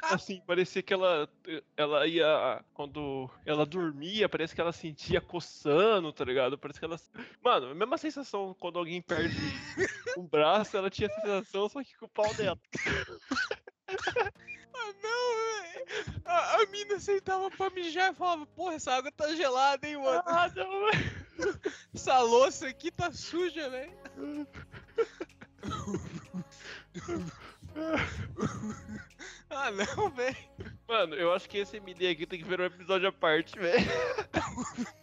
Assim, parecia que ela, ela ia. Quando ela dormia, parece que ela sentia coçando, tá ligado? Parece que ela. Mano, a mesma sensação quando alguém perde um braço, ela tinha essa sensação, só que com o pau dela. Ah, não, velho. A, a mina sentava pra mijar e falava, porra, essa água tá gelada, hein, mano. Ah, não, velho. Essa louça aqui tá suja, velho. Ah, não, velho. Mano, eu acho que esse MD aqui tem que ver um episódio à parte, velho.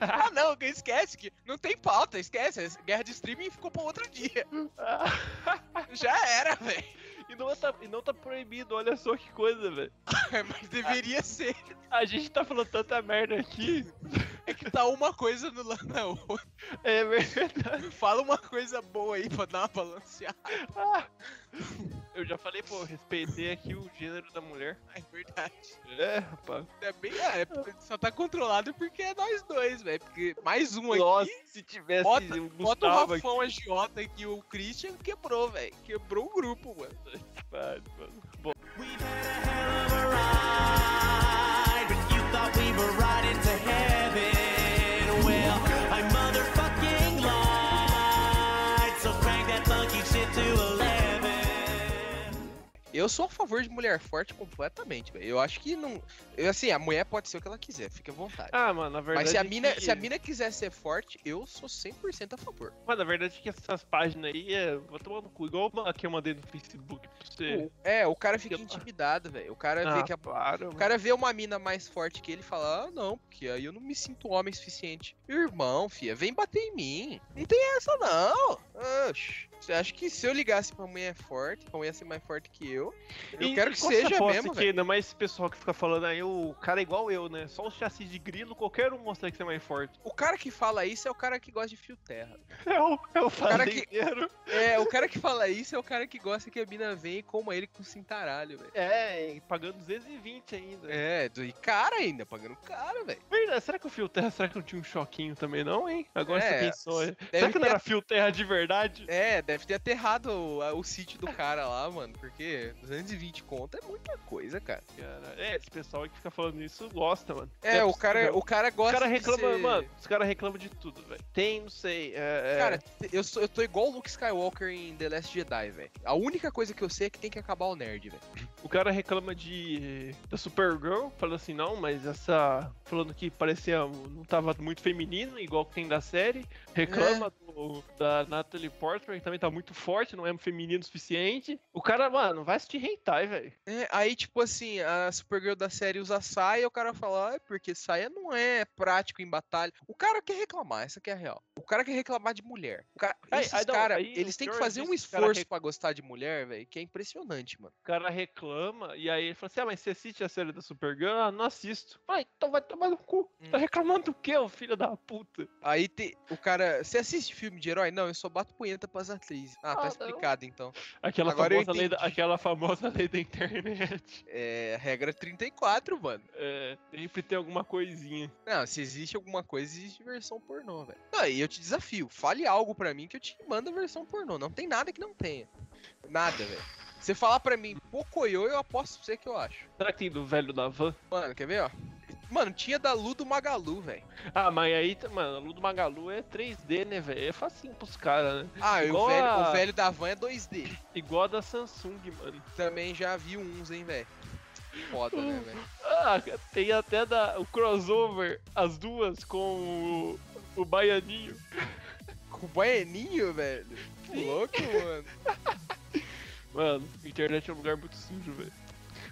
Ah, não, que esquece que não tem pauta, esquece. Guerra de streaming ficou pra outro dia. Já era, velho. E não, tá, e não tá proibido, olha só que coisa, velho. Mas deveria ser. A gente tá falando tanta merda aqui. É que tá uma coisa no lado da outra. É verdade. Fala uma coisa boa aí pra dar uma balanceada. Eu já falei, pô, respeitei aqui o gênero da mulher. É verdade. É, rapaz. É bem, é, só tá controlado porque é nós dois, velho. Porque mais um aqui. Nossa, se tivesse bota, o bota o Rafão Agiota aqui, o Christian quebrou, velho. Quebrou o grupo, mano. Vai, mano. Bom, Ride, Eu sou a favor de mulher forte completamente, velho. Eu acho que não. Eu, assim, a mulher pode ser o que ela quiser, fica à vontade. Ah, mano, na verdade. Mas se a, mina, que- se a mina quiser ser forte, eu sou 100% a favor. Mano, na verdade é que essas páginas aí é. Vou tomar no cu, igual uma que eu mandei no Facebook pra você. É, o cara fica intimidado, velho. O cara vê Ah, que a, para, o cara vê uma mina mais forte que ele e fala: "Ah, não, porque aí eu não me sinto homem suficiente". Irmão, fia, vem bater em mim. Não tem essa não. Oxi. Acha que se eu ligasse pra mulher forte, pra mulher ser mais forte que eu, eu E quero que seja aposta mesmo, que ainda mais esse pessoal que fica falando aí, o cara é igual eu, né? Só o chassi de grilo, qualquer um mostra que você é mais forte. O cara que fala isso é o cara que gosta de fio terra. É o, é o cara que-. É, o cara que fala isso é o cara que gosta que a mina venha e coma ele com cintaralho, velho. É, e pagando 220 ainda. É, e cara ainda, pagando caro, velho. Verdade, será que o fio terra, será que não tinha um choquinho também não, hein? Agora É, você pensou, é. Será que não era fio terra de verdade? É, deve ter aterrado o, o sítio do cara lá, mano. Porque 220 conto é muita coisa, cara. Cara, é, esse pessoal que fica falando isso gosta, mano. É, o cara, o cara gosta Os caras reclamam, ser- mano, os caras reclamam de tudo, velho. Tem, não sei, é... é- Cara, eu, sou, eu tô igual o Luke Skywalker em The Last Jedi, velho. A única coisa que eu sei é que tem que acabar o nerd, velho. O cara reclama de da Supergirl, falando assim, não, mas essa. Falando que parecia. não tava muito feminino, igual que tem da série. Reclama do- da Natalie Portman, que também tá muito forte, não é feminino o suficiente. O cara, mano, vai assistir hentai, velho. É, aí, tipo assim, a Supergirl da série usa saia e o cara fala, ah, é porque saia não é prático em batalha. O cara quer reclamar, essa que é a real. O cara quer reclamar de mulher. O cara, Aí- esses aí cara, aí eles o têm que fazer um o esforço rec- pra gostar de mulher, velho, que é impressionante, mano. O cara reclama, e aí ele fala assim: ah, mas você assiste a série da Supergirl? Ah, não assisto. Ah, então vai tomar no cu. Hum. Tá reclamando do quê, ô filho da puta? Aí tem, o cara, você assiste filme de herói? Não, eu só bato punheta pras atrizes. Ah, Ah, tá não. explicado então. Aquela, Agora famosa lei da, aquela famosa lei da internet. É, regra 34, mano. É, sempre tem alguma coisinha. Não, se existe alguma coisa, existe versão pornô, velho. Não, e eu te desafio, fale algo pra mim que eu te mando a versão pornô. Não tem nada que não tenha. Nada, velho. Você falar pra mim Pocoyo, eu aposto pra você que eu acho. Será que tem do velho da van? Mano, quer ver, ó? Mano, tinha da Lu do Magalu, velho. Ah, mas aí, mano, a Lu do Magalu é 3D, né, velho? É facinho pros caras, né? Ah, o velho, a- o velho da van é 2D. Igual a da Samsung, mano. Também já vi uns, hein, velho. Foda, né, velho? Ah, tem até da, o crossover, as duas com o, o Baianinho. Com o Baianinho, velho? Que louco, mano. Mano, internet é um lugar muito sujo, velho.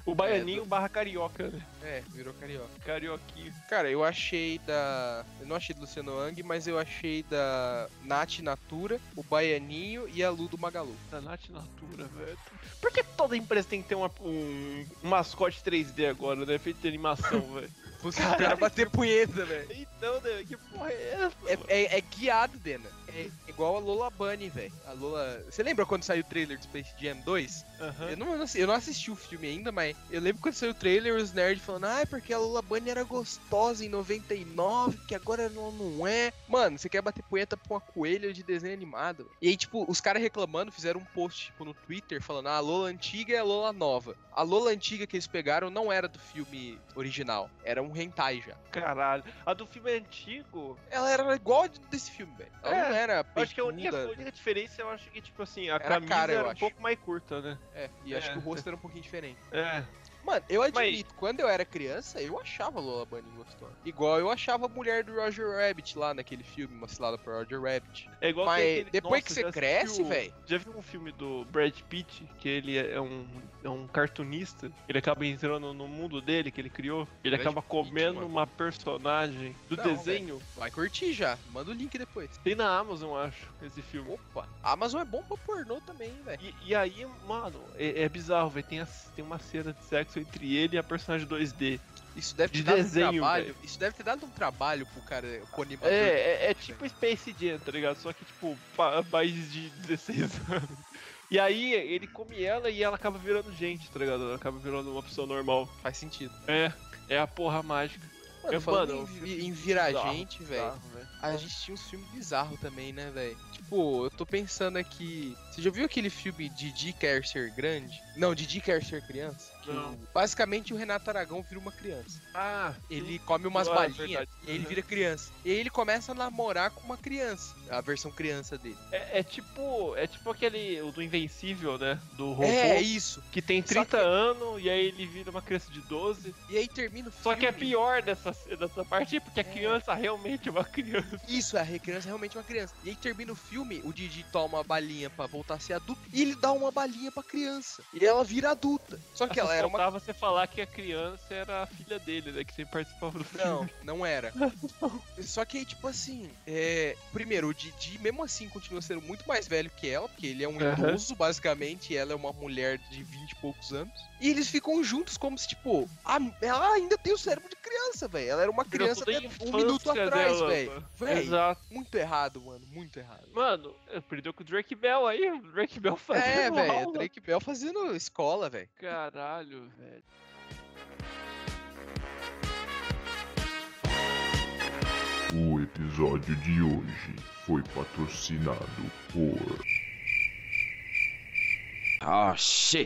O Baianinho barra carioca, né? É, virou carioca. Carioquinho. Cara, eu achei da. Eu não achei do Luciano Ang, mas eu achei da Nath Natura, o Baianinho e a Lu do Magalu. Da Nath Natura, velho. Por que toda empresa tem que ter uma, um, um mascote 3D agora, né? Feito de animação, velho. Você cara bater punheta, velho. Então, né? Que porra é essa? É, é- é guiado, Dena. É igual a Lola Bunny, velho. A Lola. Você lembra quando saiu o trailer do Space Jam 2? Aham. Eu, não, eu não assisti o filme ainda, mas eu lembro quando saiu o trailer, os nerds falando, ah, é porque a Lola Bunny era gostosa em 99, que agora não, não é. Mano, você quer bater punheta pra uma coelha de desenho animado? E aí, tipo, os caras reclamando fizeram um post, tipo, no Twitter, falando, ah, a Lola antiga e a Lola nova. A Lola antiga que eles pegaram não era do filme original, era um hentai já. Caralho. A do filme é antigo. Ela era igual a desse filme, velho. Ela É, não era acho que a única, a única diferença, eu acho que, tipo assim, a Era camisa cara, era um acho. pouco mais curta, né? É, e acho É. que o rosto era um pouquinho diferente. É. Mano, eu admito, quando eu era criança, eu achava Lola Bunny gostosa. Igual eu achava a mulher do Roger Rabbit lá naquele filme, Uma Cilada por Roger Rabbit. É igual Mas aquele- depois Nossa, que você cresce, velho. Já viu um filme do Brad Pitt, que ele é um, é um cartunista, ele acaba entrando no mundo dele, que ele criou, ele Brad acaba Pitt, comendo mano. uma personagem do Não, desenho. velho, Vai curtir já. Manda o link depois. Tem na Amazon, acho, esse filme. Opa, a Amazon é bom pra pornô também, velho. E, e aí, mano, é, é bizarro, velho. Tem, tem uma cena de sexo entre ele e a personagem 2D. Isso deve ter de dado desenho, um trabalho. Isso deve ter dado um trabalho pro cara, animador. É, é, é tipo Space Jam, tá ligado? Só que, tipo, mais de 16 anos. E aí, ele come ela e ela acaba virando gente, tá ligado? Ela acaba virando uma pessoa normal. Faz sentido. É, é a porra mágica. Mano, É, falando mano, em, um filme em virar bizarro, gente, velho. bizarro, velho. A gente tinha uns filmes bizarros também, né, velho? Tipo, eu tô pensando aqui. Você já viu aquele filme Didi Quer Ser Grande? Não, Didi Quer Ser Criança? Que Não. basicamente o Renato Aragão vira uma criança. Ah, Ele come umas Ah, é balinhas verdade. e ele Uhum. vira criança. E aí ele começa a namorar com uma criança. A versão criança dele. É, é tipo. É tipo aquele. O do Invencível, né? Do robô. É, isso. Que tem 30 anos e aí ele vira uma criança de 12. E aí termina o filme. Só que é pior dessa, dessa parte porque a criança realmente é uma criança. Isso, a criança é realmente uma criança. E aí termina o filme, o Didi toma uma balinha pra voltar a ser adulto e ele dá uma balinha pra criança. E ela vira adulta. Só que Só ela era uma. você falar que a criança era a filha dele, né? Que sempre participava do filme. Não, não era. Só que aí, tipo assim, é... primeiro, o Didi, mesmo assim, continua sendo muito mais velho que ela, porque ele é um idoso, basicamente, e ela é uma mulher de 20 e poucos anos. E eles ficam juntos como se, tipo, a- ela ainda tem o cérebro de criança, velho. Ela era uma criança até um minuto atrás, velho. Exato. muito errado, mano, muito errado. Mano, perdeu com o Drake Bell aí, o Drake Bell fazendo É, velho. Drake Bell fazendo escola, velho. Caralho, velho. O episódio de hoje foi patrocinado por. Oh shit.